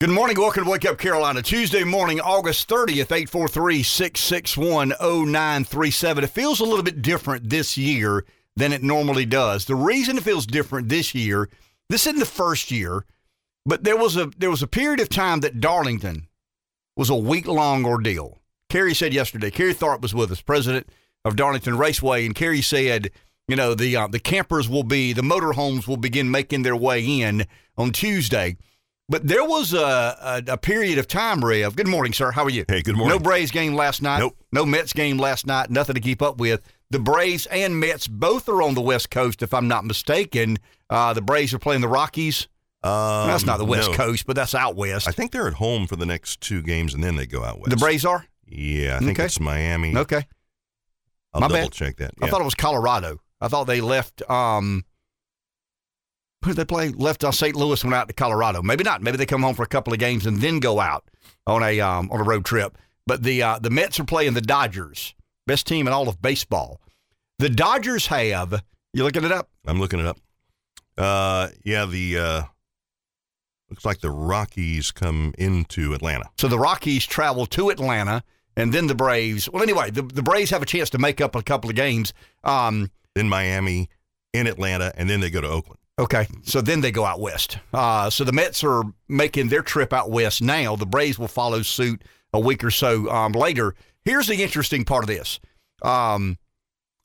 Good morning. Welcome to Wake Up Carolina. Tuesday morning, August 30th, 843 661 0937. It feels a little bit different this year than it normally does. The reason it feels different this year, this isn't the first year, but there was a there was a period of time that Darlington was a week long ordeal. Kerry said yesterday, Kerry Tharp was with us, president of Darlington Raceway, and Kerry said, you know, the uh, the campers will be, the motorhomes will begin making their way in on Tuesday. But there was a, a, a, period of time, Rev. Good morning, sir. How are you? Hey, good morning. No Braves game last night. Nope. No Mets game last night. Nothing to keep up with. The Braves and Mets both are on the West Coast, if I'm not mistaken. Uh, the Braves are playing the Rockies. Um, that's not the West no. Coast, but that's out west. I think they're at home for the next two games, and then they go out west. the Braves are? Yeah, I think Okay. it's Miami. Okay. I'll My double bad. check that. I thought it was Colorado. I thought they left. Um, who did they play? Left uh, St. Louis, went out to Colorado. Maybe not. Maybe they come home for a couple of games and then go out on a um, on a road trip. But the uh, the Mets are playing the Dodgers, best team in all of baseball. The Dodgers have. You looking it up? I'm looking it up. Uh, yeah, the uh, looks like the Rockies come into Atlanta. So the Rockies travel to Atlanta, and then the Braves. Well, anyway, the, the Braves have a chance to make up a couple of games. Um, Then Miami, in Atlanta, and then they go to Oakland. Okay, so then they go out west. Uh, so the Mets are making their trip out west now. The Braves will follow suit a week or so um, later. Here's the interesting part of this: um,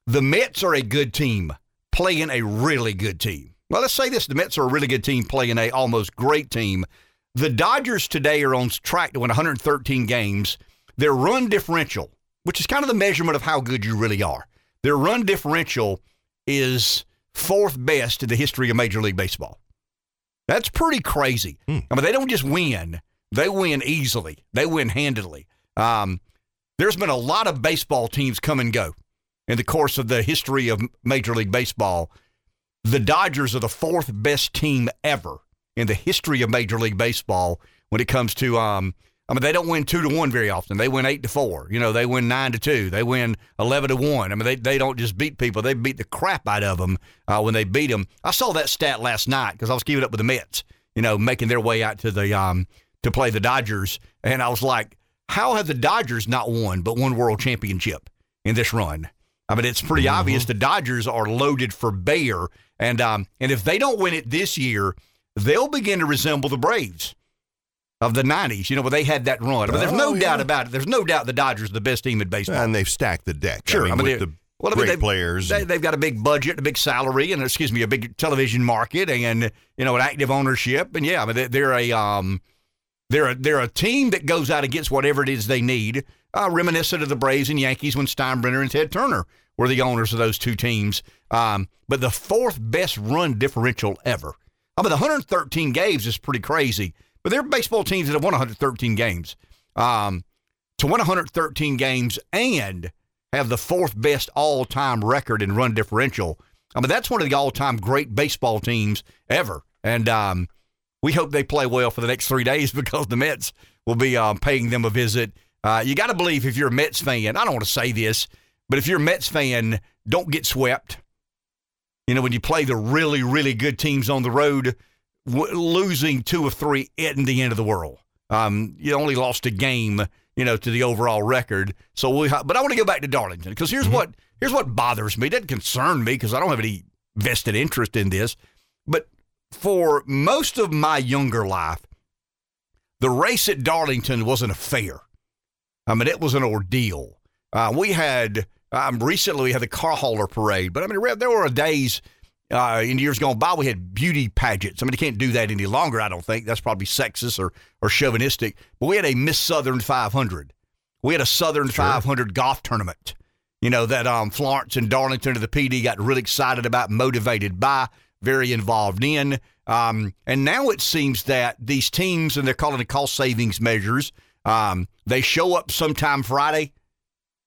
the Mets are a good team playing a really good team. Well, let's say this: the Mets are a really good team playing a almost great team. The Dodgers today are on track to win 113 games. Their run differential, which is kind of the measurement of how good you really are, their run differential is fourth best in the history of Major League Baseball. That's pretty crazy. Hmm. I mean, they don't just win; they win easily. They win handily. Um, there's been a lot of baseball teams come and go in the course of the history of Major League Baseball. The Dodgers are the fourth best team ever in the history of Major League Baseball when it comes to um, I mean, they don't win two to one very often. They win eight to four. You know, they win nine to two. They win eleven to one. I mean, they, they don't just beat people. They beat the crap out of them uh, when they beat them. I saw that stat last night because I was keeping up with the Mets. You know, making their way out to the um to play the Dodgers, and I was like, how have the Dodgers not won but one World Championship in this run? I mean, it's pretty obvious the Dodgers are loaded for bear, and um and if they don't win it this year, they'll begin to resemble the Braves of the 90s, you know, where they had that run. But there's no Oh, doubt yeah. about it. There's no doubt the Dodgers are the best team in baseball. And they've stacked the deck. Sure, I mean, I mean, with the well, I mean, great players. They, they've got a big budget, a big salary, and excuse me, a big television market, and you know, an active ownership. And yeah, I mean, they- they're a um, they're a, they're a team that goes out and gets whatever it is they need. Uh, reminiscent of the Braves and Yankees when Steinbrenner and Ted Turner were the owners of those two teams. Um, but the fourth best run differential ever. I mean, the 113 games is pretty crazy. But there are baseball teams that have won 113 games. Um, to win 113 games and have the fourth best all time record in run differential. I mean, that's one of the all time great baseball teams ever. And um, we hope they play well for the next three days because the Mets will be um, paying them a visit. Uh, you got to believe if you're a Mets fan, I don't want to say this, but if you're a Mets fan, don't get swept. You know, when you play the really, really good teams on the road, w- losing two or three isn't the end of the world. Um, you only lost a game, you know, to the overall record. So we, ha- but I want to go back to Darlington because here's what here's what bothers me. It doesn't concern me because I don't have any vested interest in this. But for most of my younger life, the race at Darlington was an affair. I mean, it was an ordeal. Uh, we had um, recently we had the car hauler parade, but I mean, there were days uh, in years gone by we had beauty pageants. I mean, you can't do that any longer. I don't think that's probably sexist or or chauvinistic. But we had a Miss Southern 500. We had a Southern 500 golf tournament. You know that um, Florence and Darlington of the Pee Dee got really excited about, motivated by, very involved in. Um, and now it seems that these teams, and they're calling it cost savings measures, um, they show up sometime Friday.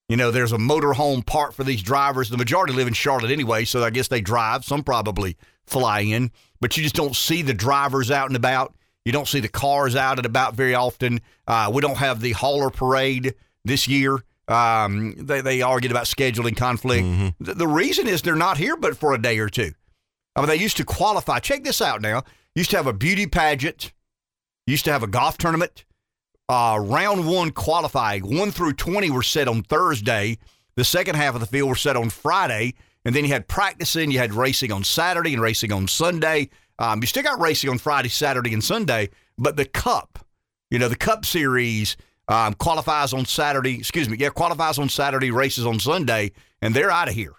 You know, there's a motorhome park for these drivers. The majority live in Charlotte anyway, so I guess they drive. Some probably fly in, but you just don't see the drivers out and about. You don't see the cars out and about very often. Uh, we don't have the hauler parade this year. Um, they, they argued about scheduling conflict. The, the reason is they're not here but for a day or two. I mean, they used to qualify. Check this out now. Used to have a beauty pageant used to have a golf tournament. Uh, round one qualifying, one through 20 were set on Thursday. The second half of the field were set on Friday. And then you had practicing, you had racing on Saturday and racing on Sunday. Um, you still got racing on Friday, Saturday, and Sunday, but the Cup, you know, the Cup Series um, qualifies on Saturday. Excuse me, yeah, qualifies on Saturday, races on Sunday, and they're out of here.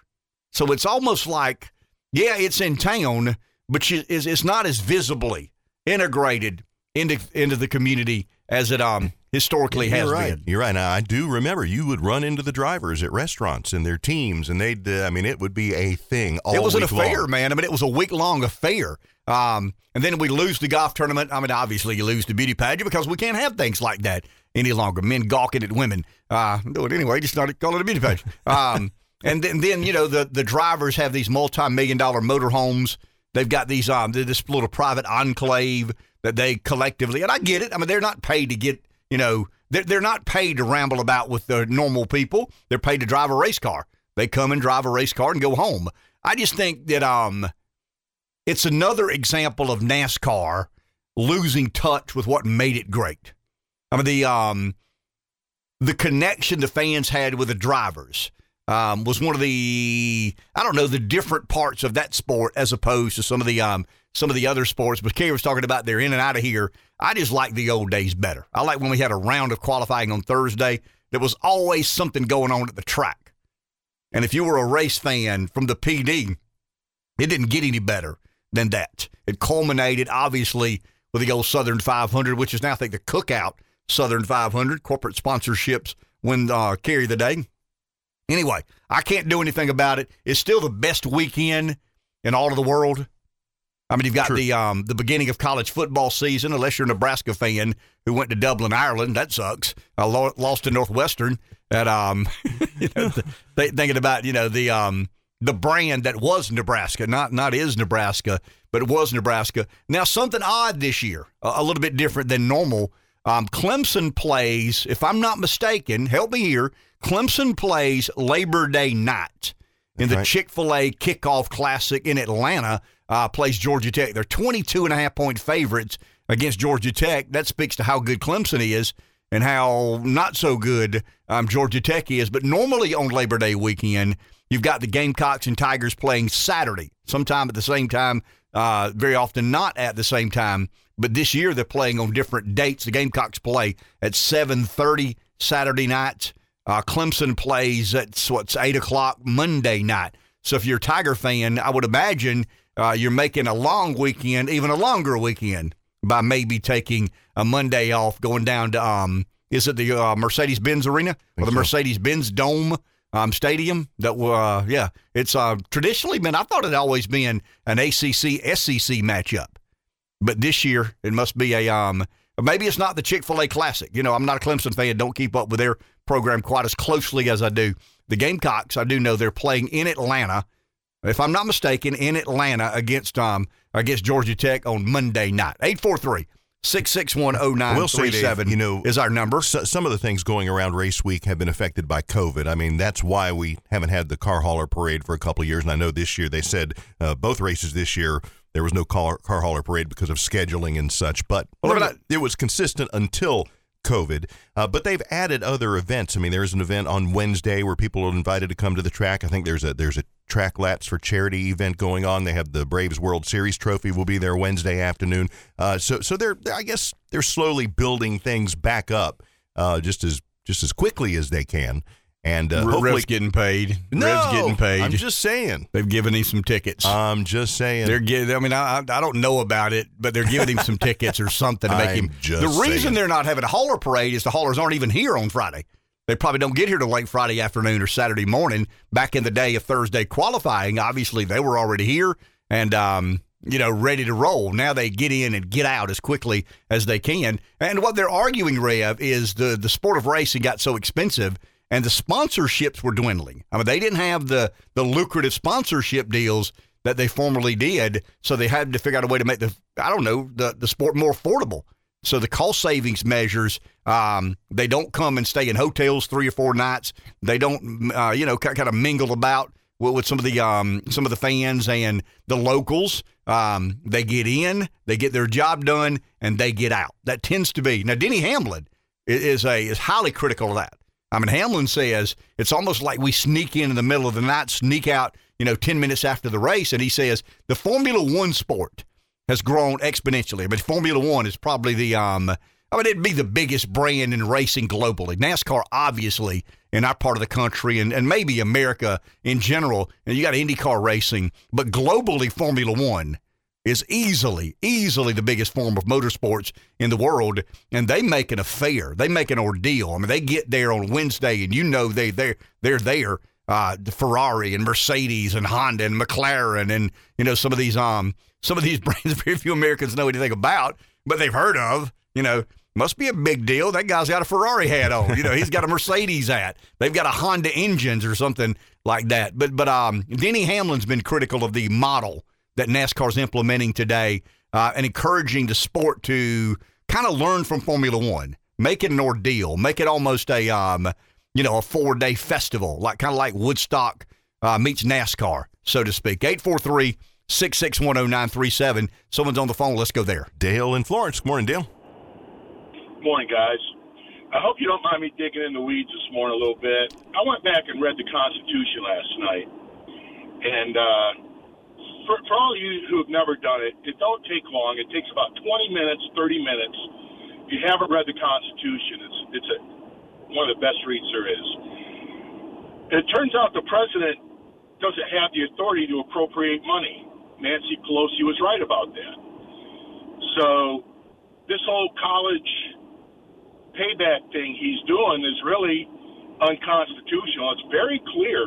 So it's almost like, yeah, it's in town, but it's, it's not as visibly integrated into into the community as it um historically You're has right. been. You're right. Now, I do remember you would run into the drivers at restaurants and their teams, and they'd. Uh, I mean, it would be a thing. All it was an affair, long. man. I mean, it was a week long affair. Um, and then we lose the golf tournament. I mean, obviously you lose the beauty pageant because we can't have things like that any longer. Men gawking at women. Uh, do it anyway. Just not call it a beauty pageant. Um, and then, then you know the the drivers have these multi million dollar motorhomes. They've got these um this little private enclave that they collectively. And I get it. I mean, they're not paid to get you know they're they're not paid to ramble about with the normal people. They're paid to drive a race car. They come and drive a race car and go home. I just think that um it's another example of NASCAR losing touch with what made it great. I mean the um the connection the fans had with the drivers um, was one of the I don't know the different parts of that sport as opposed to some of the um some of the other sports. But Kerry was talking about they're in and out of here. I just like the old days better. I like when we had a round of qualifying on Thursday. There was always something going on at the track, and if you were a race fan from the Pee Dee, it didn't get any better than that. It culminated obviously with the old Southern 500, which is now I think the Cookout Southern 500 corporate sponsorships when uh, carry the day. Anyway, I can't do anything about it. It's still the best weekend in all of the world. I mean, you've got True. the um, the beginning of college football season. Unless you're a Nebraska fan who went to Dublin, Ireland, that sucks. I lo- lost to Northwestern. At um, you know, th- thinking about you know the um the brand that was Nebraska, not not is Nebraska, but it was Nebraska. Now something odd this year, a, a little bit different than normal. Um, Clemson plays, if I'm not mistaken, help me here. Clemson plays Labor Day night in the Right. Chick fil A kickoff classic in Atlanta, uh, plays Georgia Tech. They're 22 and a half point favorites against Georgia Tech. That speaks to how good Clemson is and how not so good um, Georgia Tech is. But normally on Labor Day weekend, you've got the Gamecocks and Tigers playing Saturday, sometime at the same time, uh, very often not at the same time. But this year they're playing on different dates. The Gamecocks play at 7:30 Saturday night. Uh, Clemson plays at what's eight o'clock Monday night. So if you're a Tiger fan, I would imagine uh, you're making a long weekend, even a longer weekend, by maybe taking a Monday off, going down to um, is it the uh, Mercedes Benz Arena or the so. Mercedes Benz Dome um, Stadium? That uh, yeah, it's uh, traditionally been. I thought it always been an ACC SEC matchup, but this year it must be a um. Maybe it's not the Chick Fil A Classic. You know, I'm not a Clemson fan. Don't keep up with their program quite as closely as I do the Gamecocks. I do know they're playing in Atlanta, if I'm not mistaken, in Atlanta against um against Georgia Tech on Monday night. 843 661 We'll say, Dave, you know, is our number. So, some of the things going around race week have been affected by COVID. I mean, that's why we haven't had the car hauler parade for a couple of years. And I know this year they said uh, both races this year there was no car, car hauler parade because of scheduling and such. But Well, it was consistent until COVID. Uh, but they've added other events. I mean, there's an event on Wednesday where people are invited to come to the track. I think there's a there's a track laps for charity event going on. They have the Braves World Series trophy will be there Wednesday afternoon. Uh, so so they're I guess they're slowly building things back up uh, just as just as quickly as they can. And uh, hopefully, Rev's getting paid. no, Rev's getting paid. I'm just saying. They've given him some tickets. I'm just saying. they're giving. I mean, I, I don't know about it, but they're giving him some tickets or something to make I'm him. the reason saying. they're not having a hauler parade is the haulers aren't even here on Friday. They probably don't get here till late Friday afternoon or Saturday morning. Back in the day of Thursday qualifying, obviously they were already here and um, you know ready to roll. Now they get in and get out as quickly as they can. And what they're arguing, Rev, is the the sport of racing got so expensive and the sponsorships were dwindling. I mean, they didn't have the the lucrative sponsorship deals that they formerly did, so they had to figure out a way to make the I don't know the the sport more affordable. So the cost savings measures, um, they don't come and stay in hotels three or four nights. They don't, uh, you know, kind of mingle about with, some of the um, some of the fans and the locals. Um, they get in, they get their job done, and they get out. That tends to be now. Denny Hamlin is, a is highly critical of that. I mean, Hamlin says it's almost like we sneak in in the middle of the night, sneak out, you know, 10 minutes after the race. And he says the Formula One sport has grown exponentially. But Formula One is probably the, um, I mean, it'd be the biggest brand in racing globally. NASCAR, obviously, in our part of the country and, and maybe America in general. And you got IndyCar racing, but globally, Formula One is easily, easily the biggest form of motorsports in the world. And they make an affair. They make an ordeal. I mean, they get there on Wednesday, and you know they they're they're there. Uh, Ferrari and Mercedes and Honda and McLaren and you know some of these um some of these brands very few Americans know anything about, but they've heard of. You know, must be a big deal. That guy's got a Ferrari hat on. You know, he's got a Mercedes hat. They've got a Honda engines or something like that. But but um, Denny Hamlin's been critical of the model that NASCAR's implementing today uh, and encouraging the sport to kind of learn from Formula One, make it an ordeal, make it almost a um, you know a four day festival, like kind of like Woodstock uh, meets NASCAR, so to speak. Eight four three. 6610937. Someone's on the phone. Let's go there. Dale in Florence. Good morning, Dale. Good Morning, guys. I hope you don't mind me digging in the weeds this morning a little bit. I went back and read the Constitution last night, and uh, for, for all of you who have never done it, it don't take long. It takes about 20 minutes, 30 minutes. If you haven't read the Constitution, it's it's a, one of the best reads there is. It turns out the president doesn't have the authority to appropriate money. Nancy Pelosi was right about that. So this whole college payback thing he's doing is really unconstitutional. It's very clear.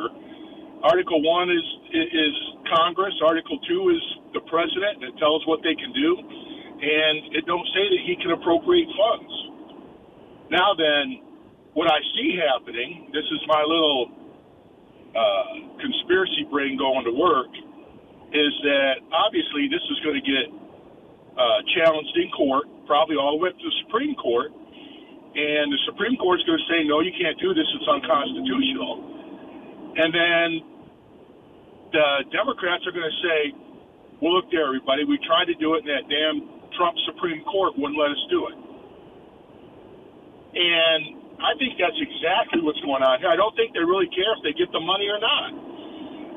Article one is is Congress. Article two is the president, and it tells what they can do. And it don't say that he can appropriate funds. Now then, what I see happening, this is my little uh, conspiracy brain going to work, is that obviously this is going to get uh, challenged in court, probably all the way up to the Supreme Court. And the Supreme Court is going to say, no, you can't do this. It's unconstitutional. And then the Democrats are going to say, well, look there, everybody. We tried to do it, and that damn Trump Supreme Court wouldn't let us do it. And I think that's exactly what's going on here. I don't think they really care if they get the money or not.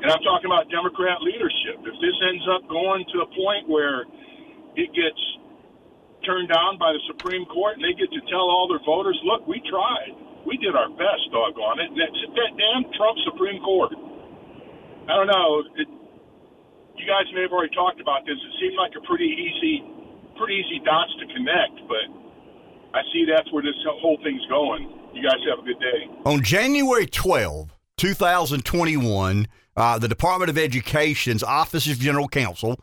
And I'm talking about Democrat leadership. If this ends up going to a point where it gets turned down by the Supreme Court and they get to tell all their voters, look, we tried. We did our best, doggone it. And that's that damn Trump Supreme Court. I don't know. It, you guys may have already talked about this. It seemed like a pretty easy, pretty easy dots to connect, but I see that's where this whole thing's going. You guys have a good day. On January 12, 2021, uh, the Department of Education's Office of General Counsel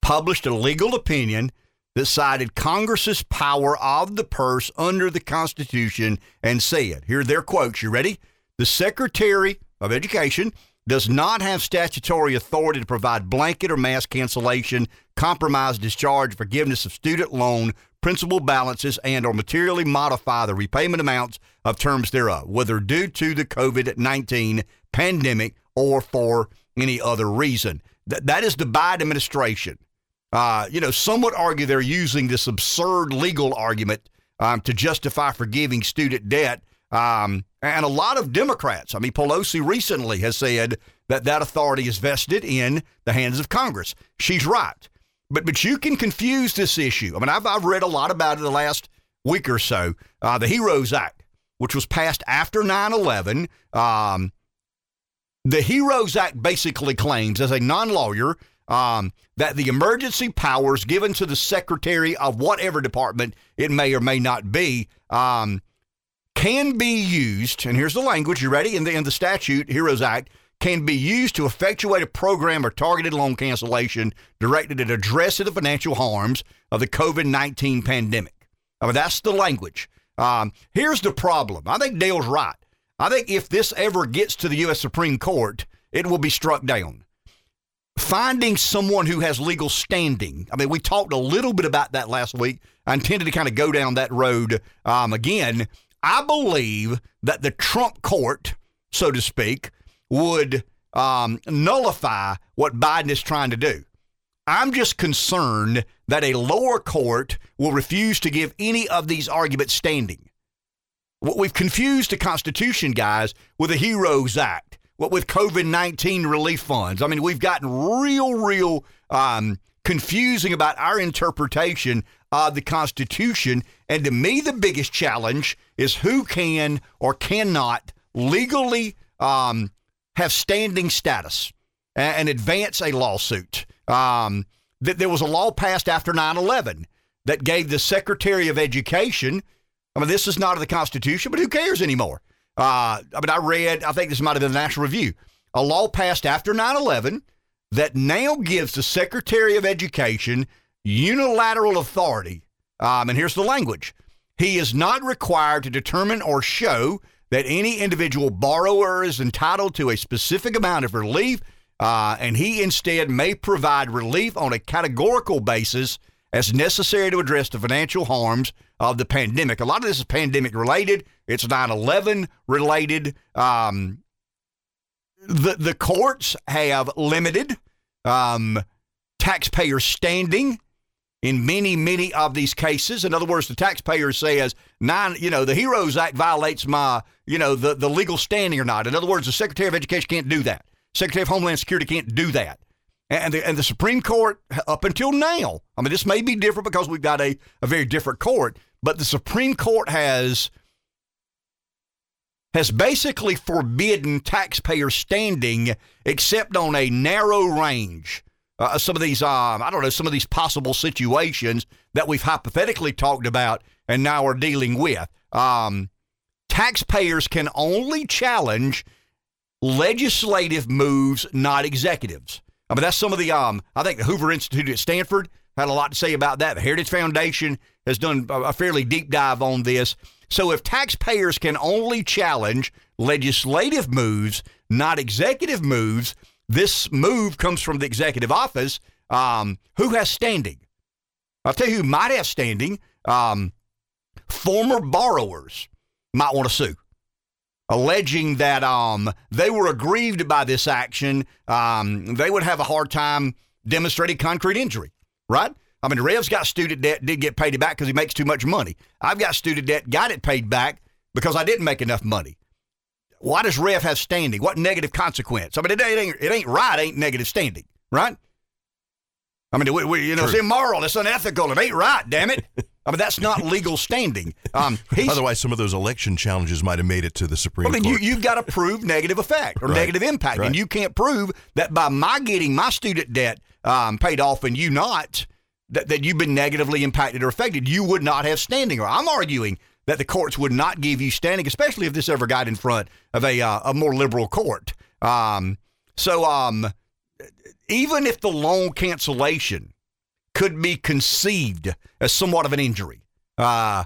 published a legal opinion that cited Congress's power of the purse under the Constitution and said, here are their quotes. You ready? The Secretary of Education does not have statutory authority to provide blanket or mass cancellation, compromise, discharge, forgiveness of student loan, principal balances, and or materially modify the repayment amounts of terms thereof, whether due to the COVID 19 pandemic or for any other reason. Th- that is the Biden administration. Uh, you know, some would argue they're using this absurd legal argument um, to justify forgiving student debt. Um, and a lot of Democrats, I mean, Pelosi recently has said that that authority is vested in the hands of Congress. She's right. But, but you can confuse this issue. I mean, I've, I've read a lot about it the last week or so. Uh, the HEROES Act, which was passed after 9 11. Um, the HEROES Act basically claims, as a non lawyer, um, that the emergency powers given to the secretary of whatever department it may or may not be um, can be used. And here's the language. You ready? In the in the statute, HEROES Act can be used to effectuate a program or targeted loan cancellation directed at addressing the financial harms of the COVID 19 pandemic. I mean, that's the language. Um, here's the problem. I think Dale's right. I think if this ever gets to the U.S. Supreme Court, it will be struck down finding someone who has legal standing. I mean, we talked a little bit about that last week. I intended to kind of go down that road um, again. I believe that the Trump court, so to speak, would um, nullify what Biden is trying to do. I'm just concerned that a lower court will refuse to give any of these arguments standing. What we've confused the Constitution, guys, with the HEROES Act, what with COVID 19 relief funds. I mean, we've gotten real, real um, confusing about our interpretation of the Constitution. And to me, the biggest challenge is who can or cannot legally um, have standing status and, and advance a lawsuit. Um, that there was a law passed after 9 11 that gave the Secretary of Education. I mean, this is not in the Constitution, but who cares anymore? Uh, I mean, I read, I think this might have been the National Review, a law passed after 9 11 that now gives the Secretary of Education unilateral authority. Um, and here's the language he is not required to determine or show that any individual borrower is entitled to a specific amount of relief, uh, and he instead may provide relief on a categorical basis as necessary to address the financial harms of the pandemic. A lot of this is pandemic related. It's 9/11 related. Um, the the courts have limited um, taxpayer standing in many many of these cases. In other words, the taxpayer says nine. You know, the HEROES Act violates my you know the the legal standing or not. In other words, the Secretary of Education can't do that. Secretary of Homeland Security can't do that. And the, and the Supreme Court, up until now, I mean, this may be different because we've got a, a very different court, but the Supreme Court has has basically forbidden taxpayer standing except on a narrow range. Uh, some of these, um, I don't know, some of these possible situations that we've hypothetically talked about and now are dealing with. Um, taxpayers can only challenge legislative moves, not executives. I mean, that's some of the, um, I think the Hoover Institute at Stanford had a lot to say about that. The Heritage Foundation has done a fairly deep dive on this. So if taxpayers can only challenge legislative moves, not executive moves, this move comes from the executive office. Um, who has standing? I'll tell you who might have standing. Um, former borrowers might want to sue, alleging that um, they were aggrieved by this action. Um, they would have a hard time demonstrating concrete injury, right? I mean, Rev's got student debt, did get paid back because he makes too much money. I've got student debt, got it paid back because I didn't make enough money. Why does Rev have standing? What negative consequence? I mean, it ain't, it ain't right, ain't negative standing, right? I mean, we, we, you know, True. it's immoral, it's unethical, it ain't right, damn it. I mean, that's not legal standing. Um, Otherwise, some of those election challenges might have made it to the Supreme well, then Court. You, have got to prove negative effect or right. negative impact. Right. And you can't prove that by my getting my student debt um, paid off and you not, that, that you've been negatively impacted or affected, you would not have standing. Or I'm arguing that the courts would not give you standing, especially if this ever got in front of a, uh, a more liberal court. Um, so um, even if the loan cancellation could be conceived as somewhat of an injury uh,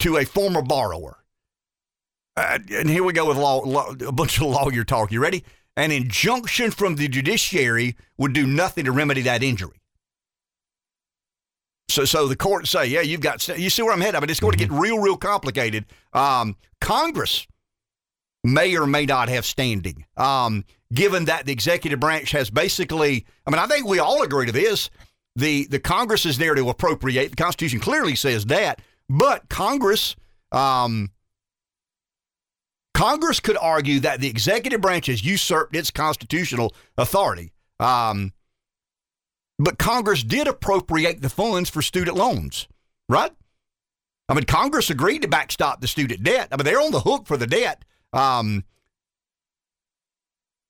to a former borrower, uh, and here we go with law, law, a bunch of lawyer talk. You ready? An injunction from the judiciary would do nothing to remedy that injury. So, so the court say, yeah, you've got, you see where I'm headed. I mean, it's going to get mm-hmm. real, real complicated. Um, Congress may or may not have standing, um, given that the executive branch has basically, I mean, I think we all agree to this. The, the Congress is there to appropriate. The Constitution clearly says that, but Congress, um, Congress could argue that the executive branch has usurped its constitutional authority. Um, but Congress did appropriate the funds for student loans, right? I mean, Congress agreed to backstop the student debt. I mean, they're on the hook for the debt. Um,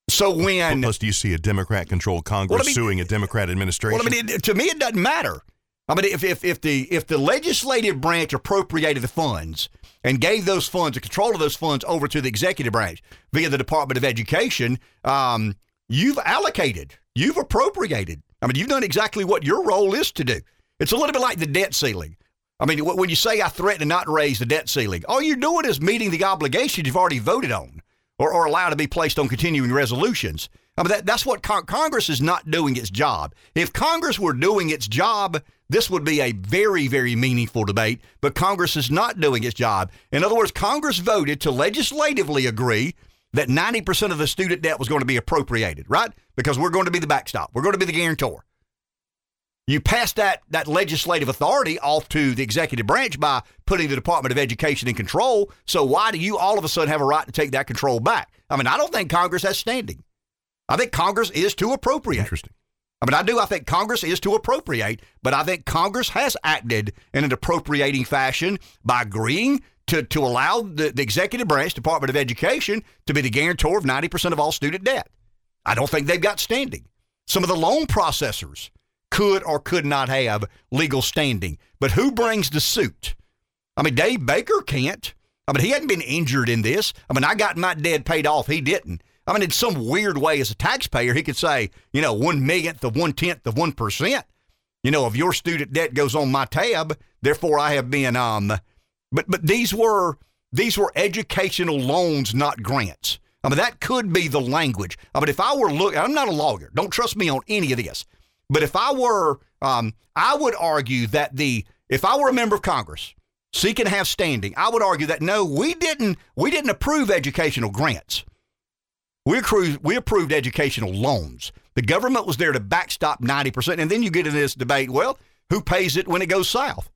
so when plus, do you see a Democrat-controlled Congress well, I mean, suing a Democrat administration? Well, I mean, it, to me, it doesn't matter. I mean, if, if if the if the legislative branch appropriated the funds and gave those funds, the control of those funds, over to the executive branch via the Department of Education, um, you've allocated, you've appropriated I mean, you've done exactly what your role is to do. It's a little bit like the debt ceiling. I mean, when you say I threaten to not raise the debt ceiling, all you're doing is meeting the obligations you've already voted on or, or allowed to be placed on continuing resolutions. I mean, that, that's what con- Congress is not doing its job. If Congress were doing its job, this would be a very, very meaningful debate, but Congress is not doing its job. In other words, Congress voted to legislatively agree that 90% of the student debt was going to be appropriated, right? Because we're going to be the backstop. We're going to be the guarantor. You pass that, that legislative authority off to the executive branch by putting the Department of Education in control. So why do you all of a sudden have a right to take that control back? I mean, I don't think Congress has standing. I think Congress is to appropriate. Interesting. I mean, I do. I think Congress is to appropriate, but I think Congress has acted in an appropriating fashion by agreeing to, to allow the, the executive branch, Department of Education, to be the guarantor of 90% of all student debt. I don't think they've got standing. Some of the loan processors could or could not have legal standing. But who brings the suit? I mean, Dave Baker can't. I mean, he hadn't been injured in this. I mean, I got my debt paid off. He didn't. I mean, in some weird way, as a taxpayer, he could say, you know, one millionth of one tenth of one percent, you know, of your student debt goes on my tab. Therefore, I have been. Um, but but these were these were educational loans, not grants. I mean, that could be the language. I mean, if I were look, I'm not a lawyer. Don't trust me on any of this. But if I were, um, I would argue that the if I were a member of Congress seeking to have standing, I would argue that no, we didn't we didn't approve educational grants. We approved, we approved educational loans. The government was there to backstop 90%. And then you get in this debate well, who pays it when it goes south?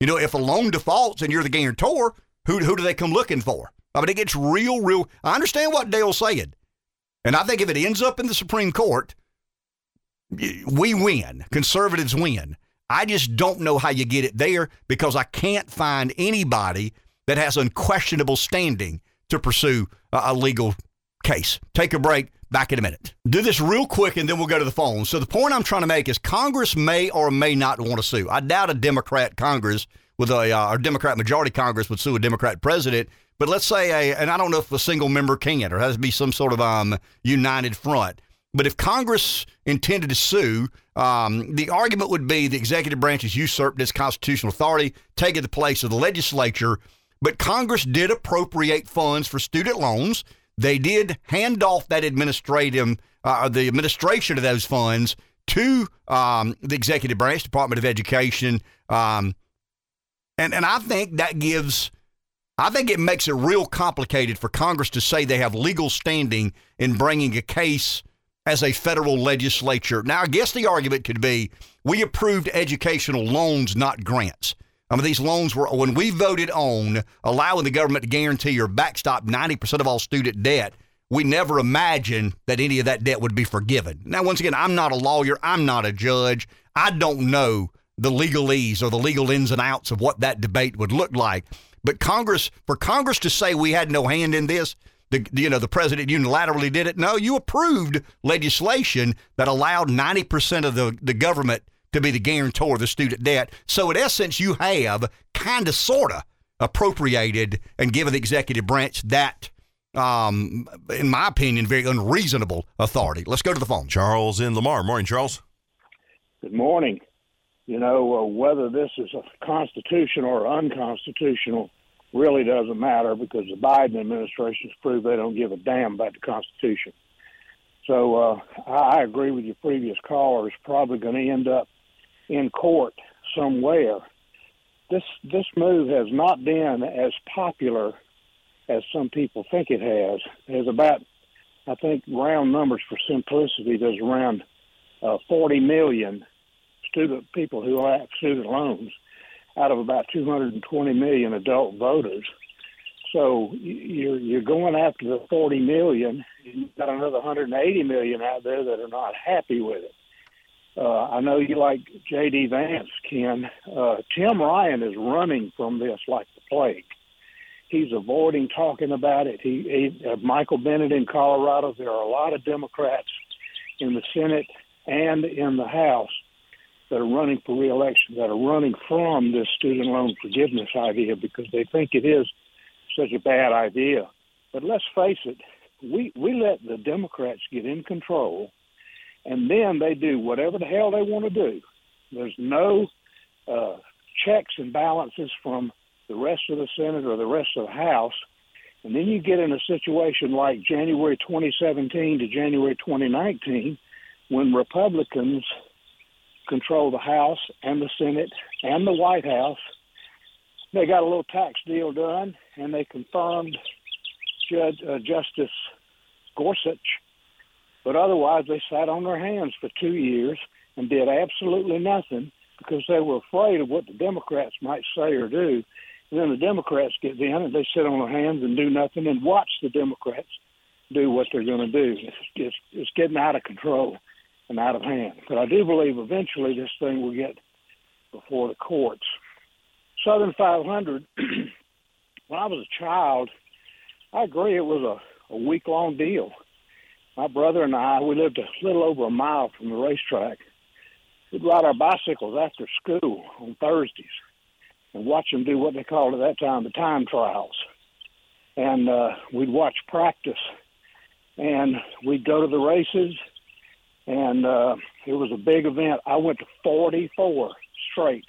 You know, if a loan defaults and you're the guarantor, who, who do they come looking for? I mean, it gets real, real. I understand what Dale's saying. And I think if it ends up in the Supreme Court, we win. Conservatives win. I just don't know how you get it there because I can't find anybody that has unquestionable standing to pursue a, a legal case. Take a break. Back in a minute. Do this real quick and then we'll go to the phone. So, the point I'm trying to make is Congress may or may not want to sue. I doubt a Democrat Congress with a uh, or Democrat majority Congress would sue a Democrat president. But let's say a, and I don't know if a single member can or has to be some sort of um, united front. But if Congress intended to sue, um, the argument would be the executive branch has usurped its constitutional authority, taking the place of the legislature. But Congress did appropriate funds for student loans. They did hand off that administrative, uh, the administration of those funds to um, the executive branch, Department of Education, um, and and I think that gives, I think it makes it real complicated for Congress to say they have legal standing in bringing a case as a federal legislature. Now, I guess the argument could be we approved educational loans, not grants. I mean, these loans were, when we voted on allowing the government to guarantee or backstop 90% of all student debt, we never imagined that any of that debt would be forgiven. Now, once again, I'm not a lawyer, I'm not a judge. I don't know the legalese or the legal ins and outs of what that debate would look like. But Congress, for Congress to say we had no hand in this, the, you know, the president unilaterally did it. No, you approved legislation that allowed 90% of the, the government to be the guarantor of the student debt. So, in essence, you have kind of, sort of appropriated and given the executive branch that, um, in my opinion, very unreasonable authority. Let's go to the phone. Charles in Lamar. Morning, Charles. Good morning. You know, uh, whether this is a constitutional or unconstitutional really doesn't matter because the Biden administration has proved they don't give a damn about the Constitution. So uh, I agree with your previous caller. It's probably going to end up in court somewhere. This this move has not been as popular as some people think it has. There's about, I think, round numbers for simplicity. There's around uh, 40 million student people who have student loans out of about 220 million adult voters. So you're you're going after the 40 million. You've got another 180 million out there that are not happy with it. Uh, I know you like J.D. Vance, Ken. Uh, Tim Ryan is running from this like the plague. He's avoiding talking about it. He, he uh, Michael Bennet in Colorado. There are a lot of Democrats in the Senate and in the House that are running for reelection that are running from this student loan forgiveness idea because they think it is such a bad idea. But let's face it, we we let the Democrats get in control and then they do whatever the hell they want to do. There's no uh, checks and balances from the rest of the Senate or the rest of the House. And then you get in a situation like January 2017 to January 2019 when Republicans control the House and the Senate and the White House. They got a little tax deal done, and they confirmed Judge uh, Justice Gorsuch. But otherwise, they sat on their hands for two years and did absolutely nothing because they were afraid of what the Democrats might say or do. And then the Democrats get in and they sit on their hands and do nothing and watch the Democrats do what they're going to do. It's, it's, it's getting out of control and out of hand. But I do believe eventually this thing will get before the courts. Southern 500, when I was a child, I agree it was a, a week long deal. My brother and I, we lived a little over a mile from the racetrack. We'd ride our bicycles after school on Thursdays and watch them do what they called at that time the time trials. And uh, we'd watch practice and we'd go to the races and uh, it was a big event. I went to 44 straight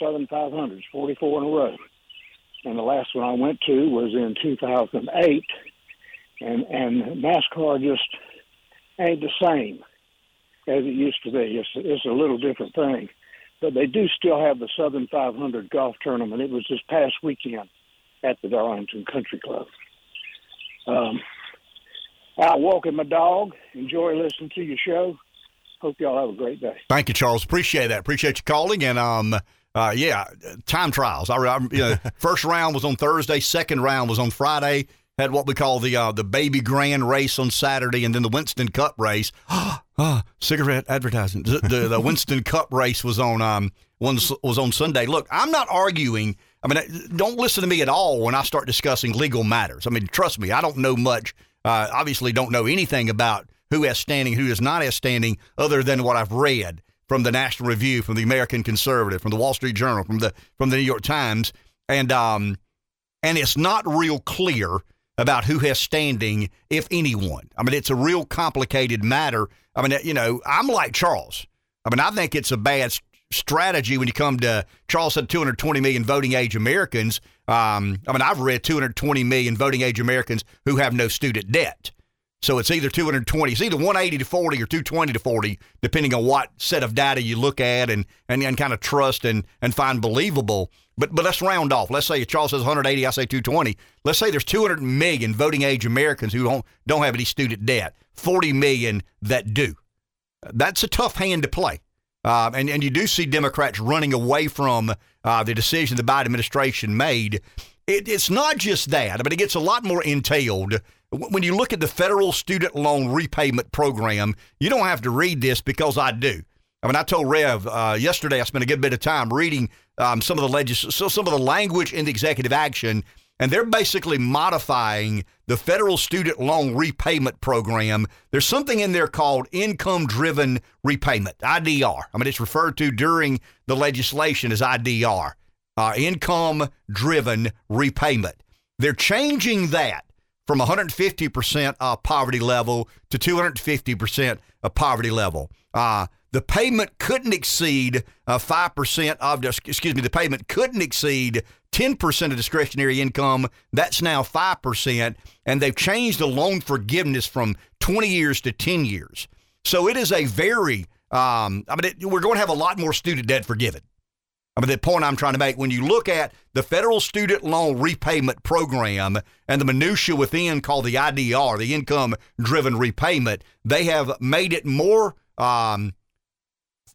Southern 500s, 44 in a row. And the last one I went to was in 2008, and and NASCAR just ain't the same as it used to be. It's it's a little different thing, but they do still have the Southern 500 golf tournament. It was this past weekend at the Darlington Country Club. Um, out walking my dog. Enjoy listening to your show. Hope y'all have a great day. Thank you, Charles. Appreciate that. Appreciate you calling. And um, uh, yeah, time trials. I, I you know, first round was on Thursday. Second round was on Friday. Had what we call the uh, the Baby Grand race on Saturday, and then the Winston Cup race. oh, cigarette advertising. The, the, the Winston Cup race was on um was, was on Sunday. Look, I'm not arguing. I mean, don't listen to me at all when I start discussing legal matters. I mean, trust me, I don't know much uh, obviously, don't know anything about who has standing, who is not have standing, other than what I've read from the National Review, from the American Conservative, from the Wall Street Journal, from the from the New York Times, and um, and it's not real clear about who has standing, if anyone. I mean, it's a real complicated matter. I mean, you know, I'm like Charles. I mean, I think it's a bad strategy when you come to Charles said 220 million voting age Americans. Um, I mean, I've read 220 million voting age Americans who have no student debt. So it's either 220, it's either 180 to 40 or 220 to 40, depending on what set of data you look at and, and, and kind of trust and, and find believable. But but let's round off. Let's say Charles says 180, I say 220. Let's say there's 200 million voting age Americans who don't don't have any student debt. 40 million that do. That's a tough hand to play. Uh, and, and you do see Democrats running away from uh, the decision the Biden administration made. It, it's not just that, but it gets a lot more entailed. When you look at the federal student loan repayment program, you don't have to read this because I do. I mean, I told Rev uh, yesterday I spent a good bit of time reading um, some of the legis- so some of the language in the executive action and they're basically modifying the federal student loan repayment program. There's something in there called income driven repayment, IDR. I mean, it's referred to during the legislation as IDR, uh, income driven repayment. They're changing that from 150% of poverty level to 250% of poverty level. Uh, the payment couldn't exceed uh, 5% of, excuse me, the payment couldn't exceed 10% of discretionary income. That's now 5%. And they've changed the loan forgiveness from 20 years to 10 years. So it is a very, um, I mean, it, we're going to have a lot more student debt forgiven. I mean, the point I'm trying to make when you look at the federal student loan repayment program and the minutia within called the IDR, the income driven repayment, they have made it more um,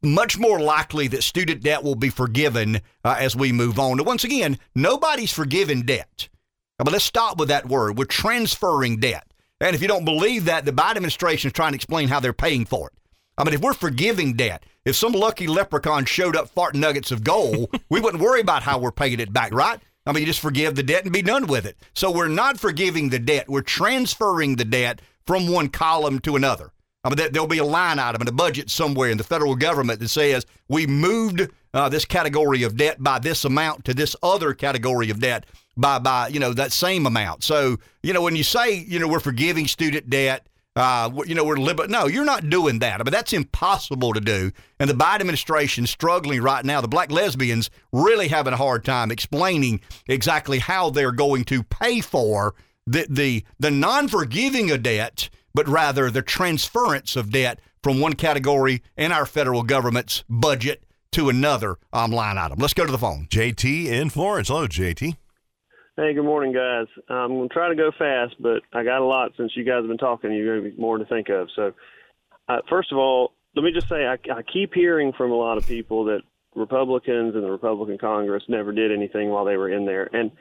much more likely that student debt will be forgiven uh, as we move on. And once again, nobody's forgiven debt. But let's stop with that word. We're transferring debt. And if you don't believe that, the Biden administration is trying to explain how they're paying for it. I mean, if we're forgiving debt, if some lucky leprechaun showed up farting nuggets of gold, we wouldn't worry about how we're paying it back, right? I mean, you just forgive the debt and be done with it. So we're not forgiving the debt. We're transferring the debt from one column to another. I mean, there'll be a line item in a budget somewhere in the federal government that says we moved uh, this category of debt by this amount to this other category of debt by by you know that same amount. So you know when you say you know we're forgiving student debt. Uh, you know, we're liber- no, you're not doing that. I mean, that's impossible to do. And the Biden administration struggling right now. The black lesbians really having a hard time explaining exactly how they're going to pay for the the the non-forgiving of debt but rather the transference of debt from one category in our federal government's budget to another um, line item. Let's go to the phone. JT in Florence. Hello, JT. Hey, good morning, guys. I'm going to try to go fast, but I got a lot since you guys have been talking. You're going to be more to think of. So, uh, first of all, let me just say I, I keep hearing from a lot of people that Republicans and the Republican Congress never did anything while they were in there. And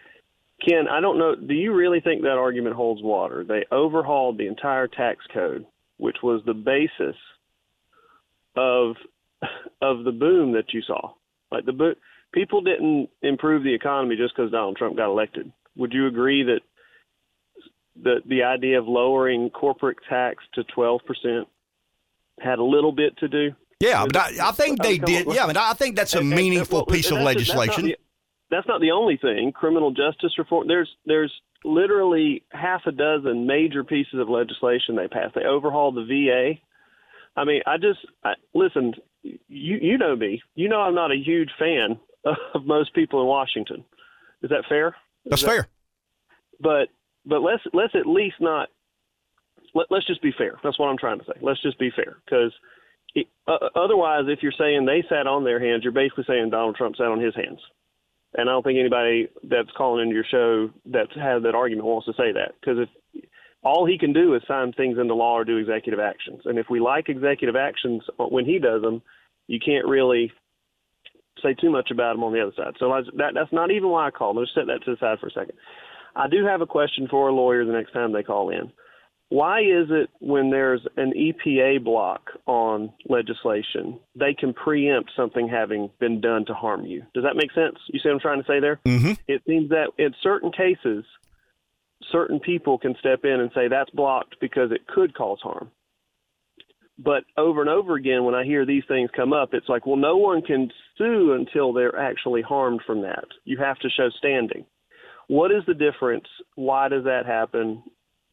Ken, I don't know. Do you really think that argument holds water? They overhauled the entire tax code, which was the basis of of the boom that you saw. Like the boom people didn't improve the economy just because Donald Trump got elected. Would you agree that the the idea of lowering corporate tax to twelve percent had a little bit to do? Yeah, but I, I think they did. Yeah, but I think that's a And- and- meaningful well, piece of that's- that's not legislation. the- That's not the only thing. Criminal justice reform. There's there's literally half a dozen major pieces of legislation they passed. They overhauled the VA. I mean, I just I, listen. You you know me. You know I'm not a huge fan of most people in Washington. Is that fair? That's that- fair. but but let's let's at least not let, let's just be fair. That's what I'm trying to say. Let's just be fair because uh, otherwise, if you're saying they sat on their hands, you're basically saying Donald Trump sat on his hands. And I don't think anybody that's calling into your show that's had that argument wants to say that because if all he can do is sign things into law or do executive actions, and if we like executive actions when he does them, you can't really say too much about him on the other side. So I, that that's not even why I called. Let's set that to the side for a second. I do have a question for a lawyer the next time they call in. Why is it when there's an EPA block on legislation, they can preempt something having been done to harm you? Does that make sense? You see what I'm trying to say there? hmm It seems that in certain cases, certain people can step in and say that's blocked because it could cause harm. But over and over again, when I hear these things come up, it's like, well, no one can sue until they're actually harmed from that. You have to show standing. What is the difference? Why does that happen?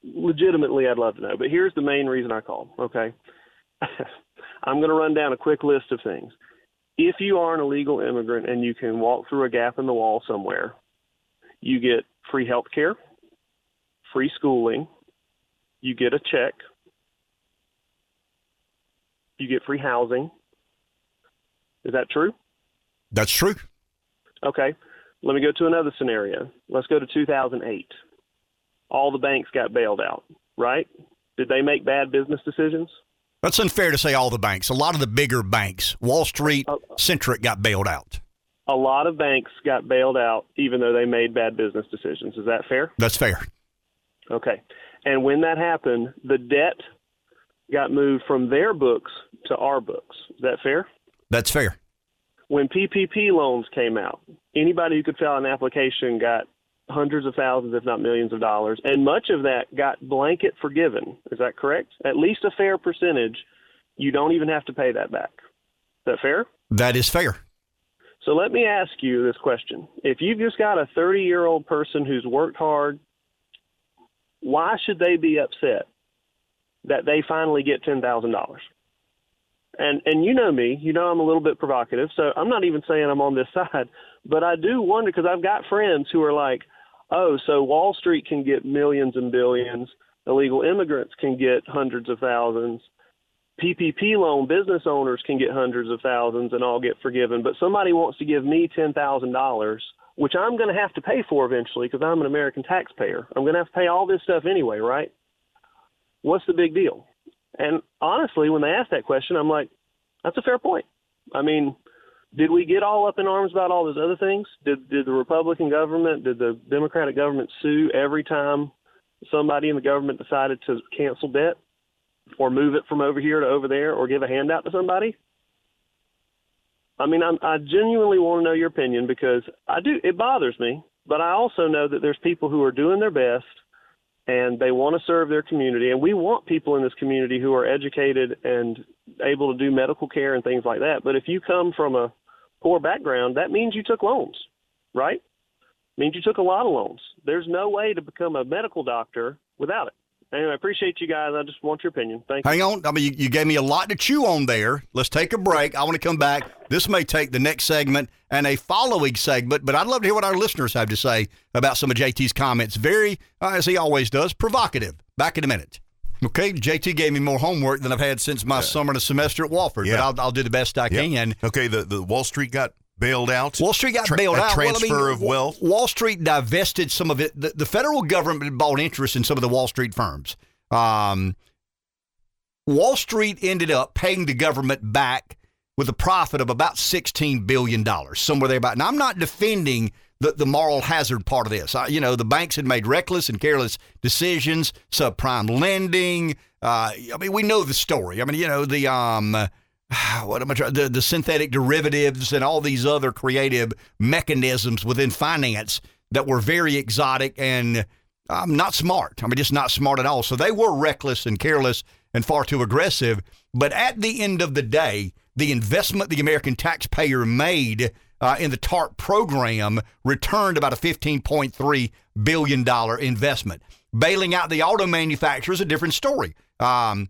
Legitimately, I'd love to know. But here's the main reason I call. okay? I'm going to run down a quick list of things. If you are an illegal immigrant and you can walk through a gap in the wall somewhere, you get free health care, free schooling, you get a check, you get free housing. Is that true? That's true. Okay. Let me go to another scenario. Let's go to 2008. All the banks got bailed out, right? Did they make bad business decisions? That's unfair to say all the banks. A lot of the bigger banks, Wall Street, Oh. Centric, got bailed out. A lot of banks got bailed out even though they made bad business decisions. Is that fair? That's fair. Okay. And when that happened, the debt got moved from their books to our books. Is that fair? That's fair. When PPP loans came out, anybody who could fill an application got hundreds of thousands, if not millions of dollars, and much of that got blanket forgiven. Is that correct? At least a fair percentage. You don't even have to pay that back. Is that fair? That is fair. So let me ask you this question. If you've just got a 30 year old person who's worked hard, why should they be upset that they finally get $10,000? And and you know me, you know I'm a little bit provocative, so I'm not even saying I'm on this side, but I do wonder because I've got friends who are like, "Oh, so Wall Street can get millions and billions, illegal immigrants can get hundreds of thousands, PPP loan business owners can get hundreds of thousands and all get forgiven, but somebody wants to give me ten thousand dollars, which I'm going to have to pay for eventually because I'm an American taxpayer. I'm going to have to pay all this stuff anyway, right? What's the big deal? And honestly, when they ask that question, I'm like, that's a fair point. I mean, did we get all up in arms about all those other things? Did did the Republican government, did the Democratic government sue every time somebody in the government decided to cancel debt? or move it from over here to over there or give a handout to somebody? I mean, I'm, I genuinely want to know your opinion because I do. It bothers me, but I also know that there's people who are doing their best and they want to serve their community, and we want people in this community who are educated and able to do medical care and things like that. But if you come from a poor background, that means you took loans, right? means you took a lot of loans. There's no way to become a medical doctor without it. Anyway, I appreciate you guys. I just want your opinion. Thank you. Hang on. I mean, you, you gave me a lot to chew on there. Let's take a break. I want to come back. This may take the next segment and a following segment, but I'd love to hear what our listeners have to say about some of JT's comments. Very, uh, as he always does, provocative. Back in a minute. Okay, JT gave me more homework than I've had since my summer and a semester at Wofford, Yeah. but I'll, I'll do the best I Yep. can. Okay, the, the Wall Street got bailed out. Wall Street got Tra- bailed out. Well, I Transfer mean, of wealth. Wall Street divested some of it. The, the federal government bought interest in some of the Wall Street firms. Um, Wall Street ended up paying the government back with a profit of about $16 billion, somewhere there about. Now, I'm not defending the, the moral hazard part of this. I, you know, the banks had made reckless and careless decisions, subprime lending. Uh, I mean, we know the story. I mean, you know, the. Um, what am I trying? The, the synthetic derivatives and all these other creative mechanisms within finance that were very exotic and um, not smart. I mean, just not smart at all. So they were reckless and careless and far too aggressive. But at the end of the day, the investment the American taxpayer made uh, in the TARP program returned about a $15.3 billion investment. Bailing out the auto manufacturers, a different story. Um,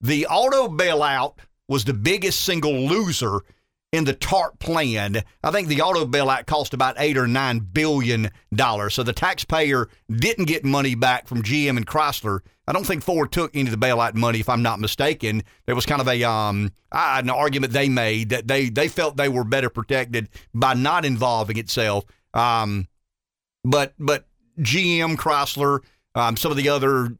the auto bailout was the biggest single loser in the TARP plan. I think the auto bailout cost about eight or nine billion dollars. So the taxpayer didn't get money back from GM and Chrysler. I don't think Ford took any of the bailout money, if I'm not mistaken. There was kind of a um, an argument they made that they they felt they were better protected by not involving itself. Um, but but GM, Chrysler, um, some of the other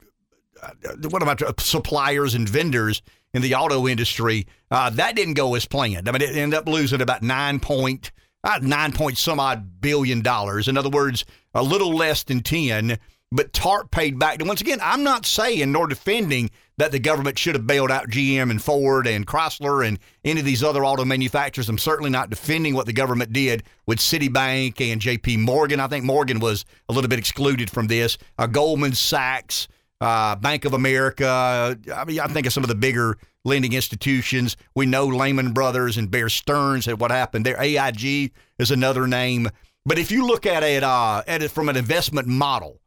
what about suppliers and vendors in the auto industry. Uh, that didn't go as planned. I mean, it ended up losing about nine point, uh, nine point some odd billion dollars. In other words, a little less than 10. But TARP paid back. And once again, I'm not saying nor defending that the government should have bailed out GM and Ford and Chrysler and any of these other auto manufacturers. I'm certainly not defending what the government did with Citibank and JP Morgan. I think Morgan was a little bit excluded from this. Uh, Goldman Sachs, uh, Bank of America. I mean, I think of some of the bigger lending institutions. We know Lehman Brothers and Bear Stearns and what happened there. AIG is another name. But if you look at it, uh, at it from an investment model,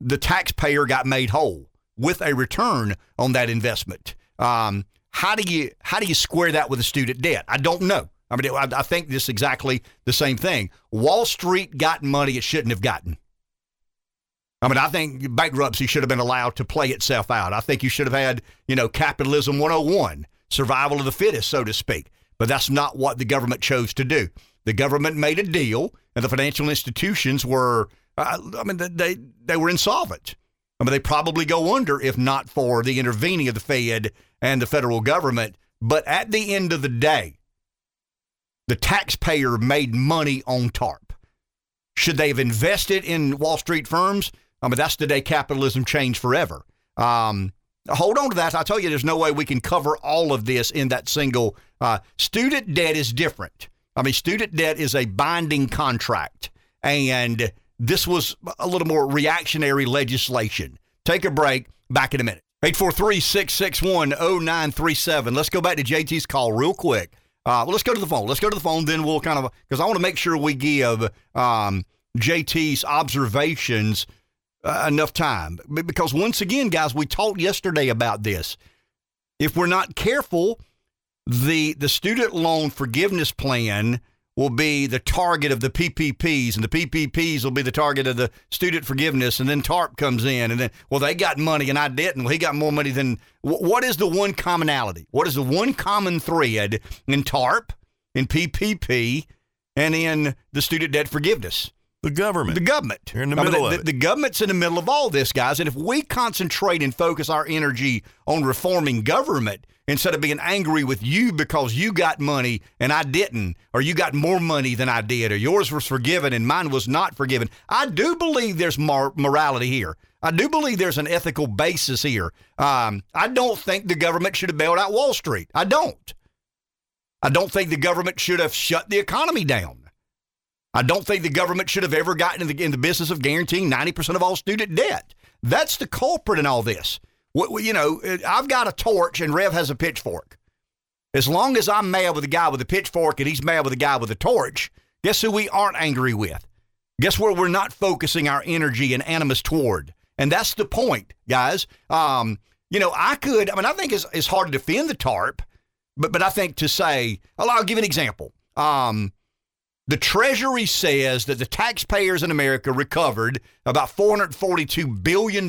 the taxpayer got made whole with a return on that investment. Um, how do you how do you square that with the student debt? I don't know. I mean, I, I think this is exactly the same thing. Wall Street got money it shouldn't have gotten. I mean, I think bankruptcy should have been allowed to play itself out. I think you should have had, you know, capitalism 101, survival of the fittest, so to speak. But that's not what the government chose to do. The government made a deal, and the financial institutions were, uh, I mean, they, they were insolvent. I mean, they probably go under if not for the intervening of the Fed and the federal government. But at the end of the day, the taxpayer made money on TARP. Should they have invested in Wall Street firms? I mean, that's the day capitalism changed forever. Um, hold on to that. I tell you, there's no way we can cover all of this in that single. Uh, student debt is different. I mean, student debt is a binding contract, and this was a little more reactionary legislation. Take a break. Back in a minute. 843 661 0937. Let's go back to JT's call real quick. Uh, well, let's go to the phone. Let's go to the phone. Then we'll kind of, because I want to make sure we give um, JT's observations uh, enough time. Because once again, guys, we talked yesterday about this. If we're not careful, the the student loan forgiveness plan will be the target of the PPPs, and the PPPs will be the target of the student forgiveness, and then TARP comes in, and then well, they got money and I didn't. Well, he got more money than. What is the one commonality? What is the one common thread in TARP, in PPP, and in the student debt forgiveness? The government. The government. You're in the I mean, middle the, of it. The government's in the middle of all this, guys. And if we concentrate and focus our energy on reforming government instead of being angry with you because you got money and I didn't, or you got more money than I did, or yours was forgiven and mine was not forgiven, I do believe there's mor- morality here. I do believe there's an ethical basis here. Um, I don't think the government should have bailed out Wall Street. I don't. I don't think the government should have shut the economy down. I don't think the government should have ever gotten in the, in the business of guaranteeing 90% of all student debt. That's the culprit in all this. You know, I've got a torch and Rev has a pitchfork. As long as I'm mad with the guy with the pitchfork and he's mad with the guy with the torch, guess who we aren't angry with? Guess where we're not focusing our energy and animus toward? And that's the point, guys. Um, you know, I could, I mean, I think it's, it's hard to defend the TARP, but, but I think to say, I'll, I'll give an example. Um, the Treasury says that the taxpayers in America recovered about $442 billion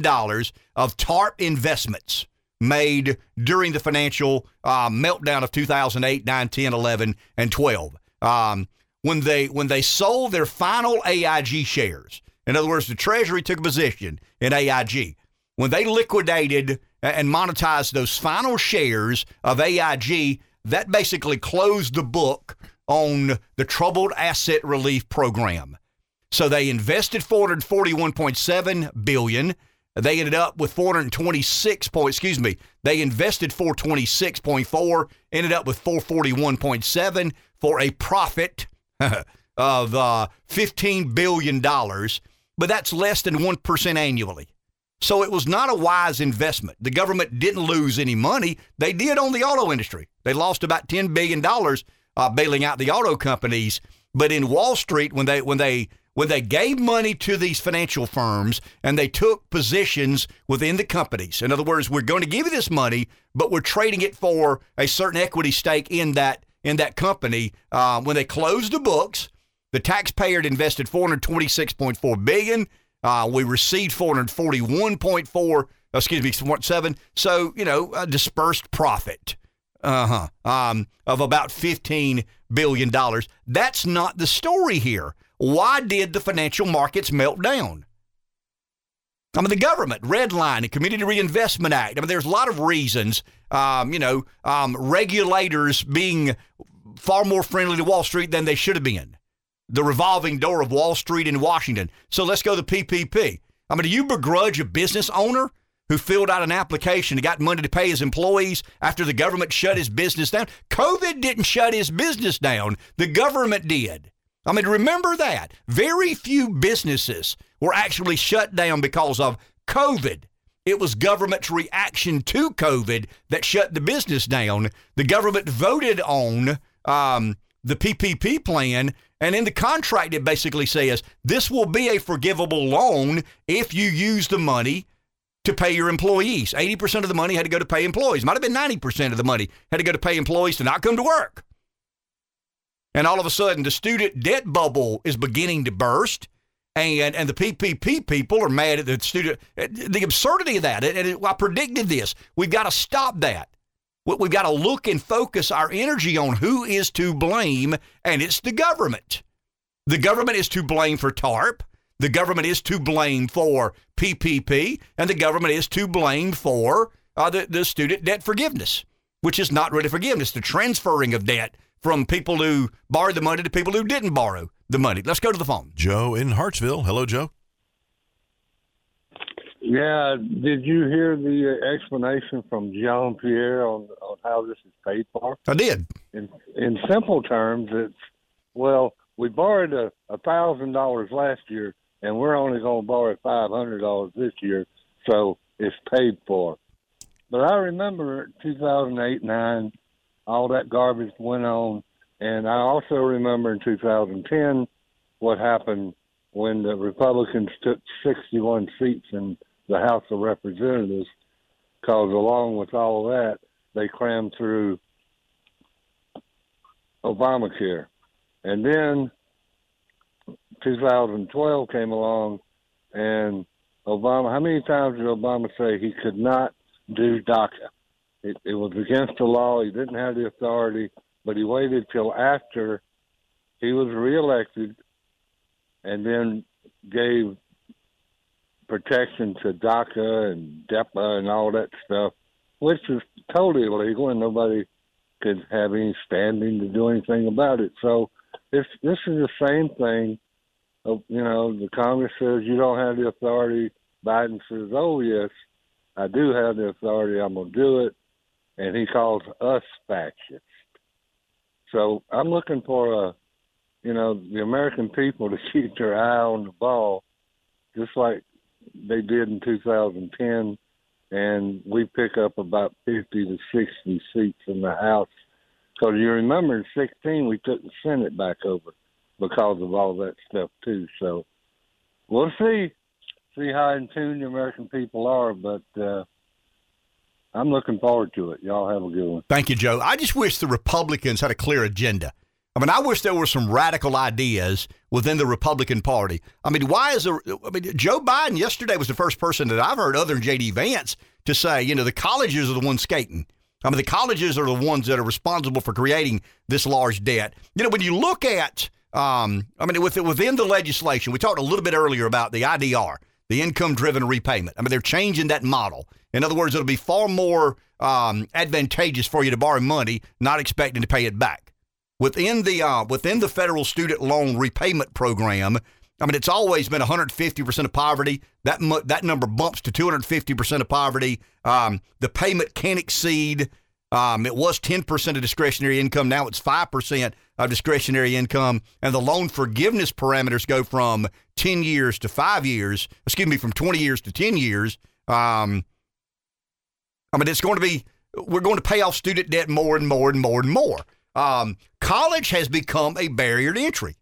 of TARP investments made during the financial uh, meltdown of 2008, 9, 10, 11, and 12. Um, when they when they sold their final AIG shares. In other words, the Treasury took a position in AIG. When they liquidated and monetized those final shares of AIG, that basically closed the book on the troubled asset relief program. So they invested 441.7 billion. They ended up with 426 point, excuse me, they invested 426.4, ended up with 441.7 for a profit of uh, $15 billion, but that's less than 1% annually. So it was not a wise investment. The government didn't lose any money. They did on the auto industry. They lost about $10 billion uh, bailing out the auto companies. But in Wall Street, when they when they when they gave money to these financial firms and they took positions within the companies. In other words, we're going to give you this money, but we're trading it for a certain equity stake in that in that company. Uh, when they closed the books, the taxpayer had invested 426.4 billion. Uh, we received 441.4, excuse me, 7. So, you know, a dispersed profit uh-huh, um, of about $15 billion. That's not the story here. Why did the financial markets melt down? I mean, the government, red line, the Community Reinvestment Act. I mean, there's a lot of reasons, um, you know, um, regulators being far more friendly to Wall Street than they should have been. The revolving door of Wall Street in Washington. So let's go to PPP. I mean, do you begrudge a business owner who filled out an application and got money to pay his employees after the government shut his business down? COVID didn't shut his business down, the government did. I mean, remember that. Very few businesses were actually shut down because of COVID. It was government's reaction to COVID that shut the business down. The government voted on um, the PPP plan, and in the contract, it basically says this will be a forgivable loan if you use the money to pay your employees. 80% of the money had to go to pay employees. Might have been 90% of the money had to go to pay employees to not come to work. And all of a sudden, the student debt bubble is beginning to burst and and the PPP people are mad at the student. The absurdity of that, and I predicted this. We've got to stop that. We've got to look and focus our energy on who is to blame, and it's the government. The government is to blame for TARP. The government is to blame for PPP, and the government is to blame for uh, the, the student debt forgiveness, which is not really forgiveness, the transferring of debt from people who borrowed the money to people who didn't borrow the money. Let's go to the phone. Joe in Hartsville. Hello, Joe. Yeah, did you hear the uh, explanation from Jean Pierre on on how this is paid for? I did. In in simple terms, it's well, we borrowed a thousand dollars last year, and we're only going to borrow five hundred dollars this year, so it's paid for. But I remember 2008 nine, all that garbage went on and I also remember in 2010 what happened when the Republicans took 61 seats in the House of Representatives, because along with all that, they crammed through Obamacare. And then 2012 came along, and Obama, how many times did Obama say he could not do DACA? It, it was against the law. He didn't have the authority but he waited till after he was reelected and then gave protection to DACA and DAPA and all that stuff, which is totally illegal and nobody could have any standing to do anything about it. So this this is the same thing. Of, you know, the Congress says you don't have the authority. Biden says, "Oh yes, I do have the authority. I'm gonna do it," and he calls us fascists. So I'm looking for a, you know, the American people to keep their eye on the ball, just like they did in 2010, and we pick up about 50 to 60 seats in the House. Because you remember in 16 we took the Senate back over because of all that stuff too. So we'll see, see how in tune the American people are, but. uh I'm looking forward to it. Y'all have a good one. Thank you, Joe. I just wish the Republicans had a clear agenda. I mean, I wish there were some radical ideas within the Republican Party. I mean, why is there? I mean, Joe Biden yesterday was the first person that I've heard, other than J.D. Vance, to say, you know, the colleges are the ones skating. I mean, the colleges are the ones that are responsible for creating this large debt. You know, when you look at um, I mean, with, within the legislation, we talked a little bit earlier about the IDR, the income driven repayment. I mean, they're changing that model. In other words, it'll be far more um, advantageous for you to borrow money, not expecting to pay it back. Within the uh, within the federal student loan repayment program, I mean, it's always been 150% of poverty. That mu- that number bumps to 250% of poverty. Um, the payment can exceed. Um, it was 10% of discretionary income. Now it's 5% of discretionary income. And the loan forgiveness parameters go from 10 years to five years. Excuse me, from 20 years to 10 years. Um, I mean, it's going to be, we're going to pay off student debt more and more and more and more. Um, college has become a barrier to entry.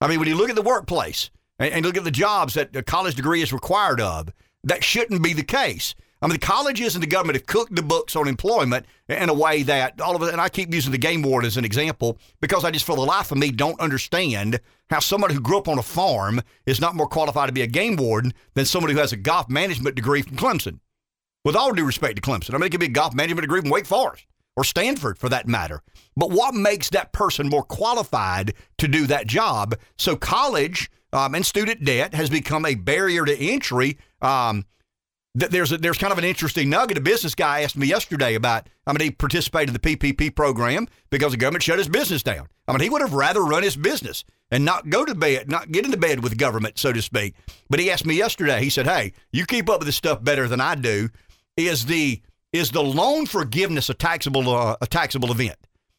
I mean, when you look at the workplace and, and look at the jobs that a college degree is required of, that shouldn't be the case. I mean, the colleges and the government have cooked the books on employment in a way that all of it, and I keep using the game board as an example because I just, for the life of me, don't understand how somebody who grew up on a farm is not more qualified to be a game warden than somebody who has a golf management degree from Clemson. With all due respect to Clemson, I mean, it could be a golf management degree from Wake Forest or Stanford for that matter. But what makes that person more qualified to do that job? So college um, and student debt has become a barrier to entry. Um, there's a, there's kind of an interesting nugget. A business guy asked me yesterday about. I mean, he participated in the PPP program because the government shut his business down. I mean, he would have rather run his business and not go to bed, not get into bed with government, so to speak. But he asked me yesterday. He said, "Hey, you keep up with this stuff better than I do. Is the is the loan forgiveness a taxable uh, a taxable event?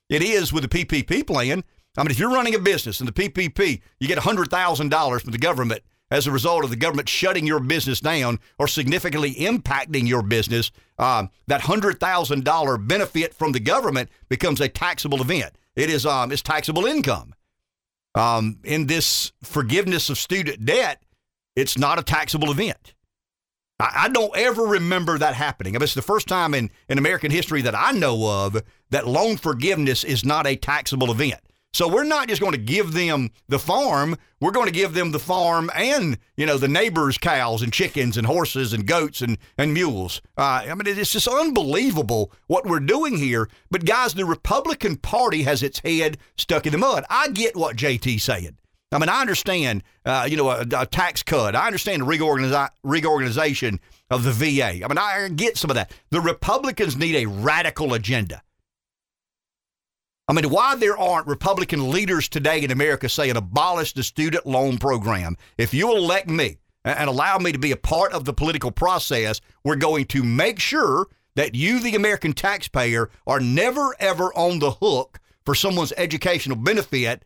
It is with the PPP plan. I mean, if you're running a business and the PPP, you get $100,000 from the government as a result of the government shutting your business down or significantly impacting your business, um, that $100,000 benefit from the government becomes a taxable event. It is um, it's taxable income. Um, in this forgiveness of student debt, it's not a taxable event. I, I don't ever remember that happening. I mean, it's the first time in, in American history that I know of that loan forgiveness is not a taxable event. So we're not just going to give them the farm. We're going to give them the farm and, you know, the neighbors' cows and chickens and horses and goats and, and mules. Uh, I mean, it's just unbelievable what we're doing here. But guys, the Republican Party has its head stuck in the mud. I get what JT's saying. I mean, I understand, uh, you know, a, a, tax cut. I understand the reorganiza- reorganization of the VA. I mean, I get some of that. The Republicans need a radical agenda. I mean, why there aren't Republican leaders today in America saying abolish the student loan program? If you elect me and allow me to be a part of the political process, we're going to make sure that you, the American taxpayer, are never ever on the hook for someone's educational benefit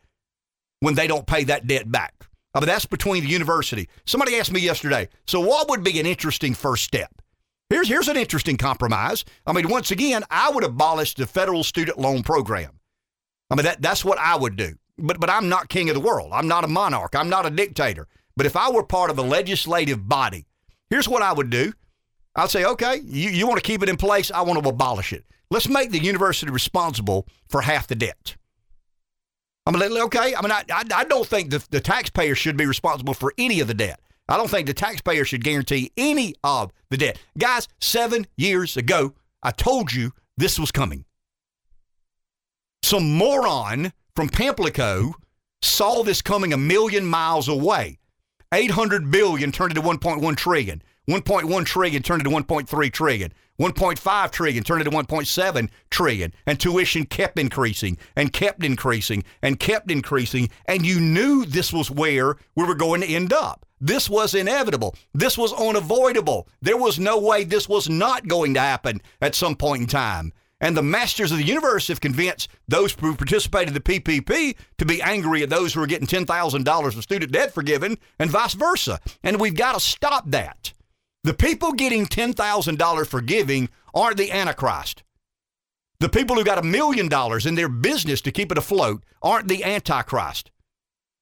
when they don't pay that debt back. I mean, that's between the university. Somebody asked me yesterday, so what would be an interesting first step? Here's, here's an interesting compromise. I mean, once again, I would abolish the federal student loan program. I mean, that, that's what I would do. But, but I'm not king of the world. I'm not a monarch. I'm not a dictator. But if I were part of a legislative body, here's what I would do. I'd say, okay, you, you want to keep it in place? I want to abolish it. Let's make the university responsible for half the debt. I'm mean, okay. I mean, I, I, I don't think the, the taxpayer should be responsible for any of the debt. I don't think the taxpayer should guarantee any of the debt. Guys, seven years ago, I told you this was coming. Some moron from Pamplico saw this coming a million miles away. 800 billion turned into 1.1 trillion. 1.1 trillion turned into 1.3 trillion. 1.5 trillion turned into 1.7 trillion and tuition kept increasing and kept increasing and kept increasing and you knew this was where we were going to end up this was inevitable this was unavoidable there was no way this was not going to happen at some point in time and the masters of the universe have convinced those who participated in the PPP to be angry at those who are getting $10,000 of student debt forgiven and vice versa. And we've got to stop that. The people getting $10,000 for giving aren't the Antichrist. The people who got a million dollars in their business to keep it afloat aren't the Antichrist.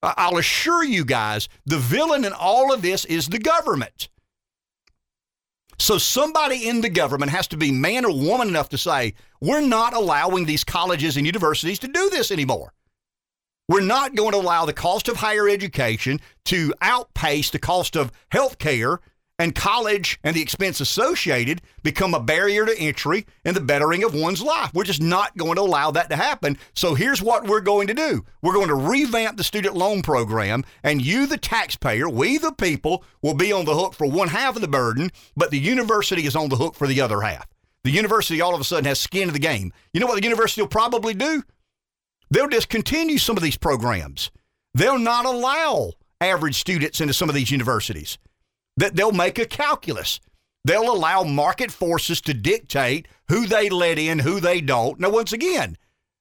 I'll assure you guys, the villain in all of this is the government. So somebody in the government has to be man or woman enough to say, we're not allowing these colleges and universities to do this anymore. We're not going to allow the cost of higher education to outpace the cost of health care and college and the expense associated become a barrier to entry and the bettering of one's life. We're just not going to allow that to happen. So here's what we're going to do we're going to revamp the student loan program, and you, the taxpayer, we, the people, will be on the hook for one half of the burden, but the university is on the hook for the other half. The university all of a sudden has skin in the game. You know what the university will probably do? They'll discontinue some of these programs. They'll not allow average students into some of these universities that they'll make a calculus. They'll allow market forces to dictate who they let in, who they don't. Now, once again,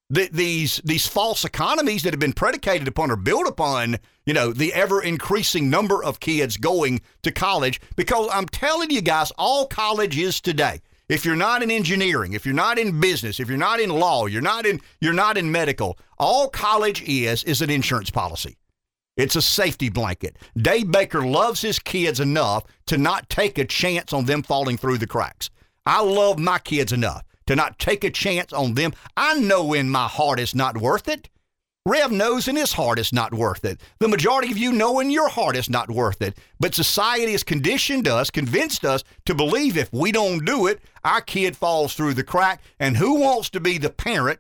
the, these these false economies that have been predicated upon or built upon, you know, the ever increasing number of kids going to college. Because I'm telling you guys, all college is today. If you're not in engineering, if you're not in business, if you're not in law, you're not in you're not in medical, all college is is an insurance policy. It's a safety blanket. Dave Baker loves his kids enough to not take a chance on them falling through the cracks. I love my kids enough to not take a chance on them. I know in my heart it's not worth it. Rev knows in his heart it's not worth it. The majority of you know in your heart it's not worth it. But society has conditioned us, convinced us to believe if we don't do it, our kid falls through the crack. And who wants to be the parent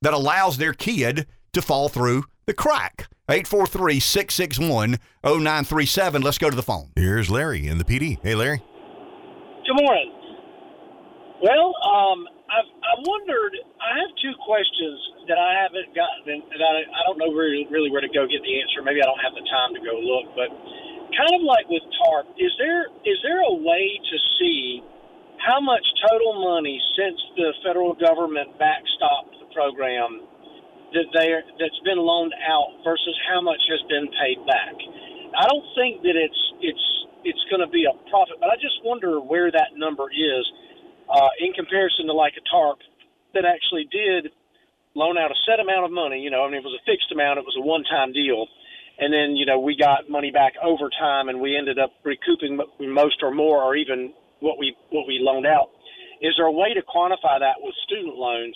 that allows their kid to fall through the crack? 843 661 0937. Let's go to the phone. Here's Larry in the Pee Dee. Hey, Larry. Good morning. Well, um, I've, I wondered. I have two questions that I haven't gotten, and I, I don't know really, really where to go get the answer. Maybe I don't have the time to go look, but kind of like with TARP, is there is there a way to see how much total money since the federal government backstopped the program that they that's been loaned out versus how much has been paid back. I don't think that it's it's it's going to be a profit, but I just wonder where that number is uh, in comparison to like a TARP that actually did loan out a set amount of money. You know, I mean, it was a fixed amount; it was a one-time deal, and then you know we got money back over time, and we ended up recouping most or more, or even what we what we loaned out. Is there a way to quantify that with student loans?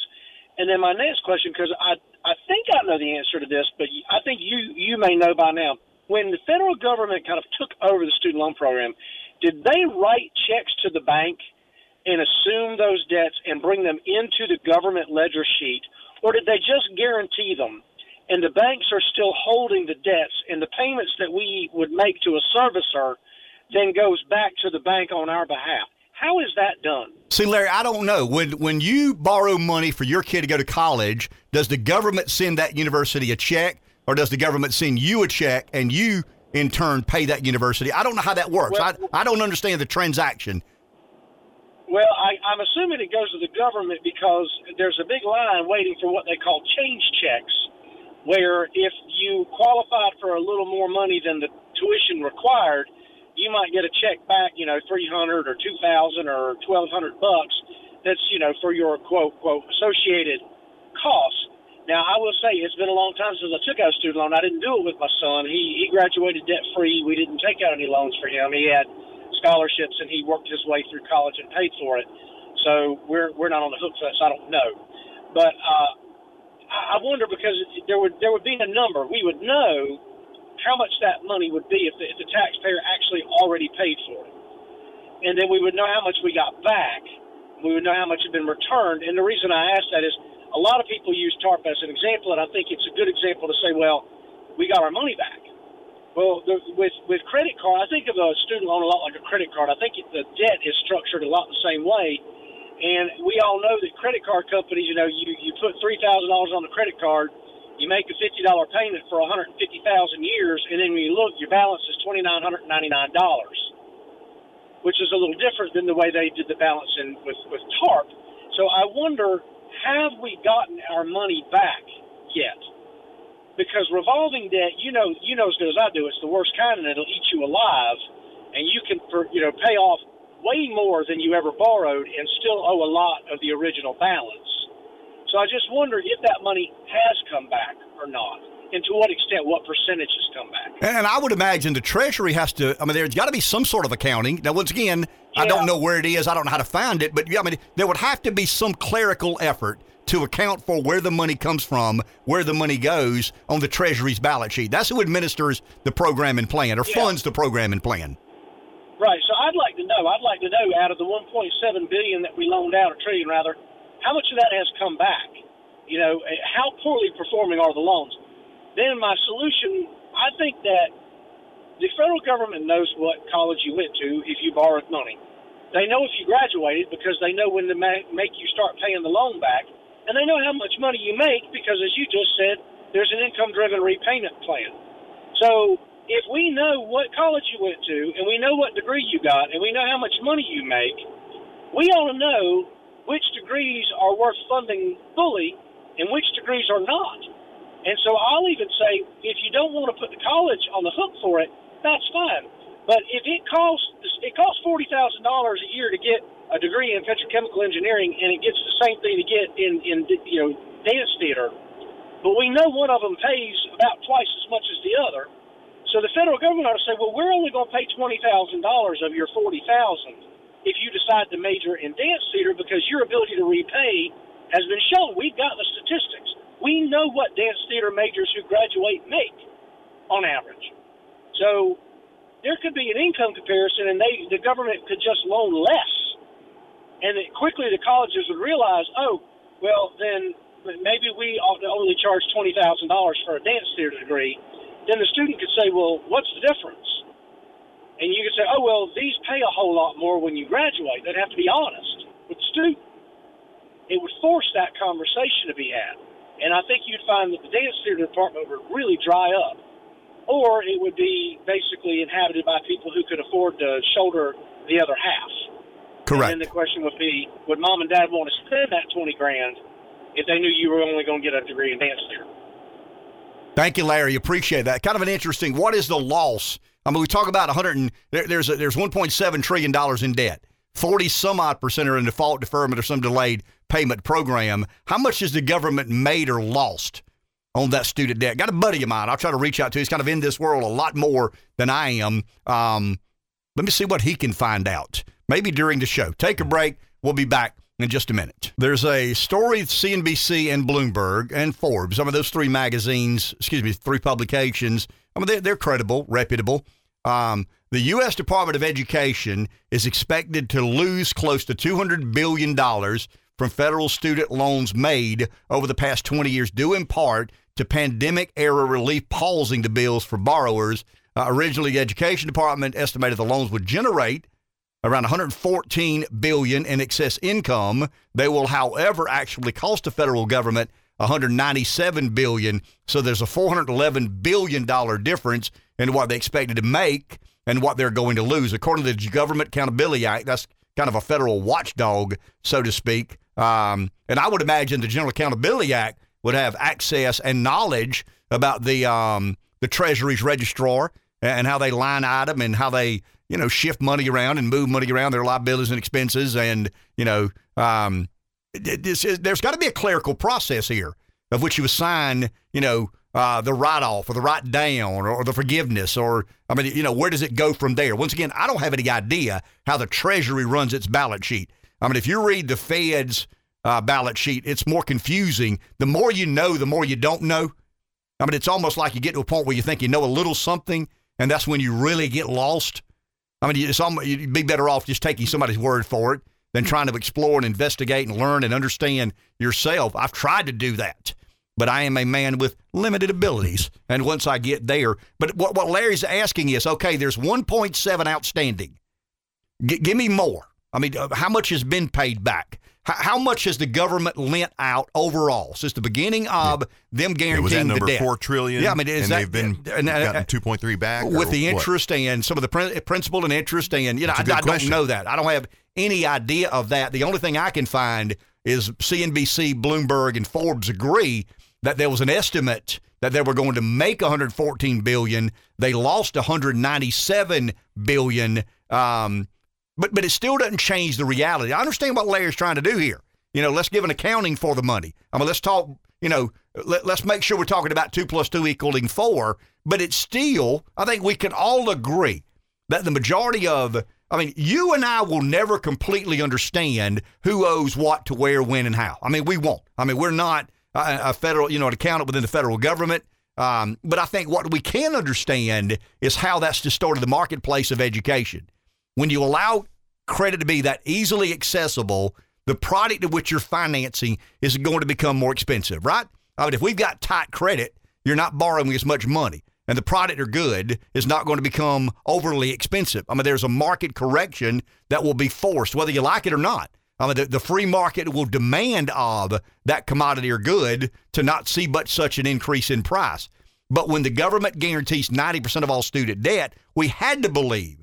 And then my next question, because I I think I know the answer to this, but I think you you may know by now. When the federal government kind of took over the student loan program, did they write checks to the bank and assume those debts and bring them into the government ledger sheet, or did they just guarantee them? And the banks are still holding the debts, and the payments that we would make to a servicer then goes back to the bank on our behalf. How is that done? See, Larry, I don't know. When when you borrow money for your kid to go to college, does the government send that university a check, or does the government send you a check and you in turn pay that university? I don't know how that works. Well, I I don't understand the transaction. Well, I, I'm assuming it goes to the government because there's a big line waiting for what they call change checks, where if you qualified for a little more money than the tuition required, you might get a check back, you know, three hundred or two thousand or twelve hundred bucks. That's you know for your quote quote associated costs. Now I will say it's been a long time since I took out a student loan. I didn't do it with my son. He he graduated debt free. We didn't take out any loans for him. He had scholarships and he worked his way through college and paid for it. So we're we're not on the hook for. So I don't know, but uh, I wonder because there would there would be a number we would know how much that money would be if the, if the taxpayer actually already paid for it. And then we would know how much we got back. We would know how much had been returned. And the reason I ask that is a lot of people use TARP as an example, and I think it's a good example to say, well, we got our money back. Well, the, with with credit card, I think of a student loan a lot like a credit card. I think it, the debt is structured a lot the same way, and we all know that credit card companies, you know, you you put three thousand dollars on the credit card, you make a fifty dollar payment for one hundred fifty thousand years, and then when you look, your balance is twenty nine hundred ninety nine dollars, which is a little different than the way they did the balance in with with TARP. So I wonder, have we gotten our money back yet? Because revolving debt, you know, you know as good as I do, it's the worst kind, and it'll eat you alive, and you can, for, you know, pay off way more than you ever borrowed and still owe a lot of the original balance. So I just wonder if that money has come back or not, and to what extent, what percentage has come back. And I would imagine the Treasury has to. I mean, there's got to be some sort of accounting. Now, once again, yeah. I don't know where it is. I don't know how to find it, but I mean, there would have to be some clerical effort to account for where the money comes from, where the money goes on the Treasury's balance sheet. That's who administers the program and plan or yeah. funds the program and plan. Right. So I'd like to know. I'd like to know out of the 1.7 billion that we loaned out, or trillion rather, how much of that has come back? You know, eh, how poorly performing are the loans? Then my solution, I think that the federal government knows what college you went to if you borrowed money. They know if you graduated because they know when to make you start paying the loan back, and they know how much money you make because, as you just said, there's an income-driven repayment plan. So if we know what college you went to, and we know what degree you got, and we know how much money you make, we ought to know which degrees are worth funding fully and which degrees are not. And so I'll even say, if you don't want to put the college on the hook for it, that's fine. But if it costs it costs forty thousand dollars a year to get a degree in petrochemical engineering, and it gets the same thing to get in in you know dance theater, but we know one of them pays about twice as much as the other. So the federal government ought to say, well, we're only going to pay twenty thousand dollars of your forty thousand if you decide to major in dance theater because your ability to repay has been shown. We've got the statistics. We know what dance theater majors who graduate make on average. So there could be an income comparison, and they the government could just loan less, and it, quickly the colleges would realize, oh, well then maybe we ought to only charge twenty thousand dollars for a dance theater degree. Then the student could say, well, what's the difference? And you could say, oh well, these pay a whole lot more when you graduate. They'd have to be honest with the student. It would force that conversation to be had, and I think you'd find that the dance theater department would really dry up or it would be basically inhabited by people who could afford to shoulder the other half. Correct. And then the question would be, would mom and dad want to spend that twenty grand if they knew you were only going to get a degree in dance theater? Thank you, Larry. Appreciate that. Kind of an interesting. What is the loss? I mean, we talk about 100. And, there, there's a, there's 1.7 trillion dollars in debt. 40 some odd percent are in default, deferment, or some delayed payment program. How much has the government made or lost on that student debt. Got a buddy of mine. I'll try to reach out to. He's kind of in this world a lot more than I am. Um, let me see what he can find out. Maybe during the show. Take a break. We'll be back in just a minute. There's a story CNBC and Bloomberg and Forbes. Some of those three magazines, excuse me, three publications. I mean, they're, they're credible, reputable. Um, the U.S. Department of Education is expected to lose close to $200 billion from federal student loans made over the past 20 years, due in part to pandemic era relief pausing the bills for borrowers. Uh, originally, the Education Department estimated the loans would generate around 114 billion in excess income. They will, however, actually cost the federal government 197 billion. So there's a 411 billion dollar difference in what they expected to make and what they're going to lose, according to the Government Accountability Act. That's kind of a federal watchdog, so to speak. Um, and I would imagine the General Accountability Act would have access and knowledge about the um, the Treasury's registrar and how they line item and how they you know shift money around and move money around their liabilities and expenses and you know um, this is, there's got to be a clerical process here of which you assign you know uh, the write off or the write down or, or, the forgiveness or I mean you know where does it go from there? Once again, I don't have any idea how the Treasury runs its balance sheet. I mean, if you read the Fed's uh, balance sheet, it's more confusing. The more you know, the more you don't know. I mean, it's almost like you get to a point where you think you know a little something, and that's when you really get lost. I mean, it's almost, you'd be better off just taking somebody's word for it than trying to explore and investigate and learn and understand yourself. I've tried to do that, but I am a man with limited abilities. And once I get there, but what, what Larry's asking is okay, there's 1.7 outstanding. G- give me more. I mean, uh, how much has been paid back? How much has the government lent out overall since the beginning of them guaranteeing yeah, was that number the debt? Four trillion. Yeah, I mean, and that, they've been and, uh, gotten two point three back with the interest what? and some of the prin- principal and interest, and you know, I, I don't know that. I don't have any idea of that. The only thing I can find is CNBC, Bloomberg, and Forbes agree that there was an estimate that they were going to make 114 billion. They lost 197 billion. Um, but but it still doesn't change the reality. I understand what Larry's trying to do here. You know, let's give an accounting for the money. I mean, let's talk. You know, let, let's make sure we're talking about two plus two equaling four. But it's still, I think we can all agree that the majority of, I mean, you and I will never completely understand who owes what to where, when, and how. I mean, we won't. I mean, we're not a, a federal, you know, an accountant within the federal government. Um, but I think what we can understand is how that's distorted the marketplace of education when you allow credit to be that easily accessible, the product of which you're financing is going to become more expensive, right? I mean, if we've got tight credit, you're not borrowing as much money and the product or good is not going to become overly expensive. I mean, there's a market correction that will be forced, whether you like it or not. I mean, the, the free market will demand of that commodity or good to not see but such an increase in price. But when the government guarantees 90% of all student debt, we had to believe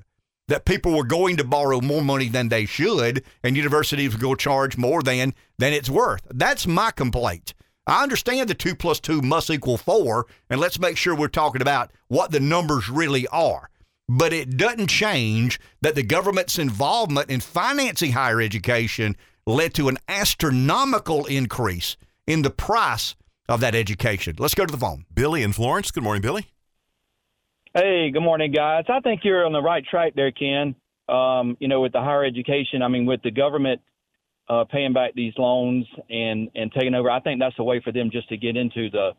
that people were going to borrow more money than they should and universities would go charge more than than it's worth. That's my complaint. I understand the two plus two must equal four, and let's make sure we're talking about what the numbers really are. But it doesn't change that the government's involvement in financing higher education led to an astronomical increase in the price of that education. Let's go to the phone. Billy in Florence. Good morning, Billy. Hey, good morning, guys. I think you're on the right track there, Ken. Um, you know, with the higher education, I mean, with the government uh, paying back these loans and and taking over. I think that's a way for them just to get into the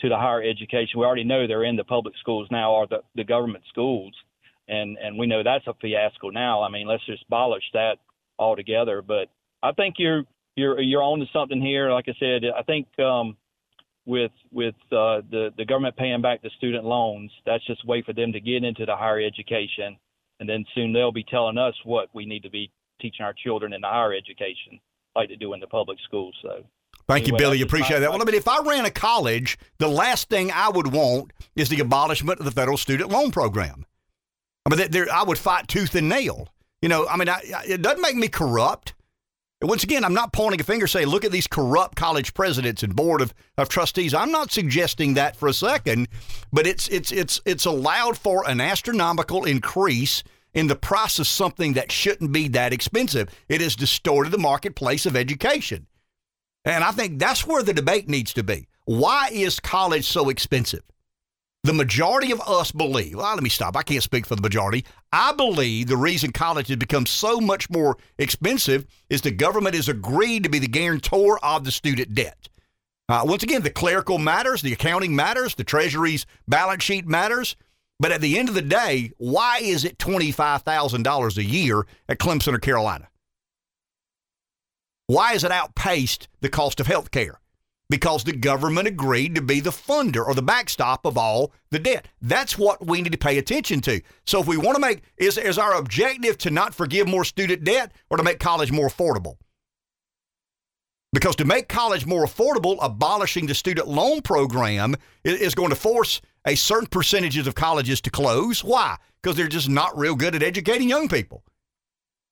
to the higher education. We already know they're in the public schools now or the, the government schools, and and we know that's a fiasco now. I mean, let's just abolish that altogether. But I think you're you're you're on to something here. Like I said, I think um, with with uh, the the government paying back the student loans, that's just a way for them to get into the higher education, and then soon they'll be telling us what we need to be teaching our children in the higher education like they do in the public schools. So. Thank anyway, you, Billy. Appreciate that. Well, I mean, if I ran a college, the last thing I would want is the abolishment of the federal student loan program. I mean, there, I would fight tooth and nail. You know, I mean, I, it doesn't make me corrupt. And once again, I'm not pointing a finger saying, look at these corrupt college presidents and board of, of trustees. I'm not suggesting that for a second, but it's it's it's it's allowed for an astronomical increase in the price of something that shouldn't be that expensive. It has distorted the marketplace of education. And I think that's where the debate needs to be. Why is college so expensive? The majority of us believe, well, let me stop. I can't speak for the majority. I believe the reason college has become so much more expensive is the government has agreed to be the guarantor of the student debt. Uh, once again, the clerical matters, the accounting matters, the Treasury's balance sheet matters. But at the end of the day, why is it $25,000 a year at Clemson or Carolina? Why is it outpaced the cost of health care? Because the government agreed to be the funder or the backstop of all the debt. That's what we need to pay attention to. So if we want to make, is, is our objective to not forgive more student debt or to make college more affordable? Because to make college more affordable, abolishing the student loan program is going to force a certain percentages of colleges to close. Why? Because they're just not real good at educating young people.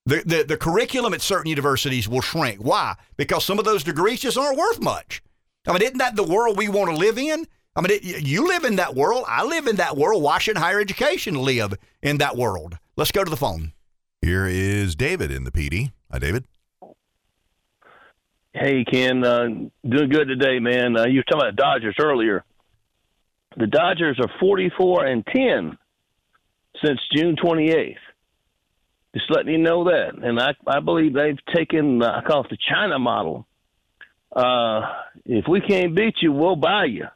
The, the, the curriculum at certain universities will shrink. Why? Because some of those degrees just aren't worth much. I mean, isn't that the world we want to live in? I mean, it, you live in that world. I live in that world. Why should higher education live in that world? Let's go to the phone. Here is David in the Pee Dee. Hi, David. Hey, Ken. Uh, doing good today, man. Uh, you were talking about Dodgers earlier. The Dodgers are 44 and 10 since June 28th. Just letting you know that. And I, I believe they've taken, uh, I call it the China model. Uh, if we can't beat you, we'll buy you.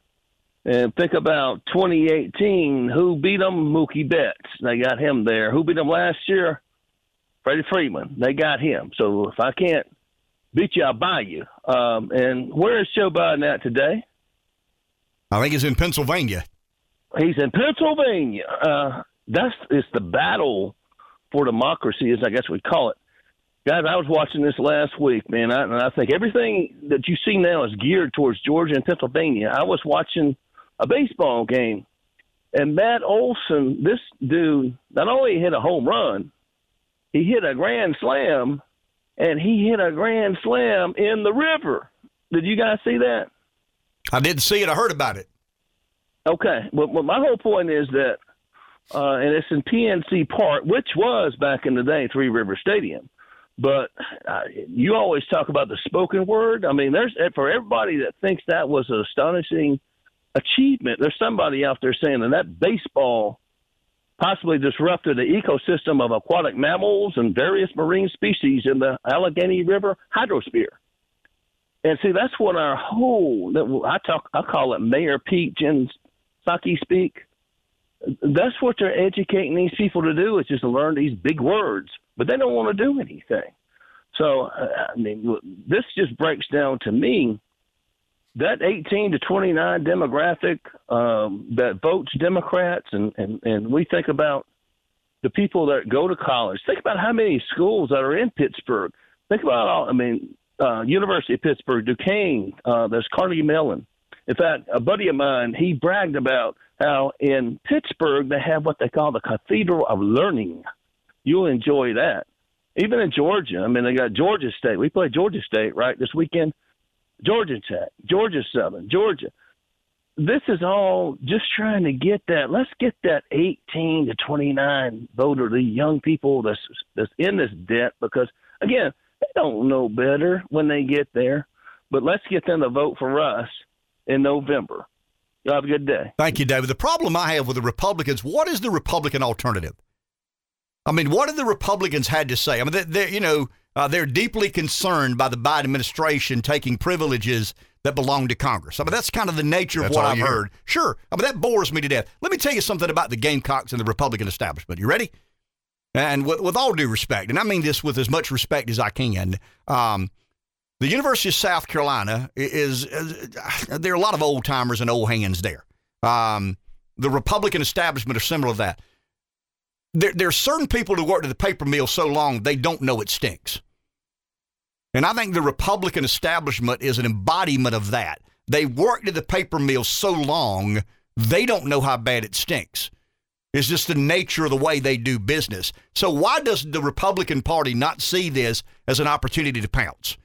And think about 2018. Who beat them? Mookie Betts. They got him there. Who beat them last year? Freddie Freeman. They got him. So if I can't beat you, I'll buy you. Um, and where is Joe Biden at today? I think he's in Pennsylvania. He's in Pennsylvania. Uh, that's it's the battle for democracy, as I guess we call it. Guys, I was watching this last week, man, I, and I think everything that you see now is geared towards Georgia and Pennsylvania. I was watching a baseball game, and Matt Olson, this dude, not only hit a home run, he hit a grand slam, and he hit a grand slam in the river. Did you guys see that? I didn't see it. I heard about it. Okay. Well, well my whole point is that, uh, and it's in PNC Park, which was back in the day Three River Stadium. But uh, you always talk about the spoken word. I mean, there's for everybody that thinks that was an astonishing achievement. There's somebody out there saying that that baseball possibly disrupted the ecosystem of aquatic mammals and various marine species in the Allegheny River hydrosphere. And see, that's what our whole that I talk I call it Mayor Pete Psaki speak. that's what they're educating these people to do is just to learn these big words, but they don't want to do anything. So, uh, I mean, this just breaks down to me that 18 to 29 demographic um, that votes Democrats, and, and, and we think about the people that go to college. Think about how many schools that are in Pittsburgh. Think about all, I mean, uh, University of Pittsburgh, Duquesne, uh, there's Carnegie Mellon. In fact, a buddy of mine, he bragged about how in Pittsburgh they have what they call the Cathedral of Learning. You'll enjoy that. Even in Georgia, I mean, they got Georgia State. We play Georgia State, right, this weekend. Georgia Tech, Georgia Southern, Georgia. This is all just trying to get that. Let's get that 18 to 29 voter, the young people that's that's in this debt, because again, they don't know better when they get there. But let's get them to vote for us in November. You have a good day. Thank you, David. The problem I have with the Republicans, what is the Republican alternative? I mean, what have the Republicans had to say? I mean, they, they you know, uh, they're deeply concerned by the Biden administration taking privileges that belong to Congress. I mean, that's kind of the nature That's of what I've you heard. Sure. I mean, that bores me to death. Let me tell you something about the Gamecocks and the Republican establishment. You ready? And with, with all due respect, and I mean this with as much respect as I can, um, the University of South Carolina is, is there are a lot of old timers and old hands there. Um, the Republican establishment are similar to that. There, there are certain people who worked at the paper mill so long they don't know it stinks. And I think the Republican establishment is an embodiment of that. They worked at the paper mill so long, they don't know how bad it stinks. It's just the nature of the way they do business. So, why does the Republican Party not see this as an opportunity to pounce?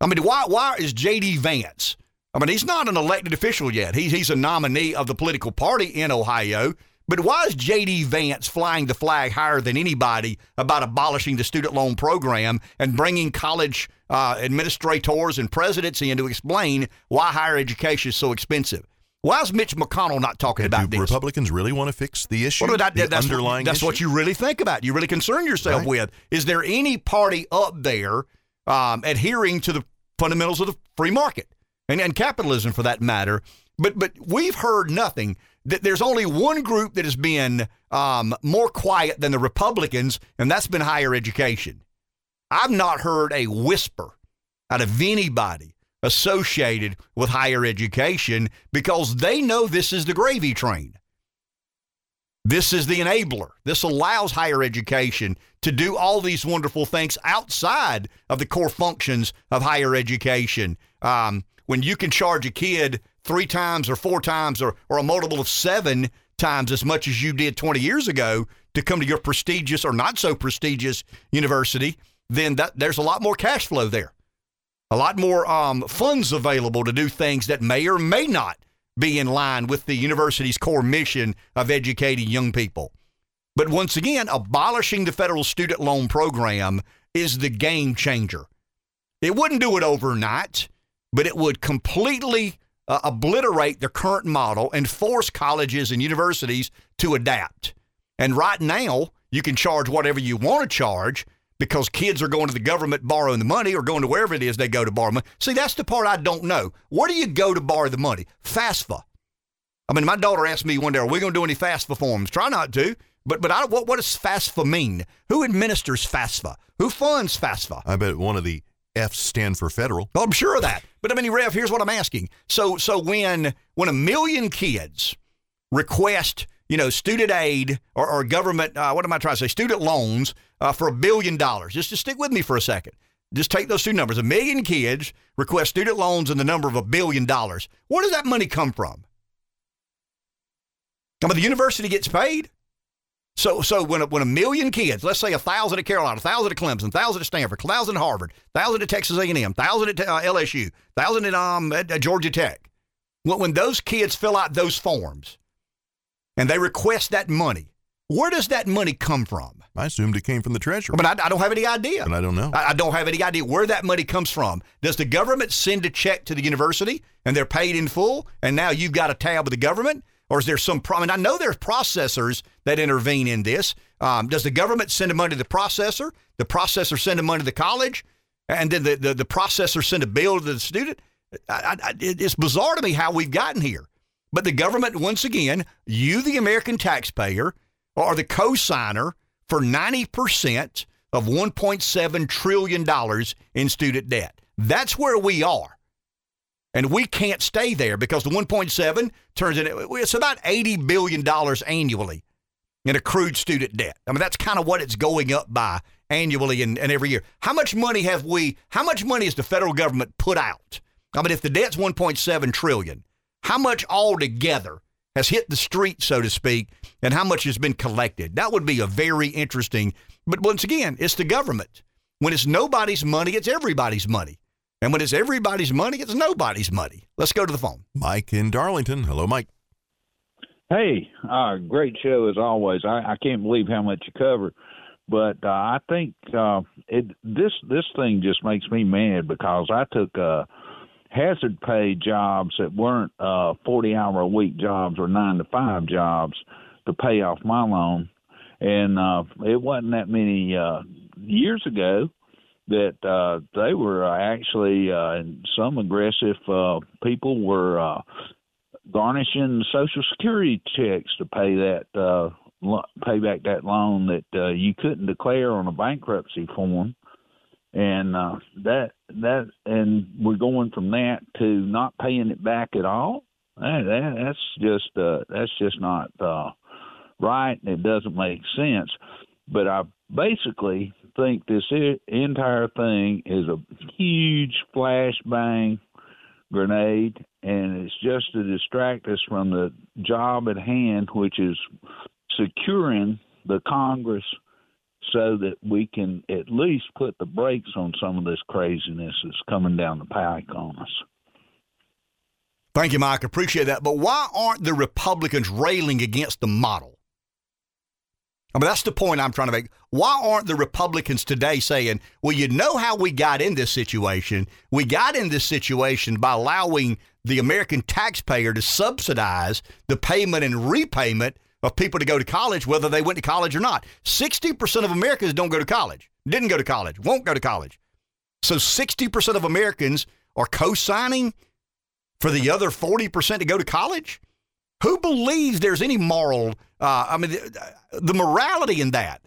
I mean, why, why is J.D. Vance? I mean, he's not an elected official yet. He's, he's a nominee of the political party in Ohio. But why is J.D. Vance flying the flag higher than anybody about abolishing the student loan program and bringing college uh, administrators and presidents in to explain why higher education is so expensive? Why is Mitch McConnell not talking about Do this? Republicans really want to fix the issue? What about the that? That's, underlying what, that's issue? what you really think about. You really concern yourself Right. with. Is there any party up there um, adhering to the fundamentals of the free market and, and capitalism, for that matter? But but we've heard nothing. There's only one group that has been um, more quiet than the Republicans, and that's been higher education. I've not heard a whisper out of anybody associated with higher education because they know this is the gravy train. This is the enabler. This allows higher education to do all these wonderful things outside of the core functions of higher education. Um, when you can charge a kid three times or four times or, or a multiple of seven times as much as you did 20 years ago to come to your prestigious or not so prestigious university, then that, there's a lot more cash flow there a lot more um, funds available to do things that may or may not be in line with the university's core mission of educating young people. But once again, abolishing the federal student loan program is the game changer. It wouldn't do it overnight, but it would completely uh, obliterate the current model and force colleges and universities to adapt. And right now, you can charge whatever you want to charge because kids are going to the government borrowing the money or going to wherever it is they go to borrow money. See, that's the part I don't know. Where do you go to borrow the money? FAFSA. I mean, my daughter asked me one day, "Are we going to do any FAFSA forms?" Try not to, but but I, what what does FAFSA mean? Who administers FAFSA? Who funds FAFSA? I bet one of the F's stand for federal. Oh, I'm sure of that. But I mean, Rev, here's what I'm asking. So so when when a million kids request you know student aid or, or government uh, what am I trying to say student loans uh, for a billion dollars, just to stick with me for a second. Just take those two numbers. A million kids request student loans in the number of a billion dollars. Where does that money come from? I mean, the university gets paid. So, so when a, when a million kids, let's say a thousand at Carolina, a thousand at Clemson, a thousand at Stanford, a thousand at Harvard, a thousand at Texas A&M, a thousand at uh, LSU, a thousand at, um, at, at Georgia Tech, when, when those kids fill out those forms and they request that money, where does that money come from? I assumed it came from the treasury, But I, I don't have any idea. and I don't know. I, I don't have any idea where that money comes from. Does the government send a check to the university and they're paid in full, and now you've got a tab with the government? Or is there some problem? I know there's processors that intervene in this. Um, does the government send the money to the processor? The processor send the money to the college? And then the, the, the processor send a bill to the student? I, I, it's bizarre to me how we've gotten here. But the government, once again, you, the American taxpayer, are the co-signer for 90% of $1.7 trillion in student debt. That's where we are. And we can't stay there because the 1.7 turns into it's about $80 billion annually in accrued student debt. I mean, that's kind of what it's going up by annually and, and every year. How much money have we, how much money has the federal government put out? I mean, if the debt's 1.7 trillion, how much altogether has hit the street, so to speak, and how much has been collected? That would be a very interesting, but once again, it's the government. When it's nobody's money, it's everybody's money. And when it's everybody's money, it's nobody's money. Let's go to the phone. Mike in Darlington. Hello, Mike. Hey, uh, great show as always. I, I can't believe how much you cover, but uh, I think uh, it this this thing just makes me mad because I took uh, hazard pay jobs that weren't uh, forty hour a week jobs or nine to five jobs to pay off my loan, and uh, it wasn't that many uh, years ago that uh, they were uh, actually uh, some aggressive uh, people were uh, garnishing Social Security checks to pay that uh, lo- pay back that loan that uh, you couldn't declare on a bankruptcy form, and uh, that that and we're going from that to not paying it back at all. That, that, that's just uh, that's just not uh, right. and It doesn't make sense. But I basically think this entire thing is a huge flashbang grenade, and it's just to distract us from the job at hand, which is securing the Congress so that we can at least put the brakes on some of this craziness that's coming down the pike on us. Thank you, Mike. Appreciate that. But why aren't the Republicans railing against the model? I mean, that's the point I'm trying to make. Why aren't the Republicans today saying, well, you know how we got in this situation? We got in this situation by allowing the American taxpayer to subsidize the payment and repayment of people to go to college, whether they went to college or not. 60% of Americans don't go to college, didn't go to college, won't go to college. So 60% of Americans are co signing for the other 40% to go to college? Who believes there's any moral? Uh, I mean, the, morality in that.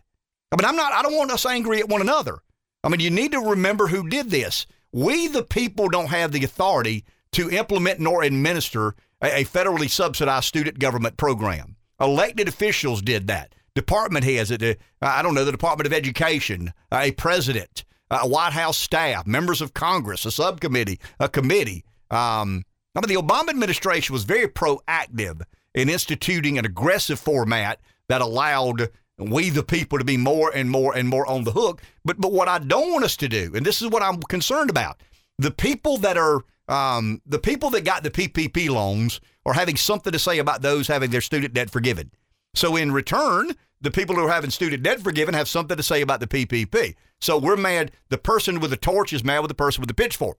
I mean, I'm not. I don't want us angry at one another. I mean, you need to remember who did this. We, the people, don't have the authority to implement nor administer a, a federally subsidized student government program. Elected officials did that. Department heads, at the, I don't know, the Department of Education, a president, a White House staff, members of Congress, a subcommittee, a committee. Um, I mean, the Obama administration was very proactive in instituting an aggressive format that allowed we the people to be more and more and more on the hook. But but what I don't want us to do, and this is what I'm concerned about, the people that are um, the people that got the PPP loans are having something to say about those having their student debt forgiven. So in return, the people who are having student debt forgiven have something to say about the PPP. So we're mad. The person with the torch is mad with the person with the pitchfork.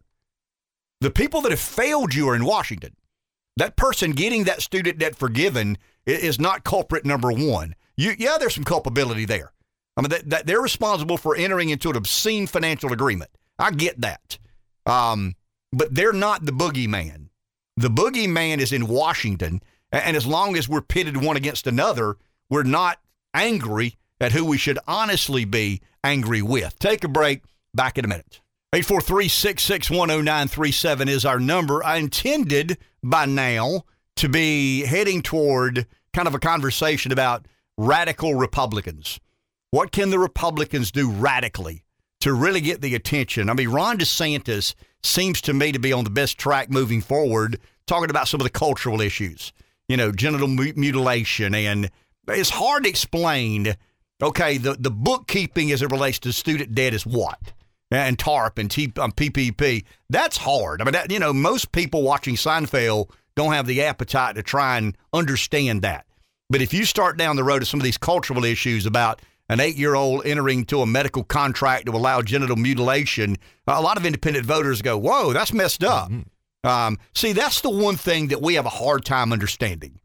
The people that have failed you are in Washington. That person getting that student debt forgiven is not culprit number one. You, yeah, there's some culpability there. I mean, that, that they're responsible for entering into an obscene financial agreement. I get that. Um, but they're not the boogeyman. The boogeyman is in Washington. And as long as we're pitted one against another, we're not angry at who we should honestly be angry with. Take a break. Back in a minute. 843-661-0937 is our number. I intended by now to be heading toward kind of a conversation about radical Republicans. What can the Republicans do radically to really get the attention? I mean, Ron DeSantis seems to me to be on the best track moving forward, talking about some of the cultural issues, you know, genital mutilation. And it's hard to explain, okay, the, the bookkeeping as it relates to student debt is what? And TARP and T, um, PPP. That's hard. I mean, that, you know, most people watching Seinfeld don't have the appetite to try and understand that. But if you start down the road of some of these cultural issues about an eight year old entering to a medical contract to allow genital mutilation, a lot of independent voters go, whoa, that's messed up. Mm-hmm. Um, see, that's the one thing that we have a hard time understanding.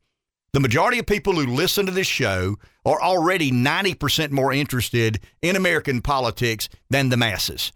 The majority of people who listen to this show are already 90% more interested in American politics than the masses.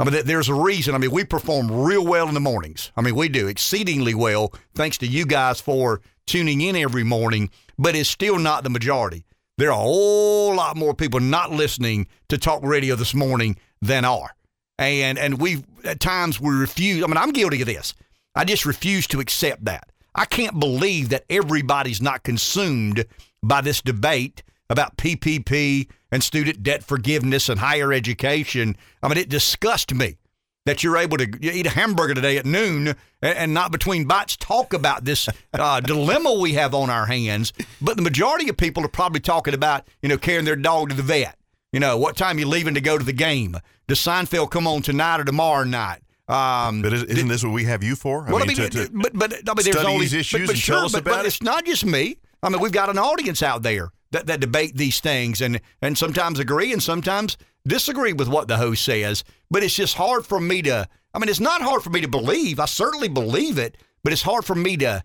I mean, there's a reason. I mean, we perform real well in the mornings. I mean, we do exceedingly well, thanks to you guys for tuning in every morning, but it's still not the majority. There are a whole lot more people not listening to talk radio this morning than are. And and we at times we refuse. I mean, I'm guilty of this. I just refuse to accept that. I can't believe that everybody's not consumed by this debate about PPP and student debt forgiveness and higher education. I mean, it disgusts me that you're able to eat a hamburger today at noon and, not between bites talk about this uh, dilemma we have on our hands. But the majority of people are probably talking about, you know, carrying their dog to the vet. You know, what time you leaving to go to the game? Does Seinfeld come on tonight or tomorrow night? Um, but isn't did, this what we have you for? I well, mean, I mean, to, to but but I mean, there's only these issues but, but and sure, tell us but, but it. It's not just me. I mean, we've got an audience out there that, that debate these things and and sometimes agree and sometimes disagree with what the host says. But it's just hard for me to. I mean, it's not hard for me to believe. I certainly believe it, but it's hard for me to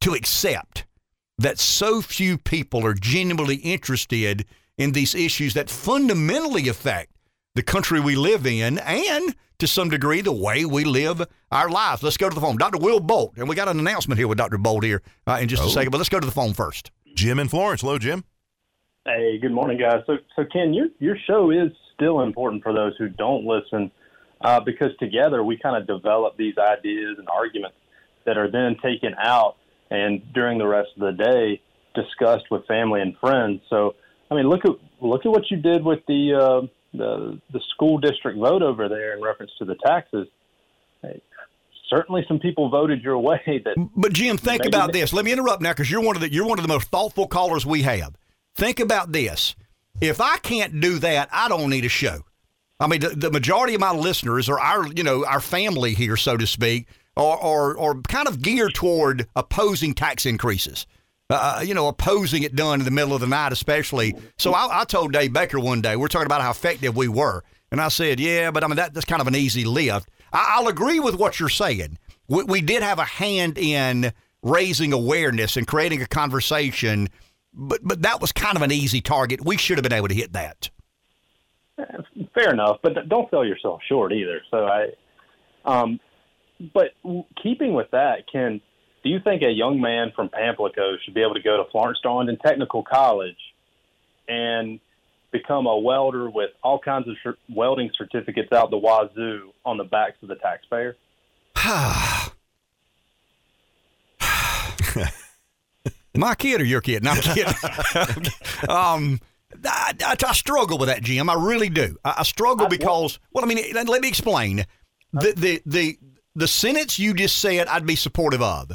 to accept that so few people are genuinely interested in these issues that fundamentally affect the country we live in and to some degree the way we live our lives. Let's go to the phone. Dr. Will Bolt. And we got an announcement here with Dr. Bolt here uh, in just oh. a second, but let's go to the phone first. Jim in Florence. Hello, Jim. Hey, good morning, guys. So, so Ken, your your show is still important for those who don't listen, uh, because together we kind of develop these ideas and arguments that are then taken out and during the rest of the day discussed with family and friends. So, I mean, look at look at what you did with the uh, the the school district vote over there in reference to the taxes. Certainly, some people voted your way. That, but Jim, think about this. Let me interrupt now because you're one of the you're one of the most thoughtful callers we have. Think about this. If I can't do that, I don't need a show. I mean, the, the majority of my listeners are our you know our family here, so to speak, are, are, are kind of geared toward opposing tax increases. Uh, uh, you know, opposing it done in the middle of the night, especially. So I, I, told Dave Baker one day, we're talking about how effective we were. And I said, yeah, but I mean, that, that's kind of an easy lift. I, will agree with what you're saying. We, we did have a hand in raising awareness and creating a conversation, but, but that was kind of an easy target. We should have been able to hit that. Fair enough, but don't sell yourself short either. So I, um, but keeping with that, Ken, do you think a young man from Pamplico should be able to go to Florence Darlington Technical College and become a welder with all kinds of sh- welding certificates out the wazoo on the backs of the taxpayer? My kid or your kid? No, I'm kidding. um, I, I, I, struggle with that, Jim. I really do. I, I struggle because, well, I mean, let me explain. The, the, the, the sentence you just said, I'd be supportive of.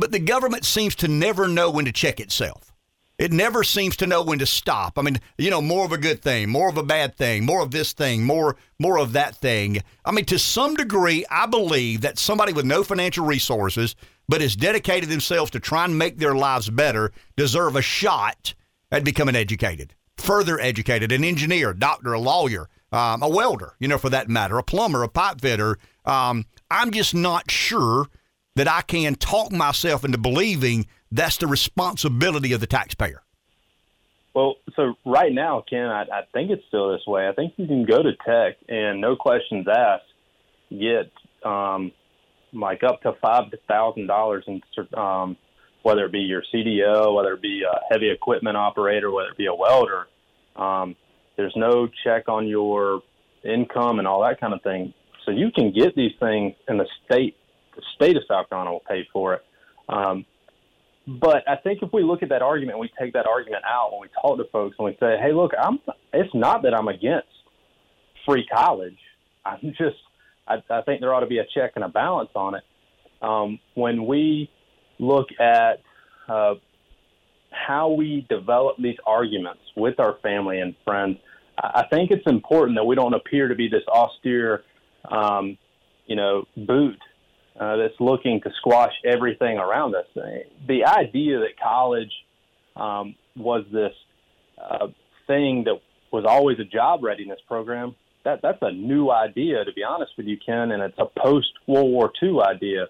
But the government seems to never know when to check itself. It never seems to know when to stop. I mean, you know, more of a good thing, more of a bad thing, more of this thing, more more of that thing. I mean, to some degree, I believe that somebody with no financial resources but has dedicated themselves to try and make their lives better deserve a shot at becoming educated, further educated, an engineer, doctor, a lawyer, um, a welder, you know, for that matter, a plumber, a pipe fitter. Um, I'm just not sure that I can talk myself into believing that's the responsibility of the taxpayer. Well, so right now, Ken, I, I think it's still this way. I think you can go to tech and no questions asked, get um, like up to five thousand dollars in um, whether it be your CDO, whether it be a heavy equipment operator, whether it be a welder. Um, there's no check on your income and all that kind of thing. So you can get these things in the state the state of South Carolina will pay for it. Um, but I think if we look at that argument, we take that argument out when we talk to folks and we say, "Hey, look, I'm. It's not that I'm against free college. I'm just. I, I think there ought to be a check and a balance on it. Um, when we look at uh, how we develop these arguments with our family and friends, I think it's important that we don't appear to be this austere, um, you know, boot uh, that's looking to squash everything around us. The idea that college um, was this uh, thing that was always a job readiness program, that, that's a new idea, to be honest with you, Ken, and it's a post World War II idea.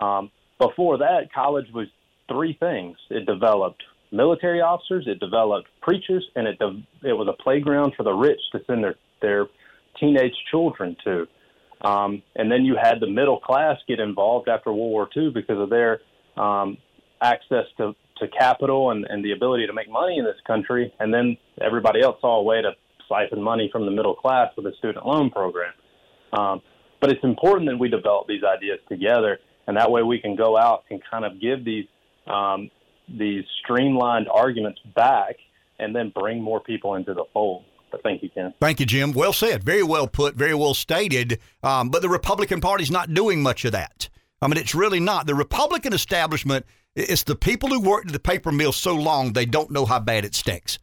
Um, before that, college was three things it developed military officers, it developed preachers, and it, de- it was a playground for the rich to send their, their teenage children to. Um, and then you had the middle class get involved after World War II because of their um, access to, to capital and, and the ability to make money in this country. And then everybody else saw a way to siphon money from the middle class with a student loan program. Um, but it's important that we develop these ideas together, and that way we can go out and kind of give these um, these streamlined arguments back, and then bring more people into the fold. But thank you, Ken. Thank you, Jim. Well said. Very well put. Very well stated. Um, but the Republican Party's not doing much of that. I mean, it's really not. The Republican establishment, it's the people who worked at the paper mill so long they don't know how bad it stinks.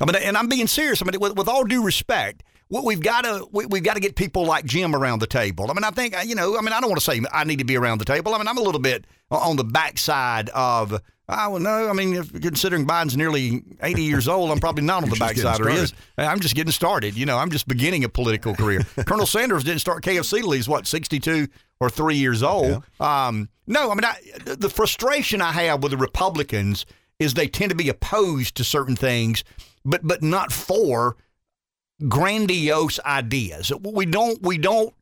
I mean, and I'm being serious. I mean, with, with all due respect, what we've got to we, have got to get people like Jim around the table. I mean, I think you know. I mean, I don't want to say I need to be around the table. I mean, I'm a little bit on the backside of. I don't know. I mean, if, considering Biden's nearly 80 years old, I'm probably not on the backside. Or is. I'm just getting started. You know, I'm just beginning a political career. Colonel Sanders didn't start KFC till he's what 62 or three years old. Yeah. Um, no, I mean, I, the frustration I have with the Republicans is they tend to be opposed to certain things, but but not for grandiose ideas. We don't we don't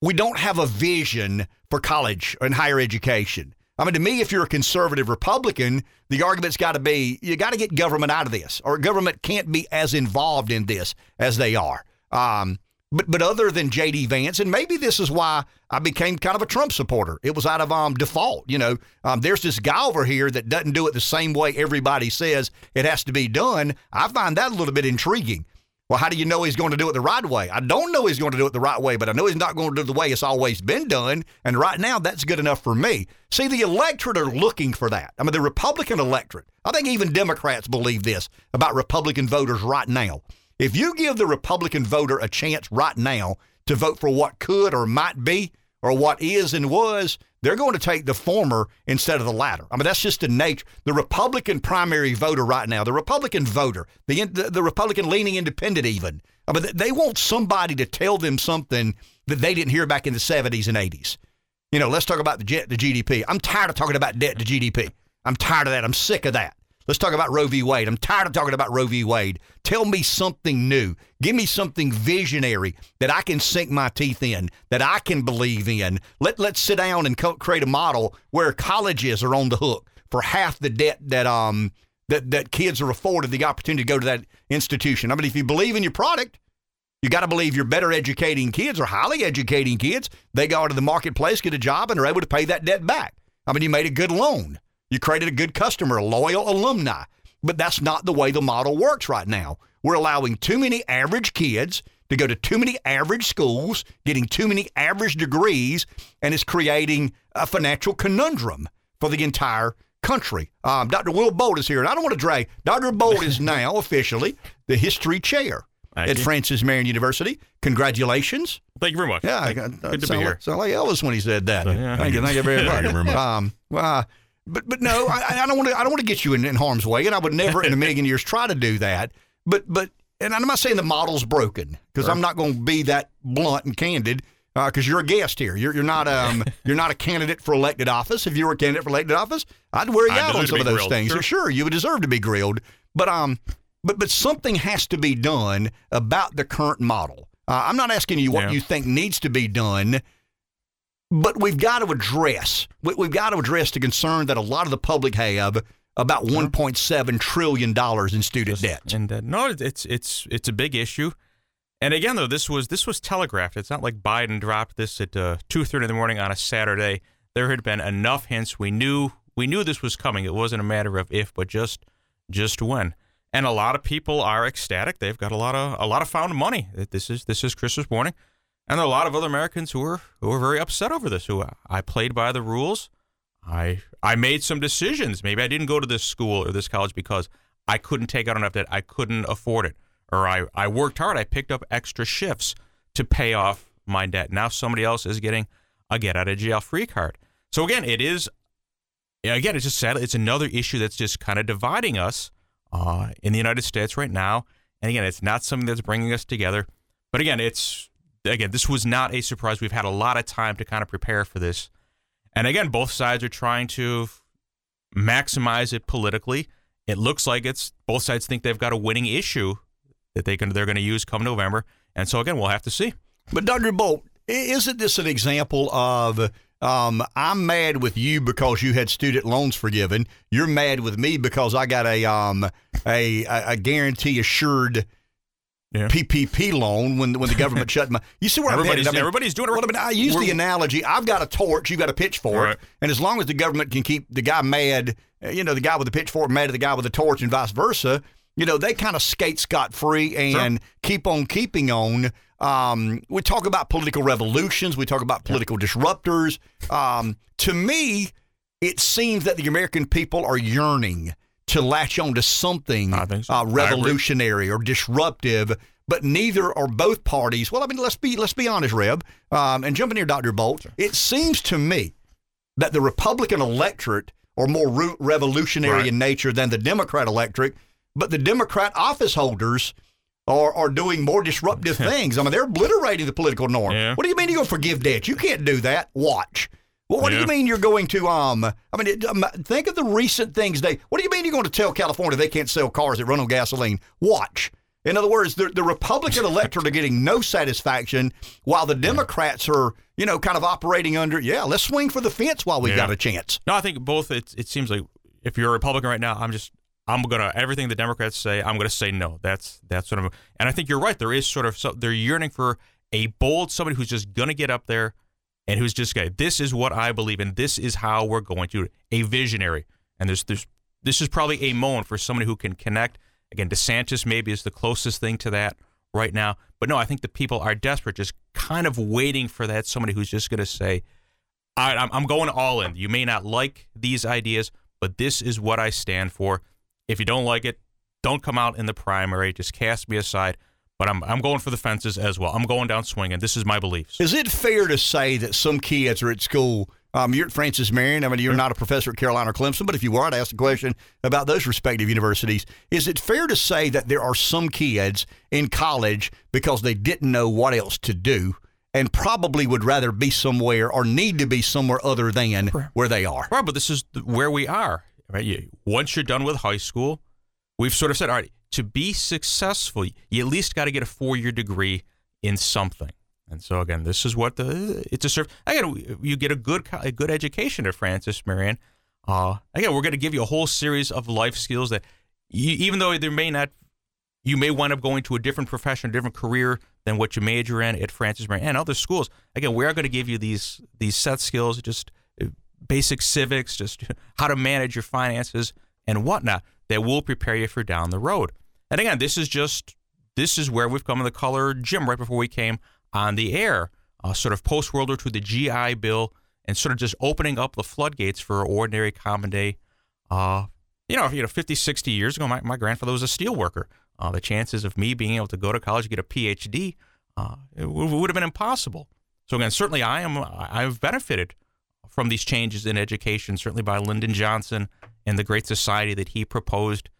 we don't have a vision for college and higher education. I mean, to me, if you're a conservative Republican, the argument's got to be you got to get government out of this, or government can't be as involved in this as they are. Um, but but other than J.D. Vance, and maybe this is why I became kind of a Trump supporter. It was out of um, default. You know, um, there's this guy over here that doesn't do it the same way everybody says it has to be done. I find that a little bit intriguing. Well, how do you know he's going to do it the right way? I don't know he's going to do it the right way, but I know he's not going to do it the way it's always been done. And right now, that's good enough for me. See, the electorate are looking for that. I mean, the Republican electorate, I think even Democrats believe this about Republican voters right now. If you give the Republican voter a chance right now to vote for what could or might be, or what is and was, they're going to take the former instead of the latter. I mean, that's just the nature. The Republican primary voter right now, the Republican voter, the the, the Republican leaning independent, even. I mean, they want somebody to tell them something that they didn't hear back in the 70s and 80s. You know, let's talk about the jet GDP. I'm tired of talking about debt to GDP. I'm tired of that. I'm sick of that. Let's talk about Roe v. Wade. I'm tired of talking about Roe v. Wade. Tell me something new. Give me something visionary that I can sink my teeth in, that I can believe in. Let, let's sit down and co- create a model where colleges are on the hook for half the debt that um that, that kids are afforded the opportunity to go to that institution. I mean, if you believe in your product, you got to believe you're better educating kids or highly educating kids. They go into the marketplace, get a job, and are able to pay that debt back. I mean, you made a good loan. You created a good customer, a loyal alumni. But that's not the way the model works right now. We're allowing too many average kids to go to too many average schools, getting too many average degrees, and it's creating a financial conundrum for the entire country. Um, Dr. Will Bolt is here, and I don't want to drag. Dr. Bolt is now officially the history chair Thank at you. Francis Marion University. Congratulations. Thank you very much. Yeah, Thank, I, good to be sound here. Like, sound like Elvis when he said that. So, yeah. Thank you. Thank you very much. thank you very much. Um, well, but but no, I, I don't want to. I don't want to get you in, in harm's way, and I would never in a million years try to do that. But but and I'm not saying the model's broken because sure. I'm not going to be that blunt and candid because uh, you're a guest here. You're, you're not um you're not a candidate for elected office. If you were a candidate for elected office, I'd wear you I out on some of those grilled. things. Sure. sure, you would deserve to be grilled. But um, but but something has to be done about the current model. Uh, I'm not asking you what yeah. you think needs to be done. But we've got to address we've got to address the concern that a lot of the public have about 1.7 trillion dollars in student debt. And uh, no, it's it's it's a big issue. And again, though, this was this was telegraphed. It's not like Biden dropped this at uh, two thirty in the morning on a Saturday. There had been enough hints. We knew we knew this was coming. It wasn't a matter of if, but just just when. And a lot of people are ecstatic. They've got a lot of a lot of found money. This is this is Christmas morning. And there are a lot of other Americans who are who are very upset over this. Who I played by the rules. I I made some decisions. Maybe I didn't go to this school or this college because I couldn't take out enough debt. I couldn't afford it, or I I worked hard. I picked up extra shifts to pay off my debt. Now somebody else is getting a get out of jail free card. So again, it is again it's just sad. It's another issue that's just kind of dividing us uh, in the United States right now. And again, it's not something that's bringing us together. But again, it's again, this was not a surprise. We've had a lot of time to kind of prepare for this. And again, both sides are trying to maximize it politically. It looks like it's both sides think they've got a winning issue that they can they're going to use come November. And so again, we'll have to see. But Dr. Bolt, isn't this an example of um, I'm mad with you because you had student loans forgiven. You're mad with me because I got a um a a, a guarantee assured. PPP loan when when the government shut my. You see where I'm Everybody's- headed? I mean, everybody's doing it Well, I, mean, I use the analogy. I've got a torch. You've got a pitchfork, Right. and as long as the government can keep the guy mad, you know, the guy with the pitchfork mad at the guy with the torch, and vice versa. You know, they kind of skate scot free and keep on keeping on. Um, we talk about political revolutions. We talk about political disruptors. Um, to me, it seems that the American people are yearning to latch on to something uh, revolutionary or disruptive. But neither or both parties. Well, I mean, let's be let's be honest, Reb, um, and jump in here, Doctor Bolt. It seems to me that the Republican electorate are more ru- revolutionary Right. in nature than the Democrat electorate, but the Democrat office holders are, are doing more disruptive things. I mean, they're obliterating the political norm. Yeah. What do you mean you're going to forgive debt? You can't do that. Watch. Well, what do you mean you're going to? Um, I mean, it, um, think of the recent things they. What do you mean you're going to tell California they can't sell cars that run on gasoline? Watch. In other words, the, the Republican electorate are getting no satisfaction, while the Democrats are, you know, kind of operating under. Yeah, let's swing for the fence while we've Yeah. got a chance. No, I think both. It it seems like if you're a Republican right now, I'm just I'm gonna everything the Democrats say, I'm gonna say no. That's that's what I'm. And I think you're right. There is sort of so, they're yearning for a bold somebody who's just gonna get up there and who's just going. This is what I believe in. This is how we're going to. A visionary. And there's there's this is probably a moment for somebody who can connect. Again, DeSantis maybe is the closest thing to that right now. But no, I think the people are desperate, just kind of waiting for that somebody who's just going to say, all right, I'm, I'm going all in. You may not like these ideas, but this is what I stand for. If you don't like it, don't come out in the primary. Just cast me aside. But I'm, I'm going for the fences as well. I'm going down swinging. This is my beliefs. Is it fair to say that some kids are at school? Um, you're at Francis Marion. I mean, you're not a professor at Carolina or Clemson, but if you were, I'd ask the question about those respective universities. Is it fair to say that there are some kids in college because they didn't know what else to do and probably would rather be somewhere or need to be somewhere other than where they are? Right, but this is where we are. Right? Once you're done with high school, we've sort of said, all right, to be successful, you at least got to get a four-year degree in something. And so again, this is what the it's a serve. Again, you get a good a good education at Francis Marion. Uh, again, we're going to give you a whole series of life skills that, you, even though there may not, you may wind up going to a different profession, a different career than what you major in at Francis Marion and other schools. Again, we are going to give you these these set skills, just uh, basic civics, just how to manage your finances and whatnot that will prepare you for down the road. And again, this is just this is where we've come in the color Jim right before we came on the air, uh, sort of post World War II, the GI Bill, and sort of just opening up the floodgates for ordinary common day. Uh, you know, you know, 50, 60 years ago, my, my grandfather was a steel worker. Uh, the chances of me being able to go to college and get a PhD uh, w- would have been impossible. So again, certainly I am I've benefited from these changes in education, certainly by Lyndon Johnson and the Great Society that he proposed.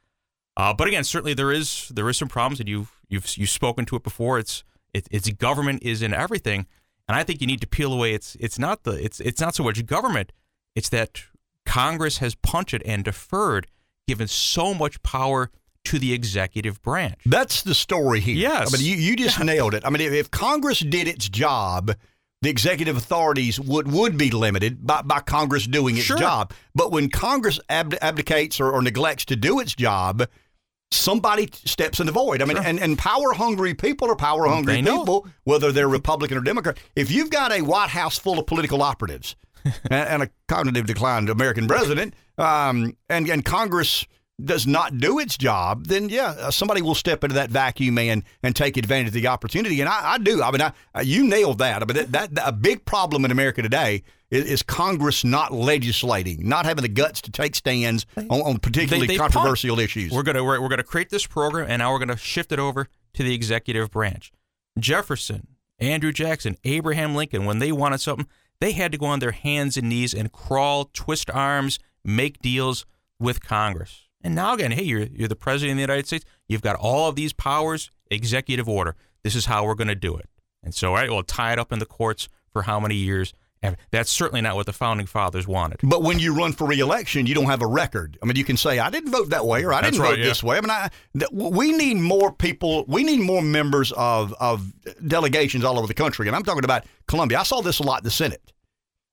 Uh, but again, certainly there is there is some problems, and you've you've you've spoken to it before. It's it, it's government is in everything, and I think you need to peel away. It's it's not the it's it's not so much government. It's that Congress has punted and deferred, given so much power to the executive branch. That's the story here. Yes. I mean, you, you just nailed it. I mean, if Congress did its job, the executive authorities would, would be limited by, by Congress doing its Sure. job. But when Congress abd- abdicates or, or neglects to do its job, somebody steps in the void. I mean, and, and power hungry people are power hungry people, whether they're Republican or Democrat. If you've got a White House full of political operatives and, and a cognitive declined American president, um, and, and Congress does not do its job, then yeah, uh, somebody will step into that vacuum and and take advantage of the opportunity. And I, I do. I mean, I, uh, you nailed that. I mean, that, that, that- a big problem in America today is, is Congress not legislating, not having the guts to take stands on, on particularly They- they controversial issues. We're gonna we're, we're gonna create this program, and now we're gonna shift it over to the executive branch. Jefferson, Andrew Jackson, Abraham Lincoln, when they wanted something, they had to go on their hands and knees and crawl, twist arms, make deals with Congress. And now again, hey, you're you're the president of the United States. You've got all of these powers, executive order. This is how we're going to do it. And so, all right, we'll tie it up in the courts for how many years? And that's certainly not what the founding fathers wanted. But when you run for reelection, you don't have a record. I mean, you can say I didn't vote that way or I That's didn't right, vote yeah. this way. I mean, I, th- we need more people. We need more members of of delegations all over the country, and I'm talking about Columbia. I saw this a lot in the Senate.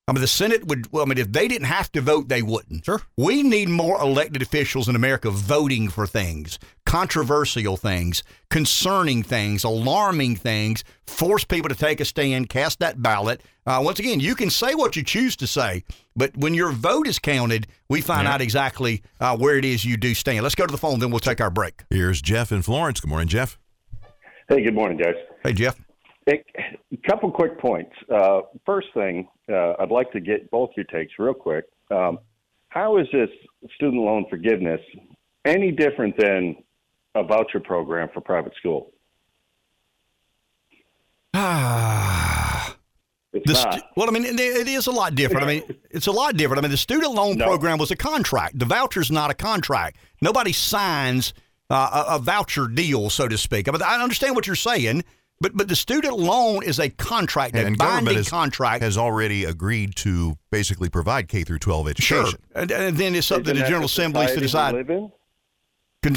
I mean, the Senate would, well, I mean, if they didn't have to vote, they wouldn't. Sure. We need more elected officials in America voting for things, controversial things, concerning things, alarming things, force people to take a stand, cast that ballot. Uh, once again, you can say what you choose to say, but when your vote is counted, we find Yeah. out exactly uh, where it is you do stand. Let's go to the phone, then we'll take our break. Here's Jeff in Florence. Good morning, Jeff. Hey, good morning, guys. Hey, Jeff. A couple quick points. Uh, first thing, uh, I'd like to get both your takes real quick. Um, how is this student loan forgiveness any different than a voucher program for private school? It's The not. stu- well, I mean, it, it is a lot different. I mean, it's a lot different. I mean, the student loan program was a contract. The voucher's not a contract. Nobody signs uh, a, a voucher deal, so to speak. I, mean, I understand what you're saying, but but the student loan is a contract, a And government binding has, contract. has already agreed to basically provide K through 12 education. Sure, and, and then it's up to Isn't the General Assembly to decide. Con-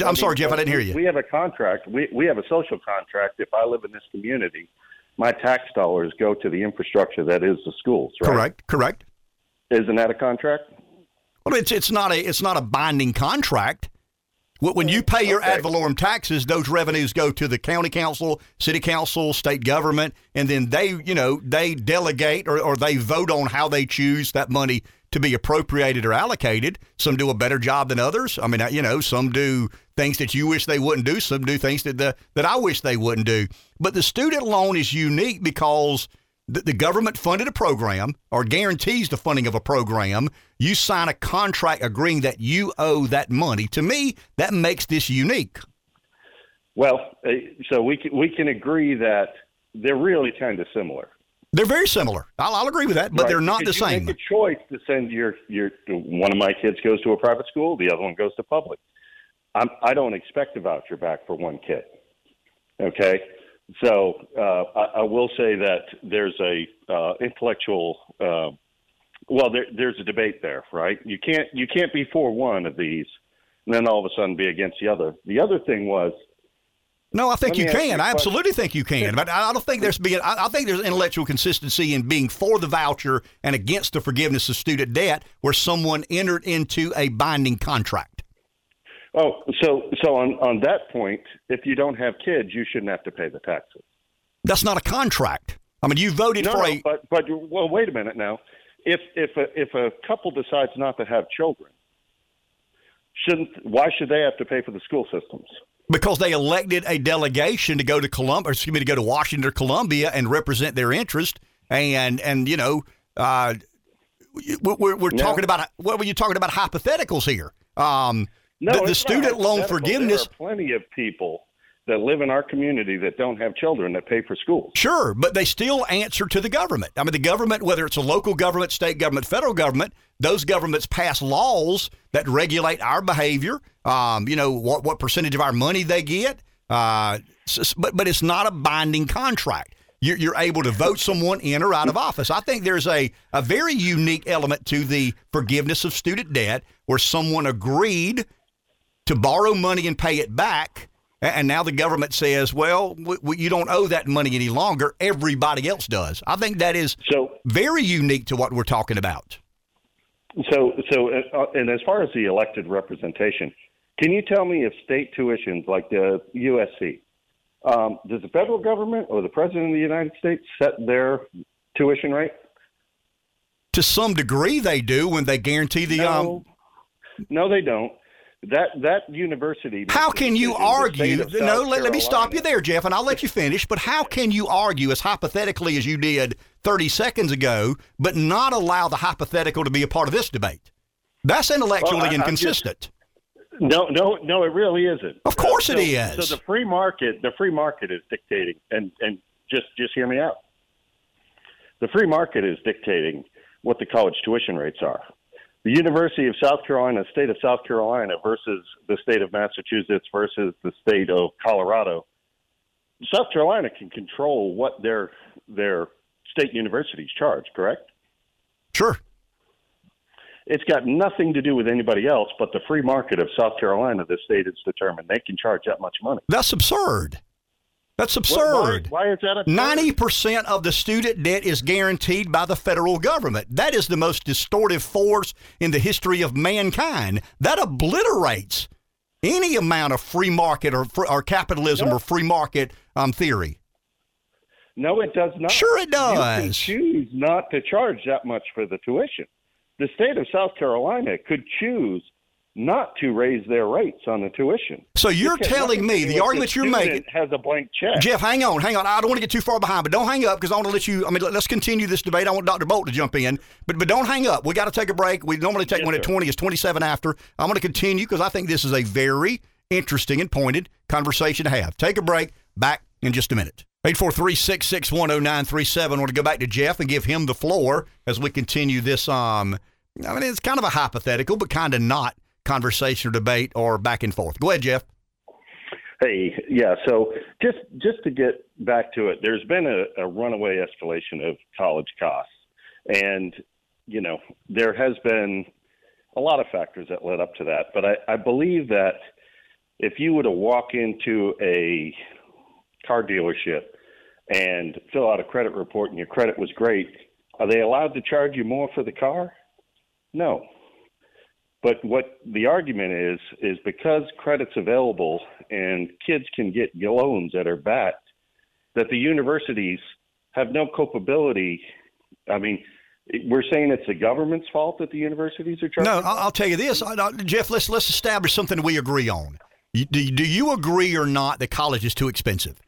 I'm I sorry, Jeff, I didn't hear you. We have a contract. We we have a social contract. If I live in this community, my tax dollars go to the infrastructure that is the schools. Right? Correct, correct. Isn't that a contract? Well, it's it's not a it's not a binding contract. Wh- When you pay your ad valorem taxes, those revenues go to the county council, city council, state government, and then they, you know, they delegate or, or they vote on how they choose that money to be appropriated or allocated. Some do a better job than others. I mean, you know, some do things that you wish they wouldn't do. Some do things that the, that I wish they wouldn't do. But the student loan is unique because the, the government funded a program or guarantees the funding of a program. You sign a contract agreeing that you owe that money. To me, that makes this unique. Well, uh, so we can, we can agree that they're really kind of similar. They're very similar. I'll, I'll agree with that, but Right, they're not the because same. Make a choice to send your your one of my kids goes to a private school, the other one goes to public. I'm, I don't expect a voucher back for one kid. Okay, so uh, I, I will say that there's a uh, intellectual. Uh, well, there, there's a debate there, right? You can't you can't be for one of these, and then all of a sudden be against the other. The other thing was No, I think you you can. a I absolutely think you can. But I don't think there's being. I I think there's intellectual consistency in being for the voucher and against the forgiveness of student debt, where someone entered into a binding contract. Oh, so so on on that point, if you don't have kids, you shouldn't have to pay the taxes. That's not a contract. I mean, you voted no, for no, a. but but well, wait a minute now. If if a, if a couple decides not to have children, shouldn't why should they have to pay for the school systems? because they elected a delegation to go to Columbia, excuse me, to go to Washington or Columbia and represent their interest. And and you know, uh, we're, we're, No. talking about what were you talking about hypotheticals here? Um, No, the, the student loan forgiveness. There are plenty of people that live in our community that don't have children that pay for schools. Sure, but they still answer to the government. I mean, the government, whether it's a local government, state government, federal government, those governments pass laws that regulate our behavior. Um, you know what what percentage of our money they get. Uh, but but it's not a binding contract. You're, you're able to vote someone in or out of office. I think there's a, a very unique element to the forgiveness of student debt where someone agreed to borrow money and pay it back. And now the government says, well, w- w- you don't owe that money any longer. Everybody else does. I think that is so very unique to what we're talking about. So, so, uh, and as far as the elected representation, can you tell me if state tuitions like the USC, um, does the federal government or the president of the United States set their tuition rate? To some degree, they do when they guarantee the. Um, No, no, they don't. That that university. how can you argue? No, South let, let me stop you there, Jeff, and I'll let you finish. But how can you argue as hypothetically as you did 30 seconds ago, but not allow the hypothetical to be a part of this debate? That's intellectually Well, I- inconsistent. No, no, no, it really isn't. Of course it so, is. So the free market, the free market is dictating, and and just just hear me out. The free market is dictating what the college tuition rates are. The University of South Carolina, state of South Carolina versus the state of Massachusetts versus the state of Colorado. South Carolina can control what their their state universities charge, correct? Sure. It's got nothing to do with anybody else but the free market of South Carolina. The state is determined they can charge that much money. That's absurd. That's absurd. Why, why is that absurd? Ninety percent of the student debt is guaranteed by the federal government. That is the most distortive force in the history of mankind. That obliterates any amount of free market or, or capitalism or free market um, theory. No, it does not. Sure it does. You can choose not to charge that much for the tuition. The state of South Carolina could choose not to raise their rates on the tuition. So you're telling me the argument you're making has a blank check. Jeff, hang on, hang on. I don't want to get too far behind, but don't hang up because I want to let you. I mean, let- let's continue this debate. I want Dr. Bolt to jump in, but but don't hang up. We got to take a break. We normally take Yes, one at twenty. It's twenty-seven after. I'm going to continue because I think this is a very interesting and pointed conversation to have. Take a break. Back in just a minute. 843-661-0937. I want to go back to Jeff and give him the floor as we continue this. Um, I mean, it's kind of a hypothetical, but kind of not conversation or debate or back and forth. Go ahead, Jeff. Hey, yeah. So just just to get back to it, there's been a, a runaway escalation of college costs, and you know there has been a lot of factors that led up to that. But I, I believe that if you were to walk into a car dealership and fill out a credit report and your credit was great, are they allowed to charge you more for the car? No. But what the argument is is because credit's available and kids can get loans that are backed, that the universities have no culpability. I mean, we're saying it's the government's fault that the universities are charging. No, I'll, tell you this, Jeff. Let's let's establish something we agree on. Do, do you agree or not that college is too expensive?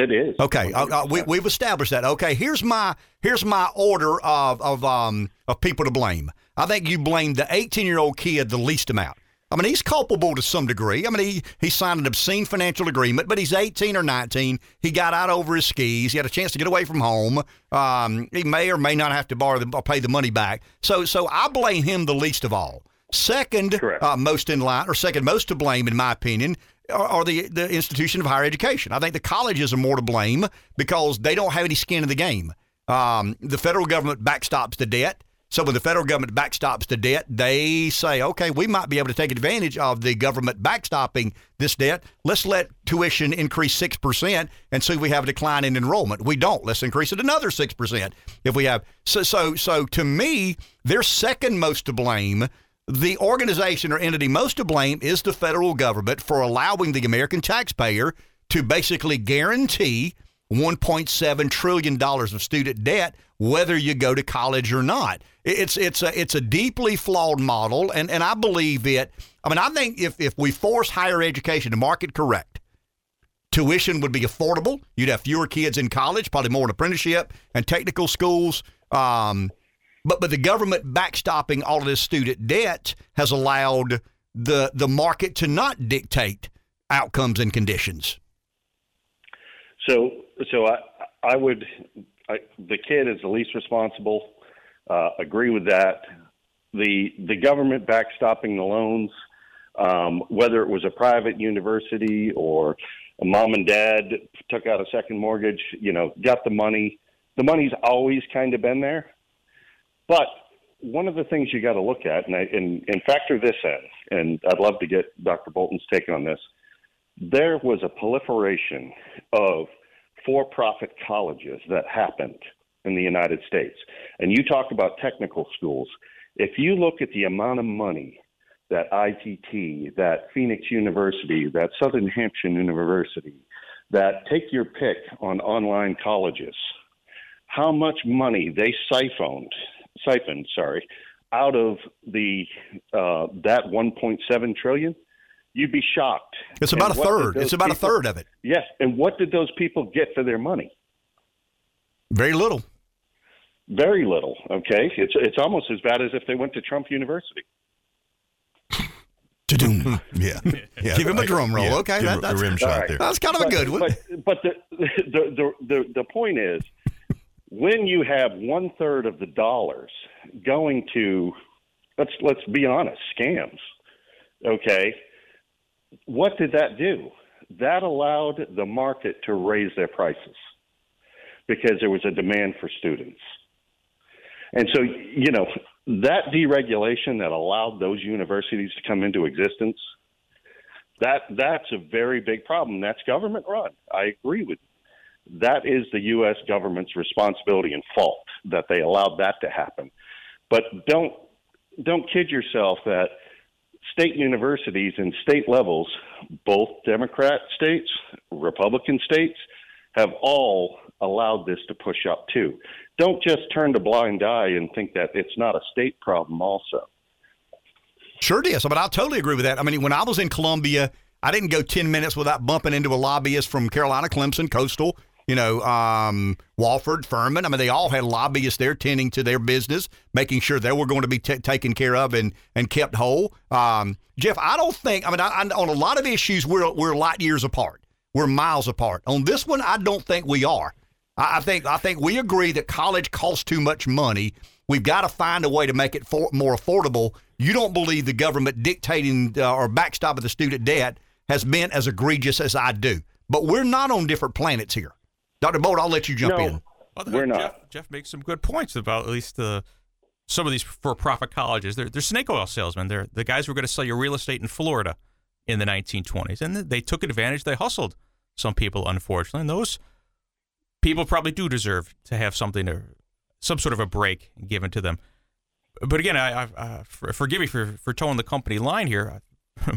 It is. Okay, uh, uh, we, we've established that. Okay, here's my here's my order of of um of people to blame. I think you blame the 18 year old kid the least amount. I mean, he's culpable to some degree. I mean, he, he signed an obscene financial agreement, but he's 18 or 19. He got out over his skis. He had a chance to get away from home. Um, he may or may not have to borrow the, or pay the money back. So, so I blame him the least of all. Second, uh, most in line, or second most to blame, in my opinion, are the the institution of higher education. I think the colleges are more to blame because they don't have any skin in the game. Um, the federal government backstops the debt. So when the federal government backstops the debt, they say, okay, we might be able to take advantage of the government backstopping this debt. Let's let tuition increase 6% and see if we have a decline in enrollment. We don't. Let's increase it another 6% if we have. So, so, so to me, they're second most to blame. The organization or entity most to blame is the federal government for allowing the American taxpayer to basically guarantee $1.7 trillion of student debt, whether you go to college or not. It's, it's, a, it's a deeply flawed model, and, and I believe it. I mean, I think if, if we force higher education to market correct, tuition would be affordable. You'd have fewer kids in college, probably more in apprenticeship and technical schools. Um, but but the government backstopping all of this student debt has allowed the the market to not dictate outcomes and conditions. So, so I, I would, I, the kid is the least responsible. Uh, agree with that. The the government backstopping the loans, um, whether it was a private university or a mom and dad took out a second mortgage, you know, got the money. The money's always kind of been there, but one of the things you got to look at, and, I, and and factor this in, and I'd love to get Dr. Bolton's take on this there was a proliferation of for profit colleges that happened in the United States. And you talk about technical schools. If you look at the amount of money that ITT, that Phoenix University, that Southern Hampshire University, that take your pick on online colleges, how much money they siphoned, siphoned, sorry, out of the uh, that 1.7 trillion, you'd be shocked. It's about And a third. It's about a third of it. Yes, and what did those people get for their money? Very little. Very little. Okay, it's it's almost as bad as if they went to Trump University. yeah. yeah. Give him a drum roll. Yeah, Okay, that- him a that's- rim shot All right. there. That's kind of a good one. But but the the, the the the point is, when you have one third of the dollars going to, let's let's be honest, scams. Okay, what did that do? That allowed the market to raise their prices because there was a demand for students. And so, you know, that deregulation that allowed those universities to come into existence That that's a very big problem. That's government run. I agree with you. That is the U.S. government's responsibility and fault that they allowed that to happen. But don't don't kid yourself that state universities and state levels, both Democrat states, Republican states, have all allowed this to push up too. Don't just turn a blind eye and think that it's not a state problem also. Sure is. But I totally agree with that. I mean, when I was in Columbia, I didn't go 10 minutes without bumping into a lobbyist from Carolina, Clemson, Coastal, you know, um, Wofford, Furman. I mean, they all had lobbyists there tending to their business, making sure they were going to be t- taken care of and, and kept whole. Um, Jeff, I don't think, I mean, I, I, on a lot of issues, we're, we're light years apart. We're miles apart. On this one, I don't think we are. I, I think I think we agree that college costs too much money. We've got to find a way to make it for, more affordable. You don't believe the government dictating uh, or backstopping the student debt has been as egregious as I do. But we're not on different planets here. Dr. Bolt, I'll let you jump No. in. Well, We're not. Jeff, Jeff makes some good points about at least the some of these for-profit colleges. They're, they're snake oil salesmen. They're the guys who were going to sell you real estate in Florida in the 1920s, and they took advantage. They hustled some people, unfortunately, and those people probably do deserve to have something or some sort of a break given to them. But again, I, I uh, for, forgive me for for toeing the company line here.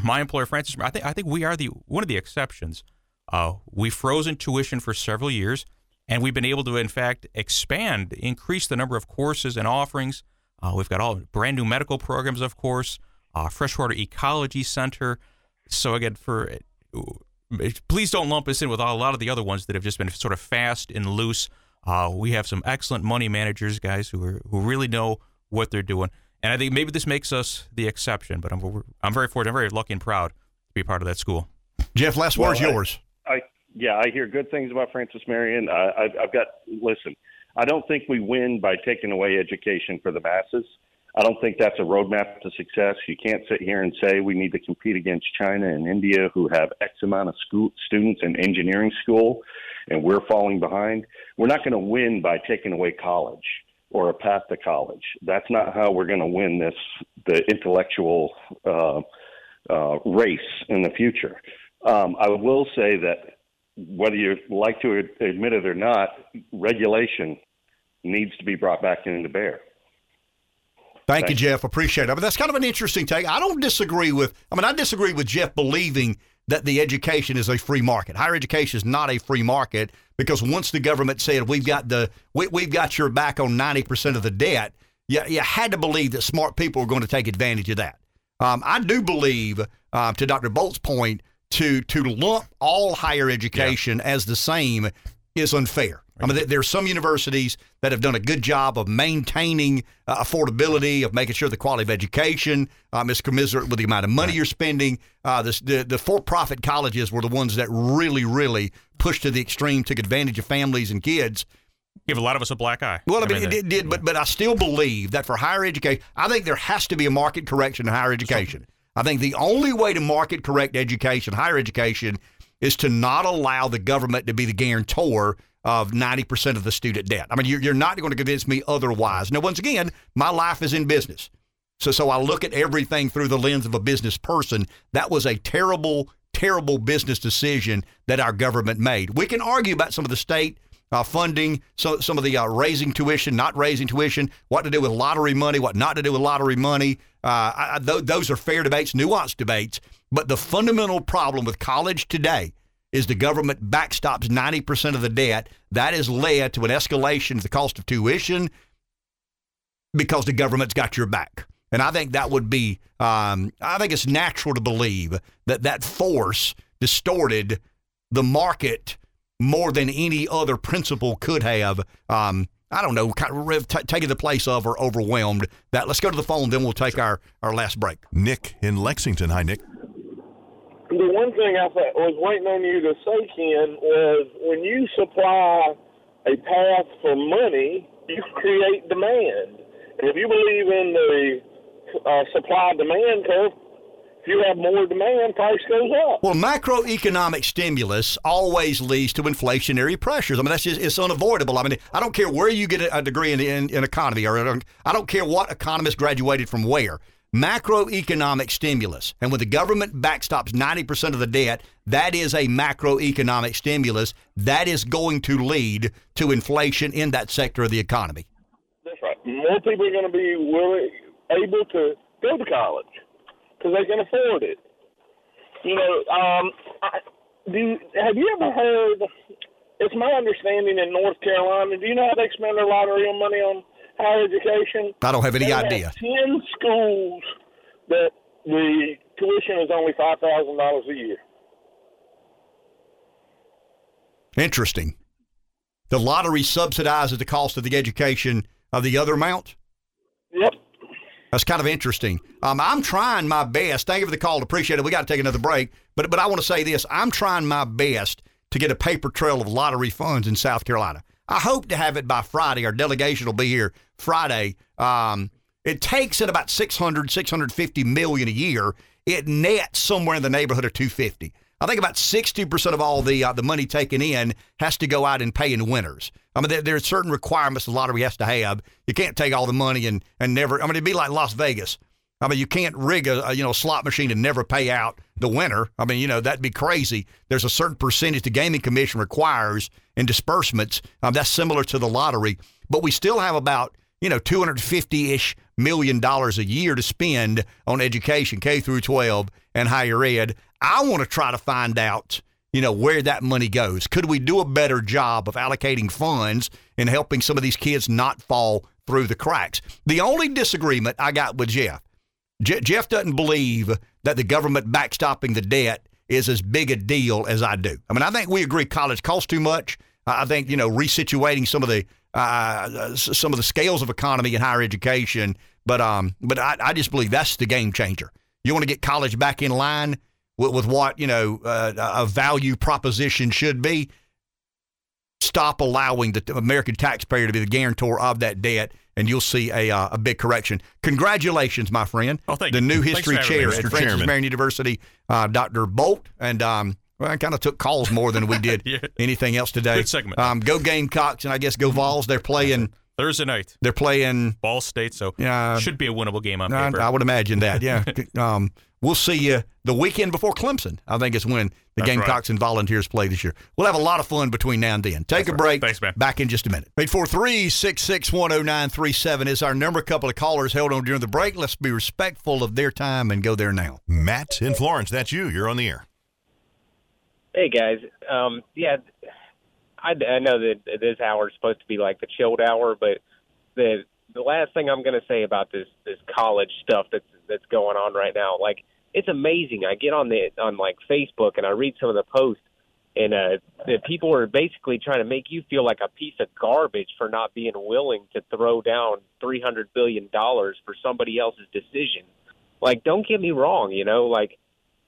My employer, Francis, I think I think we are the one of the exceptions. Uh, we frozen tuition for several years, and we've been able to, in fact, expand, increase the number of courses and offerings. Uh, we've got all brand new medical programs, of course, uh, freshwater ecology center. So again, for please don't lump us in with a lot of the other ones that have just been sort of fast and loose. Uh, we have some excellent money managers, guys who are who really know what they're doing, and I think maybe this makes us the exception. But I'm I'm very fortunate, I'm very lucky and proud to be part of that school. Jeff, last Well, word's I- yours. Yeah, I hear good things about Francis Marion. I, I, I've got listen. I don't think we win by taking away education for the masses. I don't think that's a roadmap to success. You can't sit here and say we need to compete against China and India, who have X amount of school, students in engineering school, and we're falling behind. We're not going to win by taking away college or a path to college. That's not how we're going to win this the intellectual uh, uh, race in the future. Um, I will say that whether you like to admit it or not, regulation needs to be brought back into bear. Thank you, Jeff. Appreciate it. But that's kind of an interesting take. I don't disagree with. I mean, I disagree with Jeff believing that the education is a free market. Higher education is not a free market because once the government said we've got the we, we've got your back on ninety percent of the debt, you, you had to believe that smart people were going to take advantage of that. Um, I do believe, uh, to Dr. Bolt's point, to to lump all higher education as the same is unfair. I mean, there- there are some universities that have done a good job of maintaining uh, affordability, of making sure the quality of education um, is commensurate with the amount of money you're spending. Uh, this, the the for-profit colleges were the ones that really, really pushed to the extreme, took advantage of families and kids. Give a lot of us a black eye. Well, I mean, the- it did, but but I still believe that for higher education, I think there has to be a market correction in higher education. I think the only way to market correct education, higher education, is to not allow the government to be the guarantor of 90% of the student debt. I mean, you're, not going to convince me otherwise. Now, once again, my life is in business. So, so I look at everything through the lens of a business person. That was a terrible, terrible business decision that our government made. We can argue about some of the state uh, funding, so, some of the uh, raising tuition, not raising tuition, what to do with lottery money, what not to do with lottery money. Uh, I, th- those are fair debates, nuanced debates. But the fundamental problem with college today is the government backstops 90% of the debt. That has led to an escalation of the cost of tuition because the government's got your back. And I think that would be, um, I think it's natural to believe that that force distorted the market more than any other principle could have. Um, I don't know, kind of t- taken the place of or overwhelmed that. Let's go to the phone, then we'll take our, our last break. Nick in Lexington. Hi, Nick. The one thing I was waiting on you to say, Ken, was when you supply a path for money, you create demand. And if you believe in the uh, supply demand curve, if you have more demand, price goes up. Well, macroeconomic stimulus always leads to inflationary pressures. I mean, that's just it's unavoidable. I mean, I don't care where you get a degree in, in, in economy, or I don't, I don't care what economist graduated from where. macroeconomic stimulus. And when the government backstops 90% of the debt, that is a macroeconomic stimulus that is going to lead to inflation in that sector of the economy. That's right. More people are going to be willing, able to go to college because they can afford it. You know, um, I, do have you ever heard? It's my understanding in North Carolina. Do you know how they spend their lottery on money on higher education? I don't have any They idea. ten schools that the tuition is only five thousand dollars a year. Interesting. The lottery subsidizes the cost of the education of the other amount? Yep. That's kind of interesting. Um, I'm trying my best. Thank you for the call. Appreciate it. We got to take another break. But but I want to say this. I'm trying my best to get a paper trail of lottery funds in South Carolina. I hope to have it by Friday. Our delegation will be here Friday. Um, it takes in about 600, 650 million a year. It nets somewhere in the neighborhood of 250. I think about 60% of all the uh, the money taken in has to go out and pay in winners. I mean, there, there are certain requirements the lottery has to have. You can't take all the money and, and never, I mean, it'd be like Las Vegas. I mean, you can't rig a, a you know slot machine and never pay out the winner. I mean, you know that'd be crazy. There's a certain percentage the gaming commission requires in disbursements. Um, that's similar to the lottery, but we still have about you know 250 ish million dollars a year to spend on education, K through 12 and higher ed. I want to try to find out you know where that money goes. Could we do a better job of allocating funds and helping some of these kids not fall through the cracks? The only disagreement I got with Jeff Je- Jeff doesn't believe that the government backstopping the debt is as big a deal as I do. I mean, I think we agree college costs too much. I think you know resituating some of the uh, some of the scales of economy in higher education, but um, but I, I just believe that's the game changer. You want to get college back in line with, with what you know uh, a value proposition should be. Stop allowing the American taxpayer to be the guarantor of that debt, and you'll see a uh, a big correction. Congratulations, my friend. Oh, thank the you. new history chair at Francis Marion University, uh, Dr. Bolt, and um, well, I kind of took calls more than we did Yeah. anything else today. Good segment. Um, go Gamecocks, and I guess go Vols. They're playing. Thursday night, They're playing. Ball State, so Yeah. should be a winnable game on I, paper. I would imagine that. Yeah. um, we'll see you the weekend before Clemson. I think is when the That's right. Gamecocks and Volunteers play this year. We'll have a lot of fun between now and then. Take a break. Thanks, man. Back in just a minute. 843 661 0937 is our number. A couple of callers held on during the break. Let's be respectful of their time and go there now. Matt in Florence, that's you. You're on the air. Hey guys, um, yeah, I, I know that this hour is supposed to be like the chilled hour, but the the last thing I'm going to say about this this college stuff that's that's going on right now, like it's amazing. I get on the on like Facebook and I read some of the posts, and uh, the people are basically trying to make you feel like a piece of garbage for not being willing to throw down three hundred billion dollars for somebody else's decision. Like, don't get me wrong, you know, like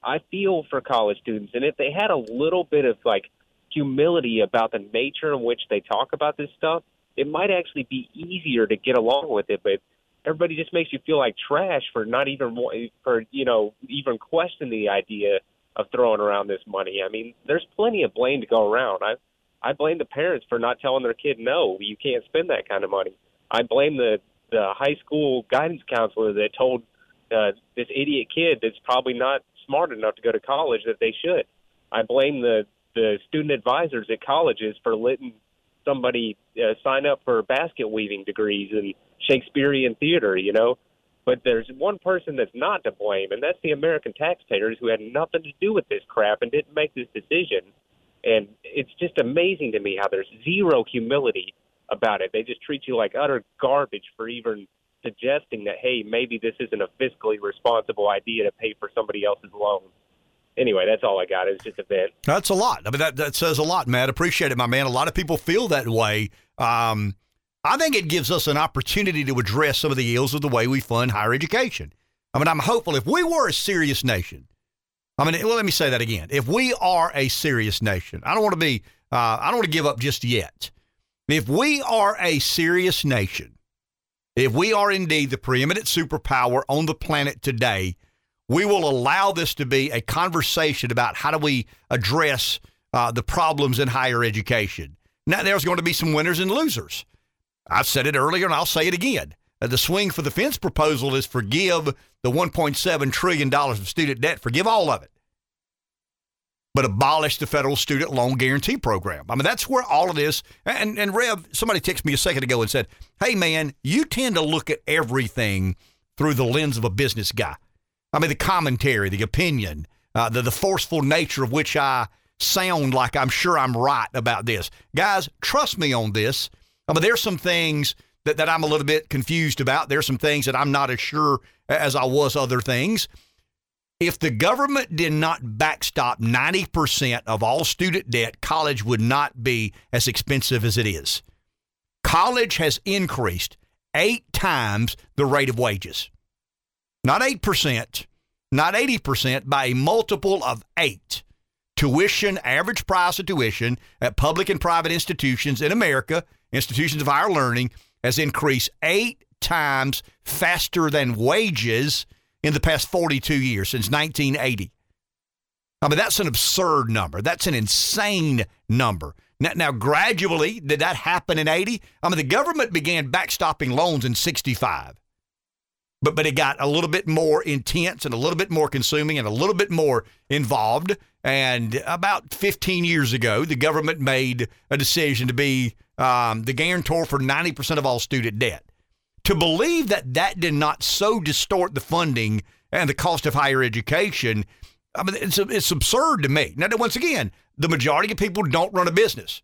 I feel for college students, and if they had a little bit of like humility about the nature in which they talk about this stuff, it might actually be easier to get along with it. But everybody just makes you feel like trash for not even for you know even question the idea of throwing around this money. I mean, there's plenty of blame to go around. I I blame the parents for not telling their kid no, you can't spend that kind of money. I blame the the high school guidance counselor that told uh, this idiot kid that's probably not smart enough to go to college that they should. I blame the the student advisors at colleges for letting somebody uh, sign up for basket weaving degrees and Shakespearean theater, you know. But there's one person that's not to blame, and that's the American taxpayers who had nothing to do with this crap and didn't make this decision. And it's just amazing to me how there's zero humility about it. They just treat you like utter garbage for even suggesting that, hey, maybe this isn't a fiscally responsible idea to pay for somebody else's loan. Anyway, that's all I got. It's just a bit. That's a lot. I mean, that, that says a lot, Matt. Appreciate it, my man. A lot of people feel that way. Um, I think it gives us an opportunity to address some of the ills of the way we fund higher education. I mean, I'm hopeful if we were a serious nation, I mean, well, let me say that again. If we are a serious nation, I don't want to be, uh, I don't want to give up just yet. If we are a serious nation, if we are indeed the preeminent superpower on the planet today, we will allow this to be a conversation about how do we address uh, the problems in higher education. Now, there's going to be some winners and losers. I've said it earlier and I'll say it again. uh, the swing for the fence proposal is forgive the 1.7 trillion dollars of student debt, forgive all of it, but abolish the federal student loan guarantee program. I mean, that's where all of this. And and Rev, somebody texted me a second ago and said, "Hey, man, you tend to look at everything through the lens of a business guy. I mean, the commentary, the opinion, uh, the the forceful nature of which I." sound like I'm sure I'm right about this. Guys, trust me on this. Uh, I mean, there's some things that, that I'm a little bit confused about. There's some things that I'm not as sure as I was other things. If the government did not backstop 90% of all student debt, college would not be as expensive as it is. College has increased eight times the rate of wages. Not 8%, not 80%, by a multiple of eight. Tuition, average price of tuition at public and private institutions in America, institutions of higher learning, has increased eight times faster than wages in the past 42 years, since 1980. I mean, that's an absurd number. That's an insane number. Now, now, gradually, did that happen in 80? I mean, the government began backstopping loans in 65. But, but it got a little bit more intense and a little bit more consuming and a little bit more involved. And about 15 years ago, the government made a decision to be um, the guarantor for 90% of all student debt. To believe that that did not so distort the funding and the cost of higher education, I mean, it's, it's absurd to me. Now, once again, the majority of people don't run a business.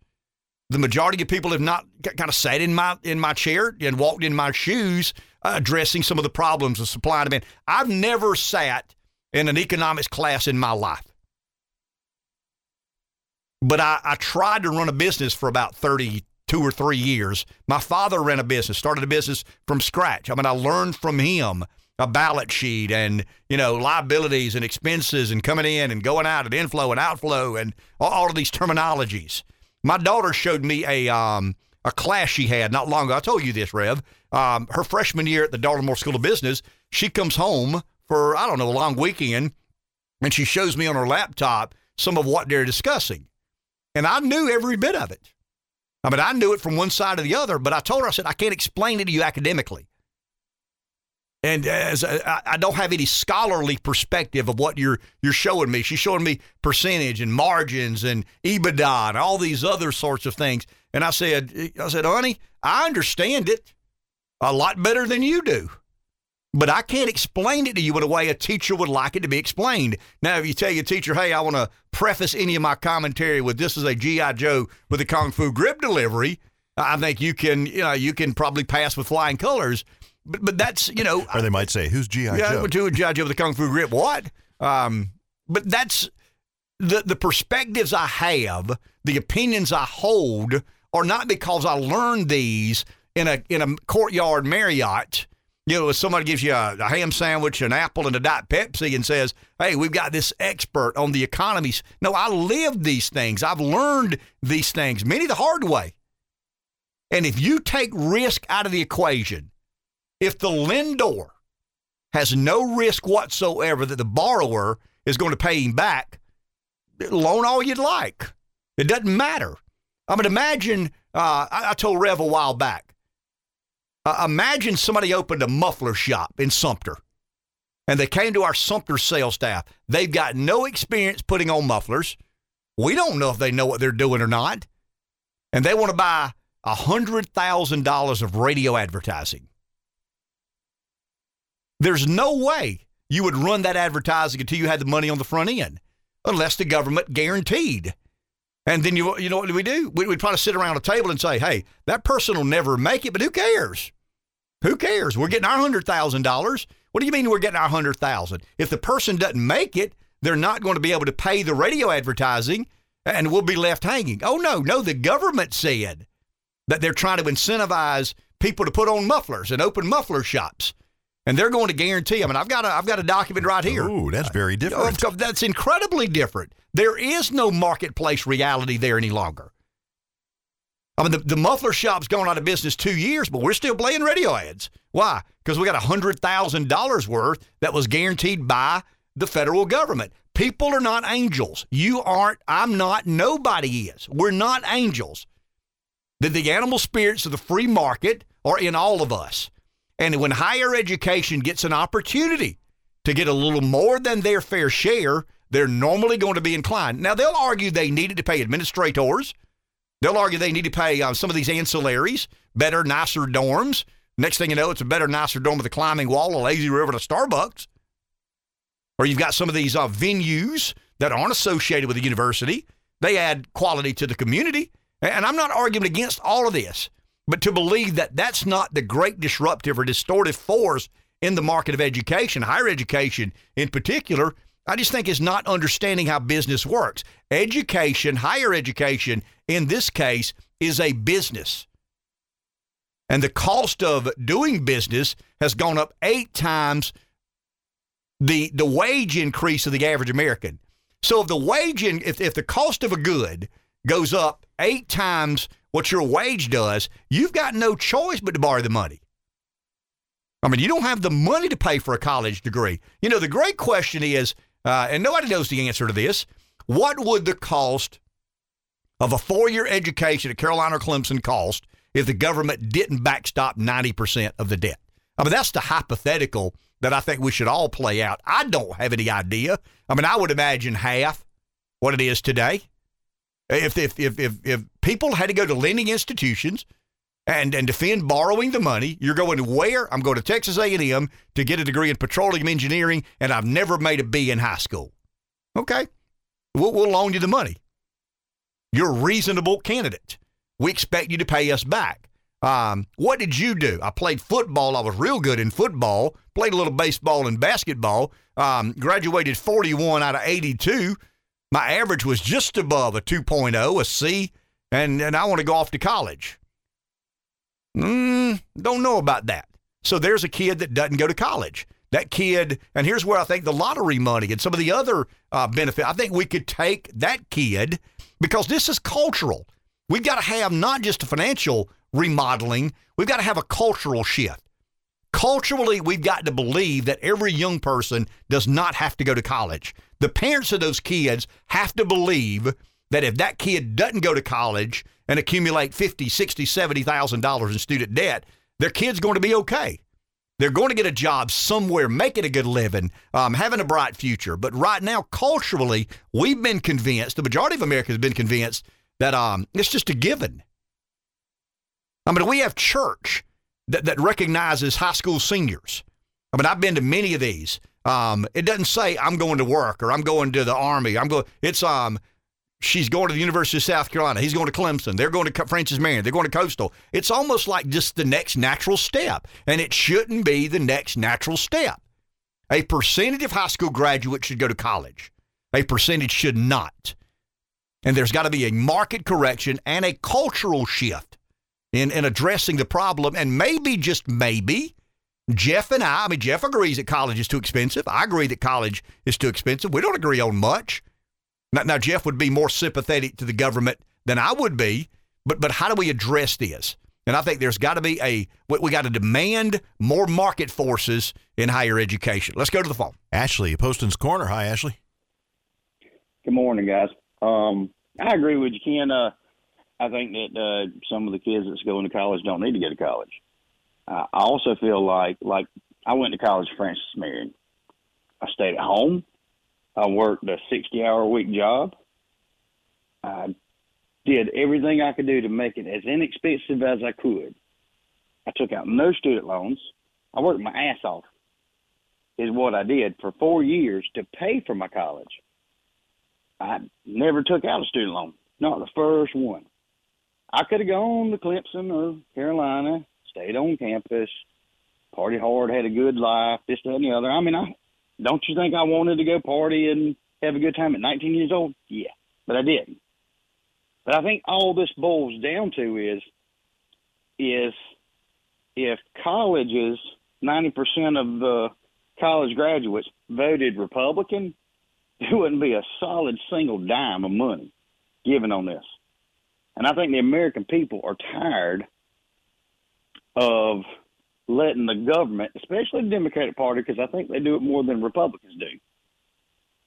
The majority of people have not kind of sat in my in my chair and walked in my shoes, uh, addressing some of the problems of supply and demand. I've never sat in an economics class in my life but I, I, tried to run a business for about 30, two or three years. My father ran a business, started a business from scratch. I mean, I learned from him a balance sheet and you know liabilities and expenses and coming in and going out and inflow and outflow and all, of these terminologies. My daughter showed me a um, a class she had not long ago. I told you this, Rev. Um, her freshman year at the Darla School of Business, she comes home for I don't know a long weekend, and she shows me on her laptop some of what they're discussing, and I knew every bit of it. I mean, I knew it from one side or the other, but I told her, I said, I can't explain it to you academically. And as I, I don't have any scholarly perspective of what you're you're showing me. She's showing me percentage and margins and EBITDA and all these other sorts of things. And I said, I said, honey, I understand it a lot better than you do but I can't explain it to you in a way a teacher would like it to be explained. Now, if you tell your teacher, hey, I want to preface any of my commentary with this is a G.I. Joe with a Kung Fu grip delivery, I think you can, you know, you can probably pass with flying colors. But, but that's, you know. Or they might say, who's G.I. Joe? Yeah, Joe? to a G.I. Joe with a Kung Fu grip. What? Um, but that's the, the perspectives I have, the opinions I hold are not because I learned these in a, in a courtyard Marriott you know, if somebody gives you a, a, ham sandwich, an apple, and a Diet Pepsi and says, hey, we've got this expert on the economies. No, I lived these things. I've learned these things, many the hard way. And if you take risk out of the equation, if the lender has no risk whatsoever that the borrower is going to pay him back, loan all you'd like. It doesn't matter. I mean, imagine, uh, I, I told Rev a while back, uh, imagine somebody opened a muffler shop in Sumter and they came to our Sumter sales staff. They've got no experience putting on mufflers. We don't know if they know what they're doing or not. And they want to buy $100,000 of radio advertising. There's no way you would run that advertising until you had the money on the front end, unless the government guaranteed and then you you know what we do? We, would probably sit around a table and say, hey, that person will never make it, but who cares? Who cares? We're getting our hundred thousand dollars. What do you mean we're getting our hundred thousand? If the person doesn't make it, they're not going to be able to pay the radio advertising and we'll be left hanging. Oh no, no, the government said that they're trying to incentivize people to put on mufflers and open muffler shops and they're going to guarantee. I mean, I've got a I've got a document right here. Ooh, that's very different. Uh, that's incredibly different. There is no marketplace reality there any longer. I mean, the, the muffler shop's gone out of business two years, but we're still playing radio ads. Why? Because we got hundred thousand dollars worth that was guaranteed by the federal government. People are not angels. You aren't. I'm not. Nobody is. We're not angels. The, the animal spirits of the free market are in all of us. And when higher education gets an opportunity to get a little more than their fair share, they're normally going to be inclined. Now, they'll argue they needed to pay administrators. They'll argue they need to pay uh, some of these ancillaries, better, nicer dorms. Next thing you know, it's a better, nicer dorm with a climbing wall, a lazy river, and a Starbucks. Or you've got some of these uh, venues that aren't associated with the university. They add quality to the community. And I'm not arguing against all of this, but to believe that that's not the great disruptive or distortive force in the market of education, higher education in particular, I just think is not understanding how business works. Education, higher education in this case, is a business. And the cost of doing business has gone up eight times the, the wage increase of the average American. So if the wage in, if, if the cost of a good goes up eight times what your wage does, you've got no choice but to borrow the money. I mean, you don't have the money to pay for a college degree. You know, the great question is, uh, and nobody knows the answer to this, what would the cost of a four year education at Carolina or Clemson cost if the government didn't backstop 90% of the debt? I mean, that's the hypothetical that I think we should all play out. I don't have any idea. I mean, I would imagine half what it is today. If, if, if, if, if people had to go to lending institutions and, and defend borrowing the money, you're going where? I'm going to Texas A&M to get a degree in petroleum engineering, and I've never made a B in high school. Okay, we'll, we'll loan you the money. You're a reasonable candidate. We expect you to pay us back. Um, what did you do? I played football. I was real good in football. Played a little baseball and basketball. Um, graduated 41 out of 82. My average was just above a 2.0, a C, and, and I want to go off to college. Mm, don't know about that. So there's a kid that doesn't go to college. That kid, and here's where I think the lottery money and some of the other uh, benefit, I think we could take that kid because this is cultural. We've got to have not just a financial remodeling, we've got to have a cultural shift. Culturally, we've got to believe that every young person does not have to go to college. The parents of those kids have to believe that if that kid doesn't go to college and accumulate 50, 60, 70,000 dollars in student debt, their kid's going to be okay. They're going to get a job somewhere, making a good living, um, having a bright future. But right now, culturally, we've been convinced, the majority of America has been convinced that um, it's just a given. I mean, we have church that, that recognizes high school seniors. I mean, I've been to many of these. Um, it doesn't say I'm going to work or I'm going to the army. I'm going. It's um, she's going to the University of South Carolina. He's going to Clemson. They're going to Francis Marion. They're going to Coastal. It's almost like just the next natural step, and it shouldn't be the next natural step. A percentage of high school graduates should go to college. A percentage should not. And there's got to be a market correction and a cultural shift in, in addressing the problem. And maybe, just maybe, Jeff and I, I mean, Jeff agrees that college is too expensive. I agree that college is too expensive. We don't agree on much. Now, now, Jeff would be more sympathetic to the government than I would be, but but how do we address this? And I think there's got to be a we got to demand more market forces in higher education. Let's go to the phone. Ashley, Poston's Corner. Hi, Ashley. Good morning, guys. Um, I agree with you, Ken. Uh, I think that uh, some of the kids that's going to college don't need to go to college. Uh, I also feel like like I went to college, Francis Marion. I stayed at home. I worked a 60 hour a week job. I did everything I could do to make it as inexpensive as I could. I took out no student loans. I worked my ass off, is what I did for four years to pay for my college. I never took out a student loan, not the first one. I could have gone to Clemson or Carolina, stayed on campus, party hard, had a good life, this, that, and the other. I mean, I don't you think I wanted to go party and have a good time at 19 years old? Yeah, but I didn't. But I think all this boils down to is is if colleges, 90% of the college graduates voted Republican, there wouldn't be a solid single dime of money given on this. And I think the American people are tired of letting the government, especially the Democratic Party, because I think they do it more than Republicans do.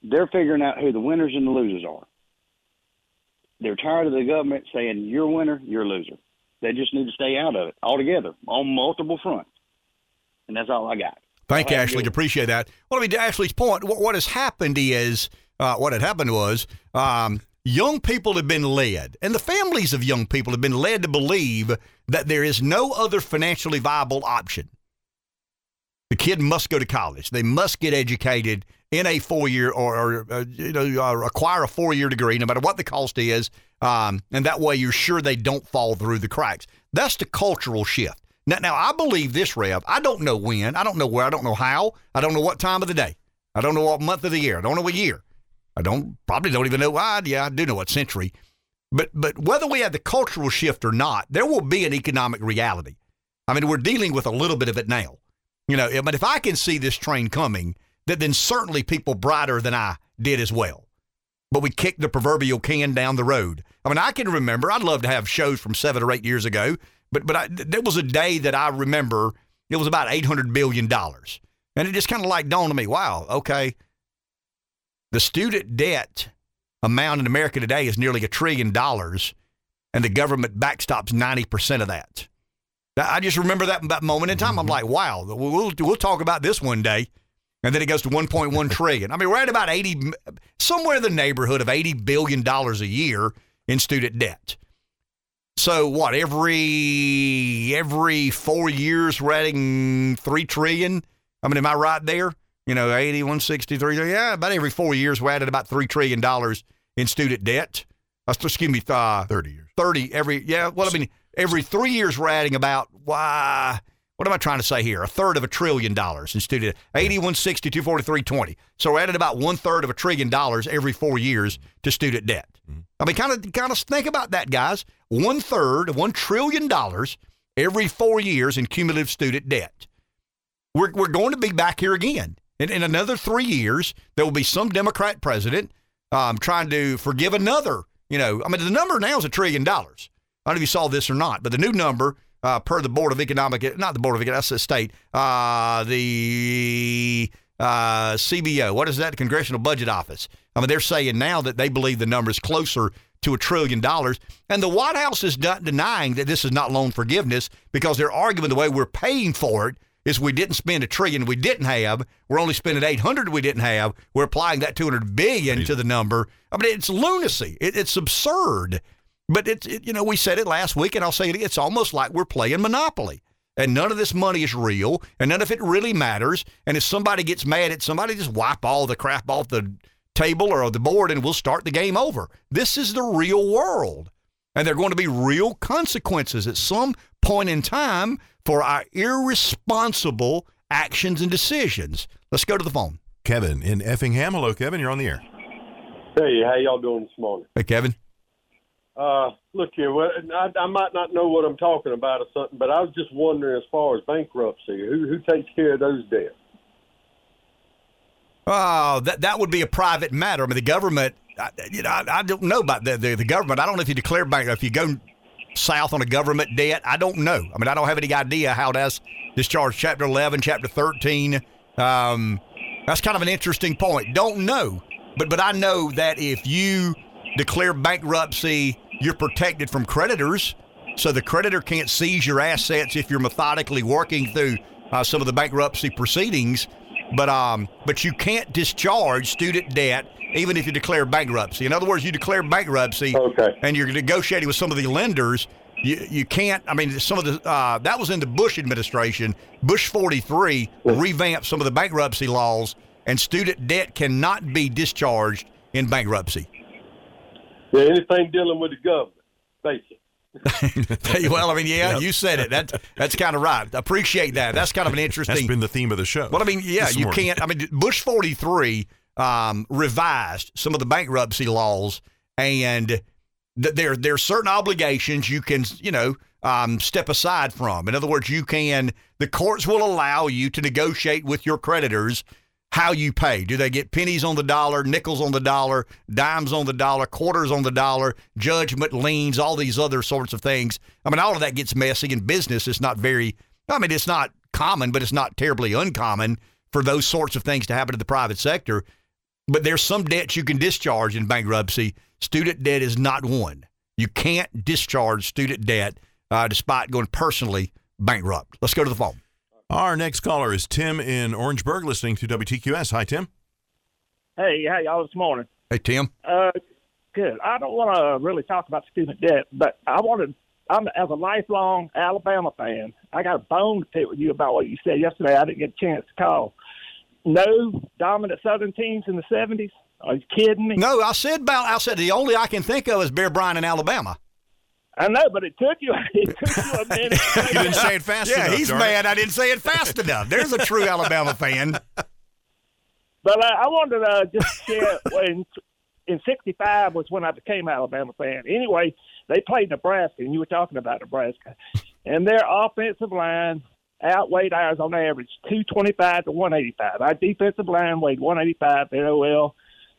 They're figuring out who the winners and the losers are. They're tired of the government saying you're a winner, you're a loser. They just need to stay out of it altogether on multiple fronts. And that's all I got. Thank you, I'll have a Ashley. Appreciate that. Well, I mean, to Ashley's point, what, what has happened is uh, what had happened was um, young people have been led, and the families of young people have been led to believe that there is no other financially viable option. The kid must go to college. They must get educated in a four-year or, or uh, you know uh, acquire a four-year degree, no matter what the cost is, um, and that way you're sure they don't fall through the cracks. That's the cultural shift. Now, now I believe this, Rev. I don't know when, I don't know where, I don't know how, I don't know what time of the day, I don't know what month of the year, I don't know what year, I don't probably don't even know why. Yeah, I do know what century, but but whether we have the cultural shift or not, there will be an economic reality. I mean, we're dealing with a little bit of it now. You know, but if I can see this train coming, that then certainly people brighter than I did as well. But we kicked the proverbial can down the road. I mean, I can remember. I'd love to have shows from seven or eight years ago, but but I, there was a day that I remember. It was about eight hundred billion dollars, and it just kind of like dawned on me. Wow, okay. The student debt amount in America today is nearly a trillion dollars, and the government backstops ninety percent of that. I just remember that, that moment in time. I'm mm-hmm. like, wow, we'll, we'll, talk about this one day. And then it goes to 1.1 trillion. I mean, we're at about 80, somewhere in the neighborhood of 80 billion dollars a year in student debt. So what? Every every four years, we're adding three trillion. I mean, am I right there? You know, 80, 163. Yeah, about every four years, we're adding about three trillion dollars in student debt. Uh, excuse me, uh, 30 years. 30 every, yeah. Well, I mean, every three years, we're adding about, why, what am I trying to say here? A third of a trillion dollars in student 80, 160, 243, 20. So we're adding about one third of a trillion dollars every four years to student debt. I mean, kind of, kind of think about that, guys. One third of one trillion dollars every four years in cumulative student debt. We're, we're going to be back here again. In, in another three years, there will be some Democrat president um, trying to forgive another. You know, I mean, the number now is a trillion dollars. I don't know if you saw this or not, but the new number uh, per the Board of Economic, not the Board of Economic, that's the state, uh, the uh, CBO, what is that? The Congressional Budget Office. I mean, they're saying now that they believe the number is closer to a trillion dollars. And the White House is not denying that this is not loan forgiveness because they're arguing the way we're paying for it is we didn't spend a trillion we didn't have. We're only spending 800 we didn't have. We're applying that 200 billion to the number. I mean, it's lunacy. It, it's absurd. But it's, it, you know, we said it last week, and I'll say it. It's almost like we're playing Monopoly, and none of this money is real, and none of it really matters. And if somebody gets mad at somebody, just wipe all the crap off the table or the board, and we'll start the game over. This is the real world, and there are going to be real consequences at some point in time for our irresponsible actions and decisions. Let's go to the phone. Kevin in Effingham. Hello, Kevin. You're on the air. Hey, how y'all doing this morning? Hey, Kevin. Uh, look here, well, I, I might not know what I'm talking about or something, but I was just wondering, as far as bankruptcy, who who takes care of those debts? Oh, that that would be a private matter. I mean, the government. I, you know, I, I don't know about the, the the government. I don't know if you declare bank if you go south on a government debt. I don't know. I mean, I don't have any idea how that's discharged. Chapter eleven, chapter thirteen. Um, that's kind of an interesting point. Don't know, but but I know that if you declare bankruptcy, you're protected from creditors. So the creditor can't seize your assets if you're methodically working through uh, some of the bankruptcy proceedings. But um, but you can't discharge student debt even if you declare bankruptcy. In other words, you declare bankruptcy, okay. and you're negotiating with some of the lenders. You, you can't. I mean, some of the uh, that was in the Bush administration. Bush 43 revamped some of the bankruptcy laws, and student debt cannot be discharged in bankruptcy. Yeah, anything dealing with the government, basically. well, I mean, yeah, you said it. That that's kind of right. I Appreciate that. That's kind of an interesting. That's been the theme of the show. Well, I mean, yeah, you morning. can't. I mean, Bush forty three um, revised some of the bankruptcy laws, and th- there there are certain obligations you can you know um, step aside from. In other words, you can the courts will allow you to negotiate with your creditors how you pay. Do they get pennies on the dollar, nickels on the dollar, dimes on the dollar, quarters on the dollar, judgment, liens, all these other sorts of things? I mean, all of that gets messy in business. It's not very, I mean, it's not common, but it's not terribly uncommon for those sorts of things to happen to the private sector. But there's some debts you can discharge in bankruptcy. Student debt is not one. You can't discharge student debt uh, despite going personally bankrupt. Let's go to the phone. Our next caller is Tim in Orangeburg, listening to WTQS. Hi, Tim. Hey, how y'all this morning? Hey, Tim. Uh, good. I don't want to really talk about student debt, but I wanted, I'm as a lifelong Alabama fan, I got a bone to pick with you about what you said yesterday. I didn't get a chance to call. No dominant Southern teams in the 70s. Are you kidding me? No, I said about. I said the only I can think of is Bear Bryant in Alabama. I know, but it took you. It took you a minute. You didn't say it fast yeah, enough. he's darn it. mad. I didn't say it fast enough. There's a true Alabama fan. But uh, I wanted to uh, just share when in '65 was when I became an Alabama fan. Anyway, they played Nebraska, and you were talking about Nebraska, and their offensive line outweighed ours on average, 225 to 185. Our defensive line weighed 185. Their OL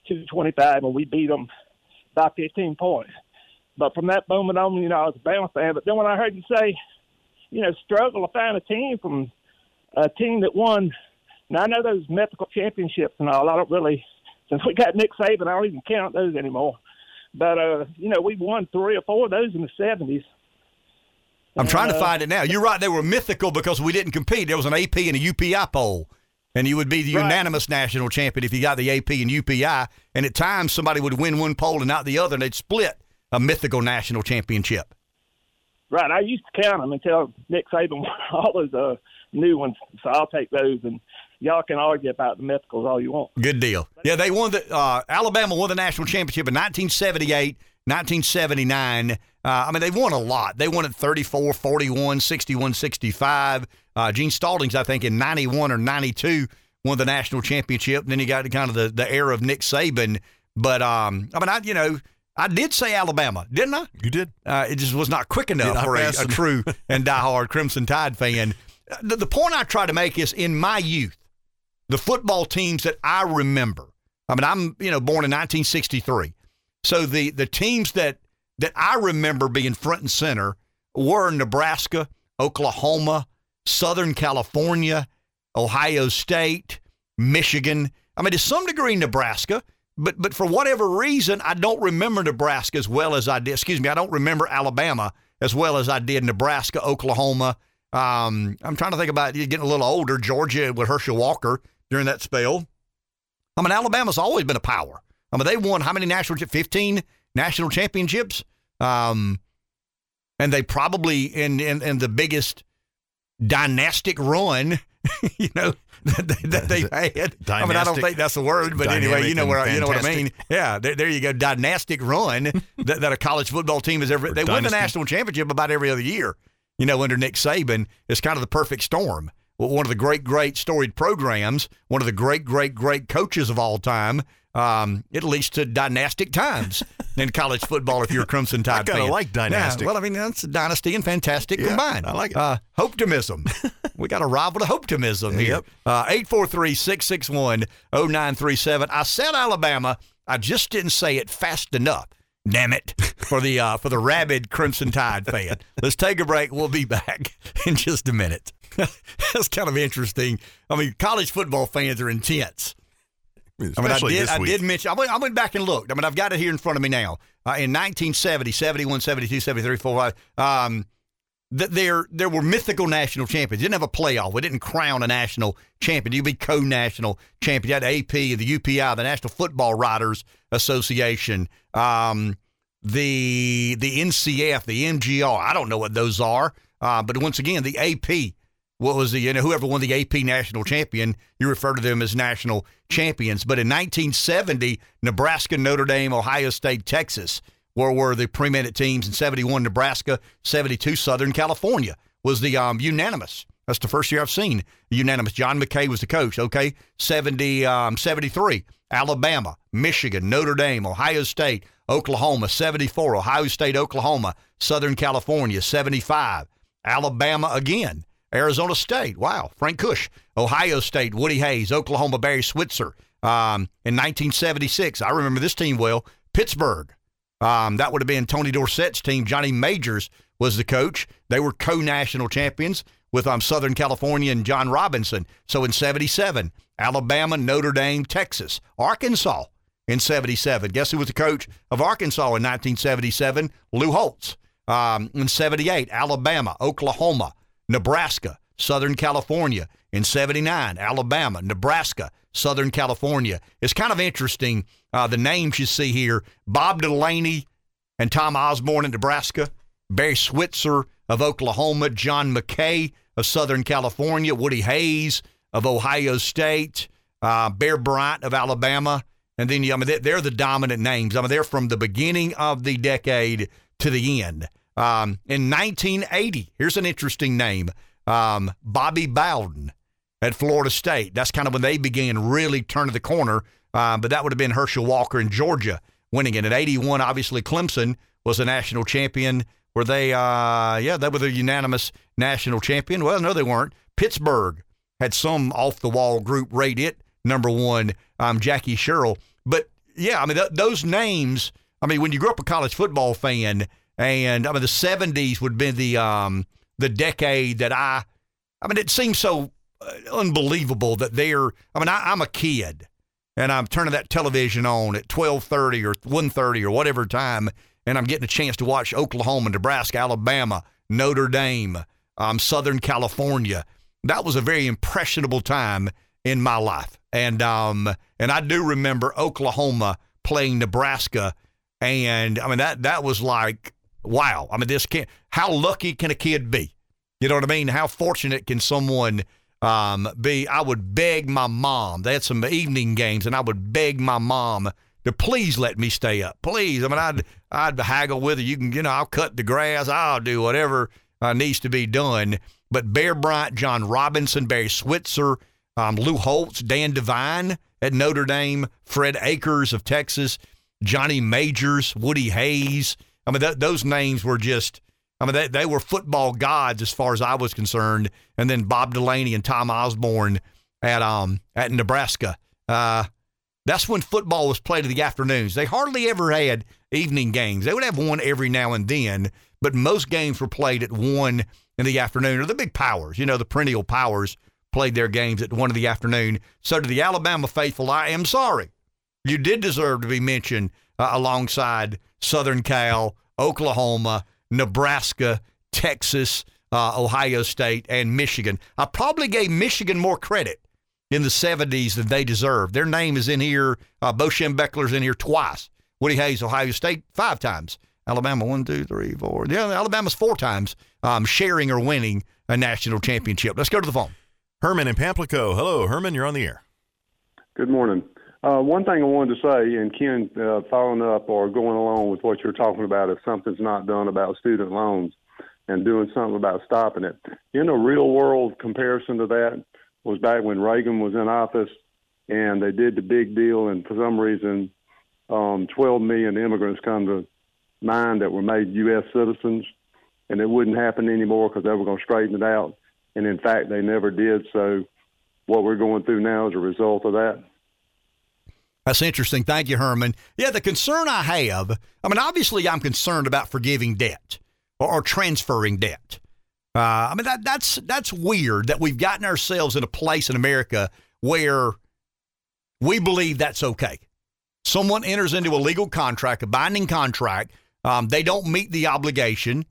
225, and we beat them by 15 points. But from that moment on, you know, I was a Bama fan. But then when I heard you say, you know, struggle to find a team from a team that won. Now I know those mythical championships and all. I don't really, since we got Nick Saban, I don't even count those anymore. But uh, you know, we won three or four of those in the seventies. I'm trying to find it now. You're right. They were mythical because we didn't compete. There was an AP and a UPI poll, and you would be the Right. unanimous national champion if you got the AP and UPI. And at times, somebody would win one poll and not the other, and they'd split a mythical national championship. Right. I used to count them until Nick Saban won all those uh, new ones. So I'll take those, and y'all can argue about the mythicals all you want. Good deal. Yeah, they won the uh, Alabama won the national championship in 1978, 1979. Uh, I mean, they won a lot. They won at 34, 41, 61, 65. Uh, Gene Stallings, I think, in 91 or 92 won the national championship. And then you got kind of the, the era of Nick Saban. But, um, I mean, I, you know, I did say Alabama, didn't I? You did. Uh, it just was not quick enough for a, a true and diehard Crimson Tide fan. The, the point I try to make is in my youth, the football teams that I remember. I mean, I'm you know born in 1963, so the the teams that that I remember being front and center were Nebraska, Oklahoma, Southern California, Ohio State, Michigan. I mean, to some degree, Nebraska. But but for whatever reason, I don't remember Nebraska as well as I did. Excuse me, I don't remember Alabama as well as I did Nebraska, Oklahoma. Um, I'm trying to think about getting a little older. Georgia with Herschel Walker during that spell. I mean, Alabama's always been a power. I mean, they won how many national? 15 national championships. Um, and they probably in in, in the biggest dynastic run, you know, that, they- that they've had. I mean, I don't think that's a word, but anyway, you know where I- you know what I mean. Yeah, there, there you go. Dynastic run that, that a college football team has ever. They win the national championship about every other year. You know, under Nick Saban, it's kind of the perfect storm. Well, one of the great, great storied programs, one of the great, great, great coaches of all time. Um, it leads to dynastic times in college football if you're a Crimson Tide I kinda fan. like dynastic. Yeah, well, I mean, that's dynasty and fantastic Yeah, combined. I like it. Uh, optimism. we got a rival to optimism here. Yep. Uh, 843 661 0937. I said Alabama. I just didn't say it fast enough. Damn it. For the uh, for the rabid Crimson Tide fan. Let's take a break. We'll be back in just a minute. That's kind of interesting. I mean, college football fans are intense. I mean, I did, I did mention, I went, I went back and looked. I mean, I've got it here in front of me now. Uh, in 1970, 71, 72, 73, 45, um, th- there, there were mythical national champions. You didn't have a playoff. We didn't crown a national champion. You'd be co national champion. You had AP, the UPI, the National Football Writers Association, um, the, the NCF, the MGR. I don't know what those are. Uh, but once again, the AP what was the you know whoever won the AP national champion, you refer to them as national champions. But in 1970, Nebraska, Notre Dame, Ohio State, Texas were were the preeminent teams. In 71, Nebraska, 72, Southern California was the um, unanimous. That's the first year I've seen unanimous. John McKay was the coach. Okay, 70, um, 73, Alabama, Michigan, Notre Dame, Ohio State, Oklahoma, 74, Ohio State, Oklahoma, Southern California, 75, Alabama again. Arizona State, wow, Frank Kush, Ohio State, Woody Hayes, Oklahoma, Barry Switzer. Um, in 1976, I remember this team well. Pittsburgh, um, that would have been Tony Dorsett's team. Johnny Majors was the coach. They were co-national champions with um, Southern California and John Robinson. So in 77, Alabama, Notre Dame, Texas, Arkansas in 77. Guess who was the coach of Arkansas in 1977? Lou Holtz. Um, in 78, Alabama, Oklahoma, Nebraska, Southern California. In 79, Alabama, Nebraska, Southern California. It's kind of interesting, uh, the names you see here Bob Devaney and Tom Osborne in Nebraska, Barry Switzer of Oklahoma, John McKay of Southern California, Woody Hayes of Ohio State, uh, Bear Bryant of Alabama. And then, I mean, they're the dominant names. I mean, they're from the beginning of the decade to the end. Um, in 1980, here's an interesting name um, Bobby Bowden at Florida State. That's kind of when they began really turning the corner. Uh, but that would have been Herschel Walker in Georgia winning it. At 81, obviously, Clemson was a national champion. Were they, uh, yeah, they were the unanimous national champion. Well, no, they weren't. Pittsburgh had some off the wall group rate it number one, um, Jackie Sherrill. But yeah, I mean, th- those names, I mean, when you grew up a college football fan, and I mean, the 70s would be the, um, the decade that I, I mean, it seems so uh, unbelievable that they're, I mean, I, I'm a kid and I'm turning that television on at 12:30 or 1:30 or whatever time, and I'm getting a chance to watch Oklahoma, Nebraska, Alabama, Notre Dame, um, Southern California. That was a very impressionable time in my life, and um, and I do remember Oklahoma playing Nebraska, and I mean that that was like wow. I mean this can how lucky can a kid be? You know what I mean? How fortunate can someone um, be? I would beg my mom. They had some evening games, and I would beg my mom to please let me stay up. Please. I mean, I'd I'd haggle with her. You can, you know, I'll cut the grass. I'll do whatever uh, needs to be done. But Bear Bryant, John Robinson, Barry Switzer, um, Lou Holtz, Dan Devine at Notre Dame, Fred Akers of Texas, Johnny Majors, Woody Hayes. I mean, th- those names were just I mean, they, they were football gods as far as I was concerned. And then Bob Devaney and Tom Osborne at um at Nebraska. Uh, that's when football was played in the afternoons. They hardly ever had evening games. They would have one every now and then, but most games were played at one in the afternoon. Or the big powers, you know, the perennial powers played their games at one in the afternoon. So to the Alabama faithful, I am sorry. You did deserve to be mentioned uh, alongside Southern Cal, Oklahoma, Nebraska, Texas, uh, Ohio State, and Michigan. I probably gave Michigan more credit in the 70s than they deserve. Their name is in here. Uh, Bo Schembechler's in here twice. Woody Hayes, Ohio State, five times. Alabama, one, two, three, four. Yeah, Alabama's four times um, sharing or winning a national championship. Let's go to the phone. Herman in Pamplico. Hello, Herman. You're on the air. Good morning. Uh, one thing I wanted to say, and Ken, uh, following up or going along with what you're talking about, if something's not done about student loans and doing something about stopping it. In a real world comparison to that was back when Reagan was in office and they did the big deal, and for some reason, um, 12 million immigrants come to mind that were made U.S. citizens, and it wouldn't happen anymore because they were going to straighten it out. And in fact, they never did. So, what we're going through now is a result of that. That's interesting. Thank you, Herman. Yeah, the concern I have, I mean, obviously, I'm concerned about forgiving debt or, or transferring debt. Uh, I mean, that, that's that's weird that we've gotten ourselves in a place in America where we believe that's okay. Someone enters into a legal contract, a binding contract. Um, they don't meet the obligation,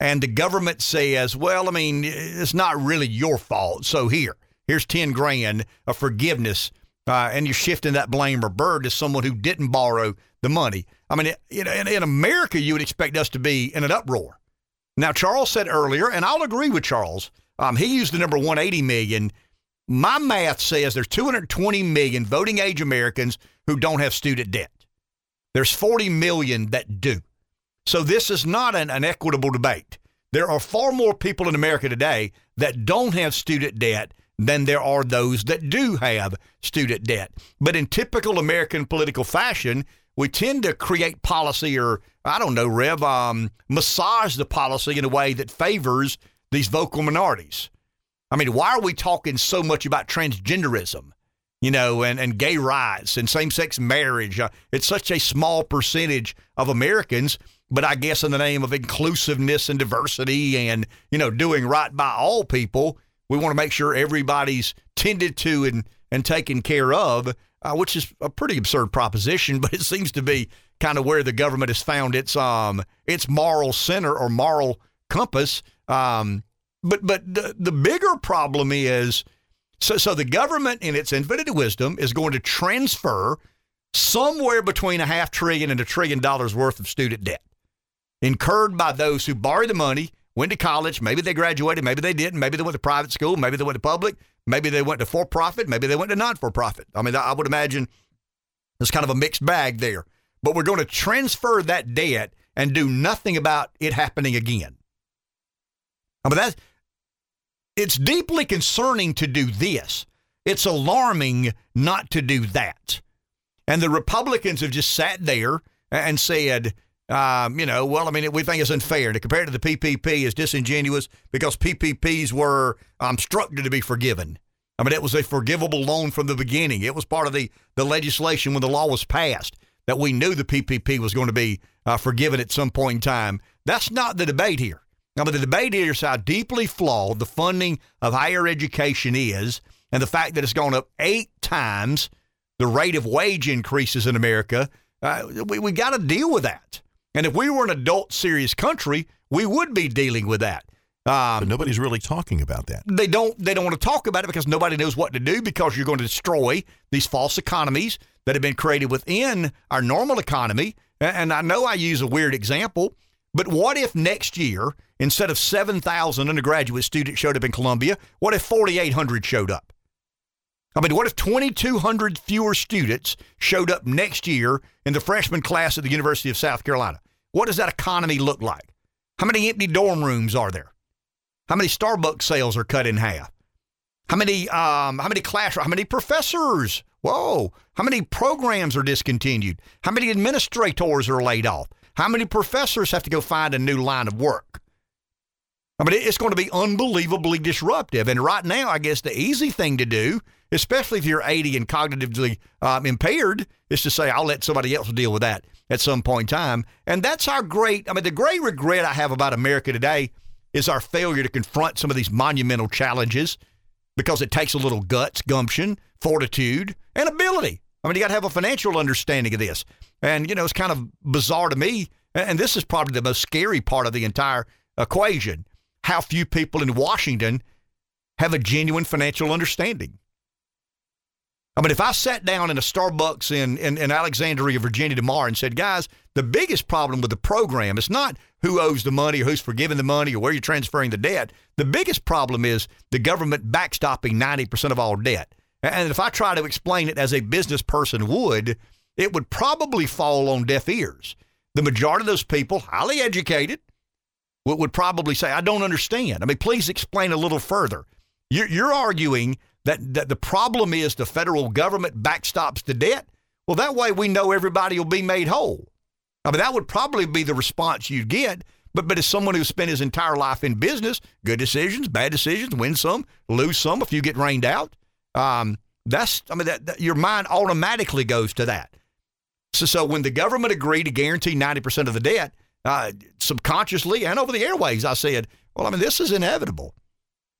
and the government says, "Well, I mean, it's not really your fault. So here, here's ten grand of forgiveness." Uh, and you're shifting that blame or burden to someone who didn't borrow the money. I mean, in, in, in America, you would expect us to be in an uproar. Now, Charles said earlier, and I'll agree with Charles. Um, he used the number 180 million. My math says there's 220 million voting age Americans who don't have student debt. There's 40 million that do. So this is not an, an equitable debate. There are far more people in America today that don't have student debt than there are those that do have student debt. But in typical American political fashion, we tend to create policy or, I don't know, Rev, um, massage the policy in a way that favors these vocal minorities. I mean, why are we talking so much about transgenderism, you know, and, and gay rights and same sex marriage? Uh, it's such a small percentage of Americans, but I guess in the name of inclusiveness and diversity and, you know, doing right by all people, we want to make sure everybody's tended to and, and taken care of, uh, which is a pretty absurd proposition, but it seems to be kind of where the government has found its um its moral center or moral compass. Um, But but the, the bigger problem is so so the government in its infinite wisdom is going to transfer somewhere between a half trillion and a trillion dollars worth of student debt incurred by those who borrowed the money, went to college, maybe they graduated, maybe they didn't, maybe they went to private school, maybe they went to public, maybe they went to for profit, maybe they went to non for profit. I mean, I would imagine there's kind of a mixed bag there. But we're going to transfer that debt and do nothing about it happening again. I mean, that's it's deeply concerning to do this. It's alarming not to do that. And the Republicans have just sat there and said, um, you know, well, I mean, we think it's unfair to compare it to the PPP is disingenuous because PPPs were um, structured to be forgiven. I mean, it was a forgivable loan from the beginning. It was part of the, the legislation when the law was passed that we knew the PPP was going to be uh, forgiven at some point in time. That's not the debate here. Now, the debate here is how deeply flawed the funding of higher education is, and the fact that it's gone up eight times the rate of wage increases in America. Uh, we we got to deal with that. And if we were an adult serious country, we would be dealing with that. Um, but nobody's really talking about that. They don't. They don't want to talk about it because nobody knows what to do. Because you're going to destroy these false economies that have been created within our normal economy. And I know I use a weird example, but what if next year, instead of 7,000 undergraduate students showed up in Columbia, what if 4,800 showed up? I mean, what if 2,200 fewer students showed up next year in the freshman class at the University of South Carolina? What does that economy look like? How many empty dorm rooms are there? How many Starbucks sales are cut in half? How many um, how many classrooms? How many professors? Whoa! How many programs are discontinued? How many administrators are laid off? How many professors have to go find a new line of work? I mean, it's going to be unbelievably disruptive. And right now, I guess the easy thing to do, especially if you're 80 and cognitively um, impaired, is to say, I'll let somebody else deal with that at some point in time. And that's our great, I mean, the great regret I have about America today is our failure to confront some of these monumental challenges because it takes a little guts, gumption, fortitude, and ability. I mean, you got to have a financial understanding of this. And, you know, it's kind of bizarre to me. And this is probably the most scary part of the entire equation how few people in Washington have a genuine financial understanding. I mean, if I sat down in a Starbucks in, in, in, Alexandria, Virginia tomorrow and said, guys, the biggest problem with the program is not who owes the money or who's forgiving the money or where you're transferring the debt. The biggest problem is the government backstopping 90% of all debt. And if I try to explain it as a business person would, it would probably fall on deaf ears. The majority of those people, highly educated, would, probably say, I don't understand. I mean, please explain a little further. You're, you're arguing that, that the problem is the federal government backstops the debt. Well, that way we know everybody will be made whole. I mean, that would probably be the response you'd get. But, but as someone who spent his entire life in business, good decisions, bad decisions, win some, lose some if you get rained out. Um, that's, I mean, that, that, your mind automatically goes to that. So, so when the government agreed to guarantee 90% of the debt, uh, subconsciously and over the airways, I said, well, I mean, this is inevitable.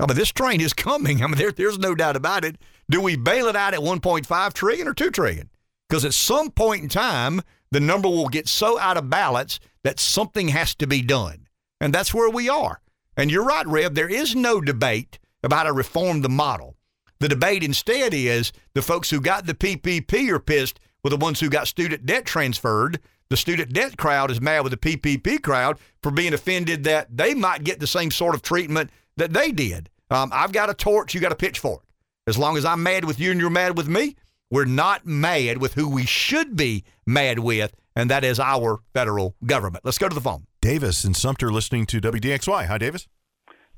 I mean, this train is coming. I mean, there, there's no doubt about it. Do we bail it out at 1.5 trillion or 2 trillion? Because at some point in time, the number will get so out of balance that something has to be done. And that's where we are. And you're right, Rev, there is no debate about how to reform the model. The debate instead is the folks who got the PPP are pissed with the ones who got student debt transferred. The student debt crowd is mad with the PPP crowd for being offended that they might get the same sort of treatment that they did. Um, I've got a torch, you got a pitchfork. As long as I'm mad with you and you're mad with me, we're not mad with who we should be mad with, and that is our federal government. Let's go to the phone. Davis in Sumter listening to WDXY. Hi, Davis.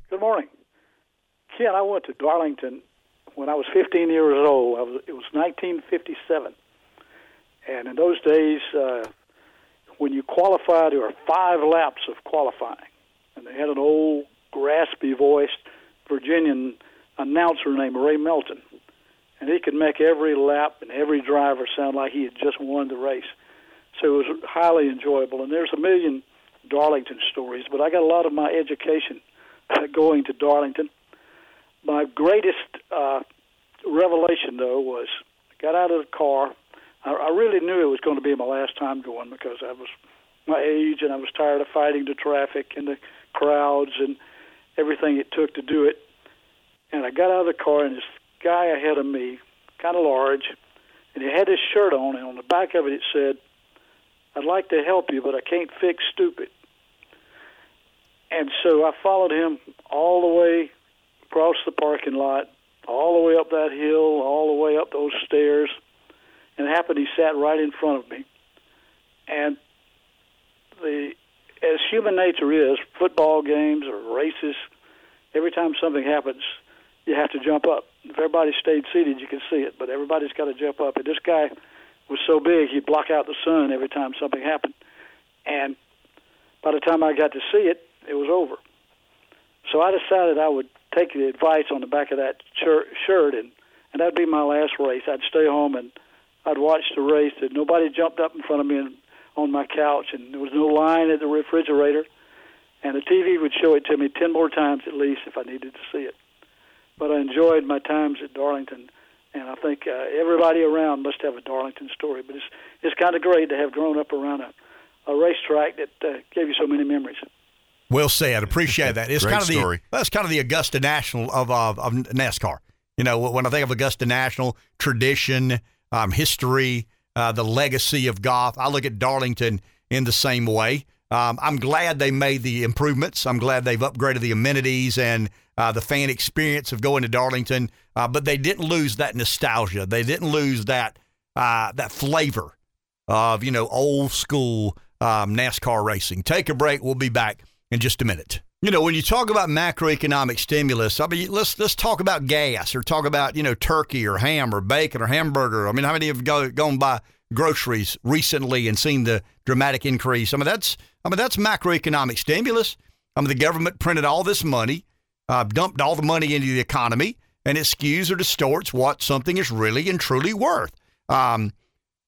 Good morning. Ken, I went to Darlington when I was 15 years old. I was, it was 1957. And in those days, uh, when you qualified, there were five laps of qualifying. And they had an old, raspy voiced Virginian announcer named Ray Melton. And he could make every lap and every driver sound like he had just won the race. So it was highly enjoyable. And there's a million Darlington stories, but I got a lot of my education going to Darlington. My greatest uh, revelation, though, was I got out of the car. I, I really knew it was going to be my last time going because I was my age and I was tired of fighting the traffic and the crowds and everything it took to do it. And I got out of the car, and this guy ahead of me, kind of large, and he had his shirt on, and on the back of it it said, "I'd like to help you, but I can't fix stupid." And so I followed him all the way across the parking lot, all the way up that hill, all the way up those stairs, and it happened he sat right in front of me. And the as human nature is, football games or races, every time something happens, you have to jump up. If everybody stayed seated, you could see it, but everybody's got to jump up. And this guy was so big, he'd block out the sun every time something happened. And by the time I got to see it, it was over. So I decided I would take the advice on the back of that shirt, and and that'd be my last race. I'd stay home and I'd watch the race. And nobody jumped up in front of me and on my couch, and there was no line at the refrigerator. And the TV would show it to me ten more times at least if I needed to see it. But I enjoyed my times at Darlington, and I think uh, everybody around must have a Darlington story. But it's it's kind of great to have grown up around a, a racetrack that uh, gave you so many memories. Well said. Appreciate that. It's Great kind of story. the that's kind of the Augusta National of of, of NASCAR. You know, when I think of Augusta National, tradition, um, history, uh, the legacy of golf, I look at Darlington in the same way. Um, I'm glad they made the improvements. I'm glad they've upgraded the amenities and uh, the fan experience of going to Darlington. Uh, but they didn't lose that nostalgia. They didn't lose that uh, that flavor of you know old school um, NASCAR racing. Take a break. We'll be back in just a minute. You know, when you talk about macroeconomic stimulus, I mean, let's let's talk about gas or talk about you know turkey or ham or bacon or hamburger. I mean, how many have go, gone by groceries recently and seen the dramatic increase? I mean, that's I mean that's macroeconomic stimulus. I mean, the government printed all this money, uh, dumped all the money into the economy, and it skews or distorts what something is really and truly worth. Um,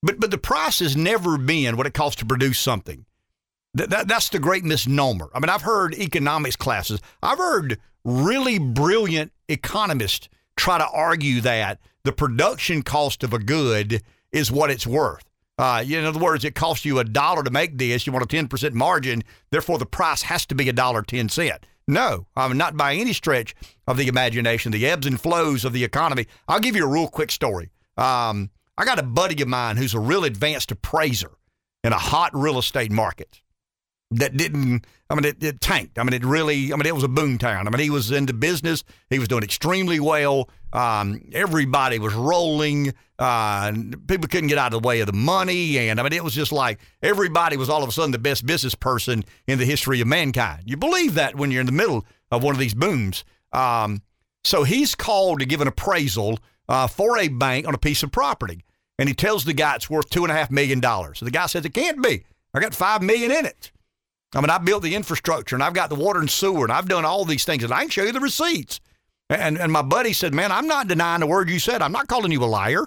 but but the price has never been what it costs to produce something. That, that, that's the great misnomer. I mean, I've heard economics classes. I've heard really brilliant economists try to argue that the production cost of a good is what it's worth. Uh, in other words, it costs you a dollar to make this. You want a ten percent margin, therefore the price has to be a dollar ten cent. No, I mean, not by any stretch of the imagination. The ebbs and flows of the economy. I'll give you a real quick story. Um, I got a buddy of mine who's a real advanced appraiser in a hot real estate market that didn't I mean it, it, tanked. I mean it really I mean it was a boom town. I mean he was into business. He was doing extremely well. Um, everybody was rolling. Uh, people couldn't get out of the way of the money, and I mean it was just like everybody was all of a sudden the best business person in the history of mankind. You believe that when you're in the middle of one of these booms. Um, so he's called to give an appraisal uh, for a bank on a piece of property, and he tells the guy it's worth two and a half million dollars. So the guy says it can't be. I got five million in it. I mean, I built the infrastructure and I've got the water and sewer and I've done all these things and I can show you the receipts. And and my buddy said, Man, I'm not denying the word you said. I'm not calling you a liar.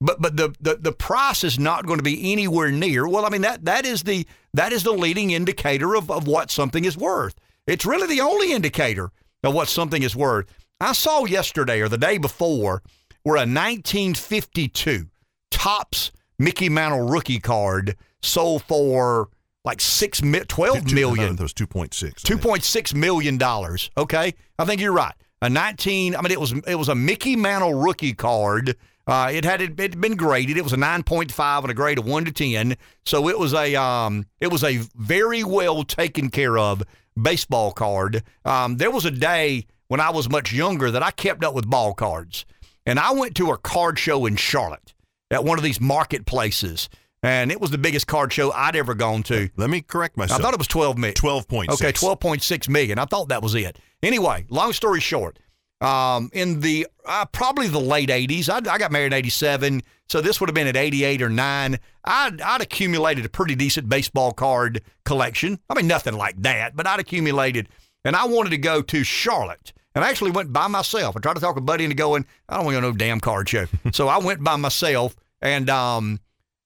But but the, the, the price is not going to be anywhere near. Well, I mean that that is the that is the leading indicator of, of what something is worth. It's really the only indicator of what something is worth. I saw yesterday or the day before where a 1952 Topps Mickey Mantle rookie card sold for like six, twelve Two- million. That was two point six. Two point six million dollars. Okay, I think you're right. A nineteen. I mean, it was it was a Mickey Mantle rookie card. Uh, it had it had been graded. It was a nine point five on a grade of one to ten. So it was a um it was a very well taken care of baseball card. Um, there was a day when I was much younger that I kept up with ball cards, and I went to a card show in Charlotte at one of these marketplaces. And it was the biggest card show I'd ever gone to. Let me correct myself. I thought it was 12 million. 12.6. Okay, 12.6 million. I thought that was it. Anyway, long story short, um, in the uh, probably the late 80s, I, I got married in 87, so this would have been at 88 or 9. I'd, I'd accumulated a pretty decent baseball card collection. I mean, nothing like that, but I'd accumulated, and I wanted to go to Charlotte. And I actually went by myself. I tried to talk a buddy into going, I don't want to go to no damn card show. so I went by myself, and um,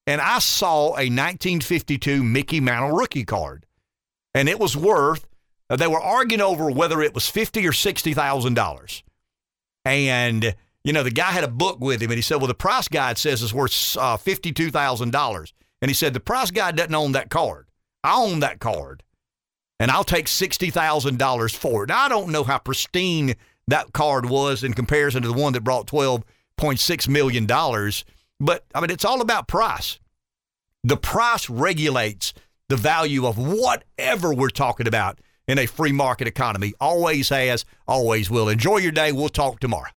and I saw a 1952 Mickey Mantle rookie card, and it was worth. uh, They were arguing over whether it was fifty or sixty thousand dollars, and you know the guy had a book with him, and he said, "Well, the price guide says it's worth uh, fifty-two thousand dollars," and he said the price guide doesn't own that card. I own that card, and I'll take $60,000 for it. Now, I don't know how pristine that card was in comparison to the one that brought $12.6 million, but I mean, it's all about price. The price regulates the value of whatever we're talking about in a free market economy. Always has, always will. Enjoy your day. We'll talk tomorrow.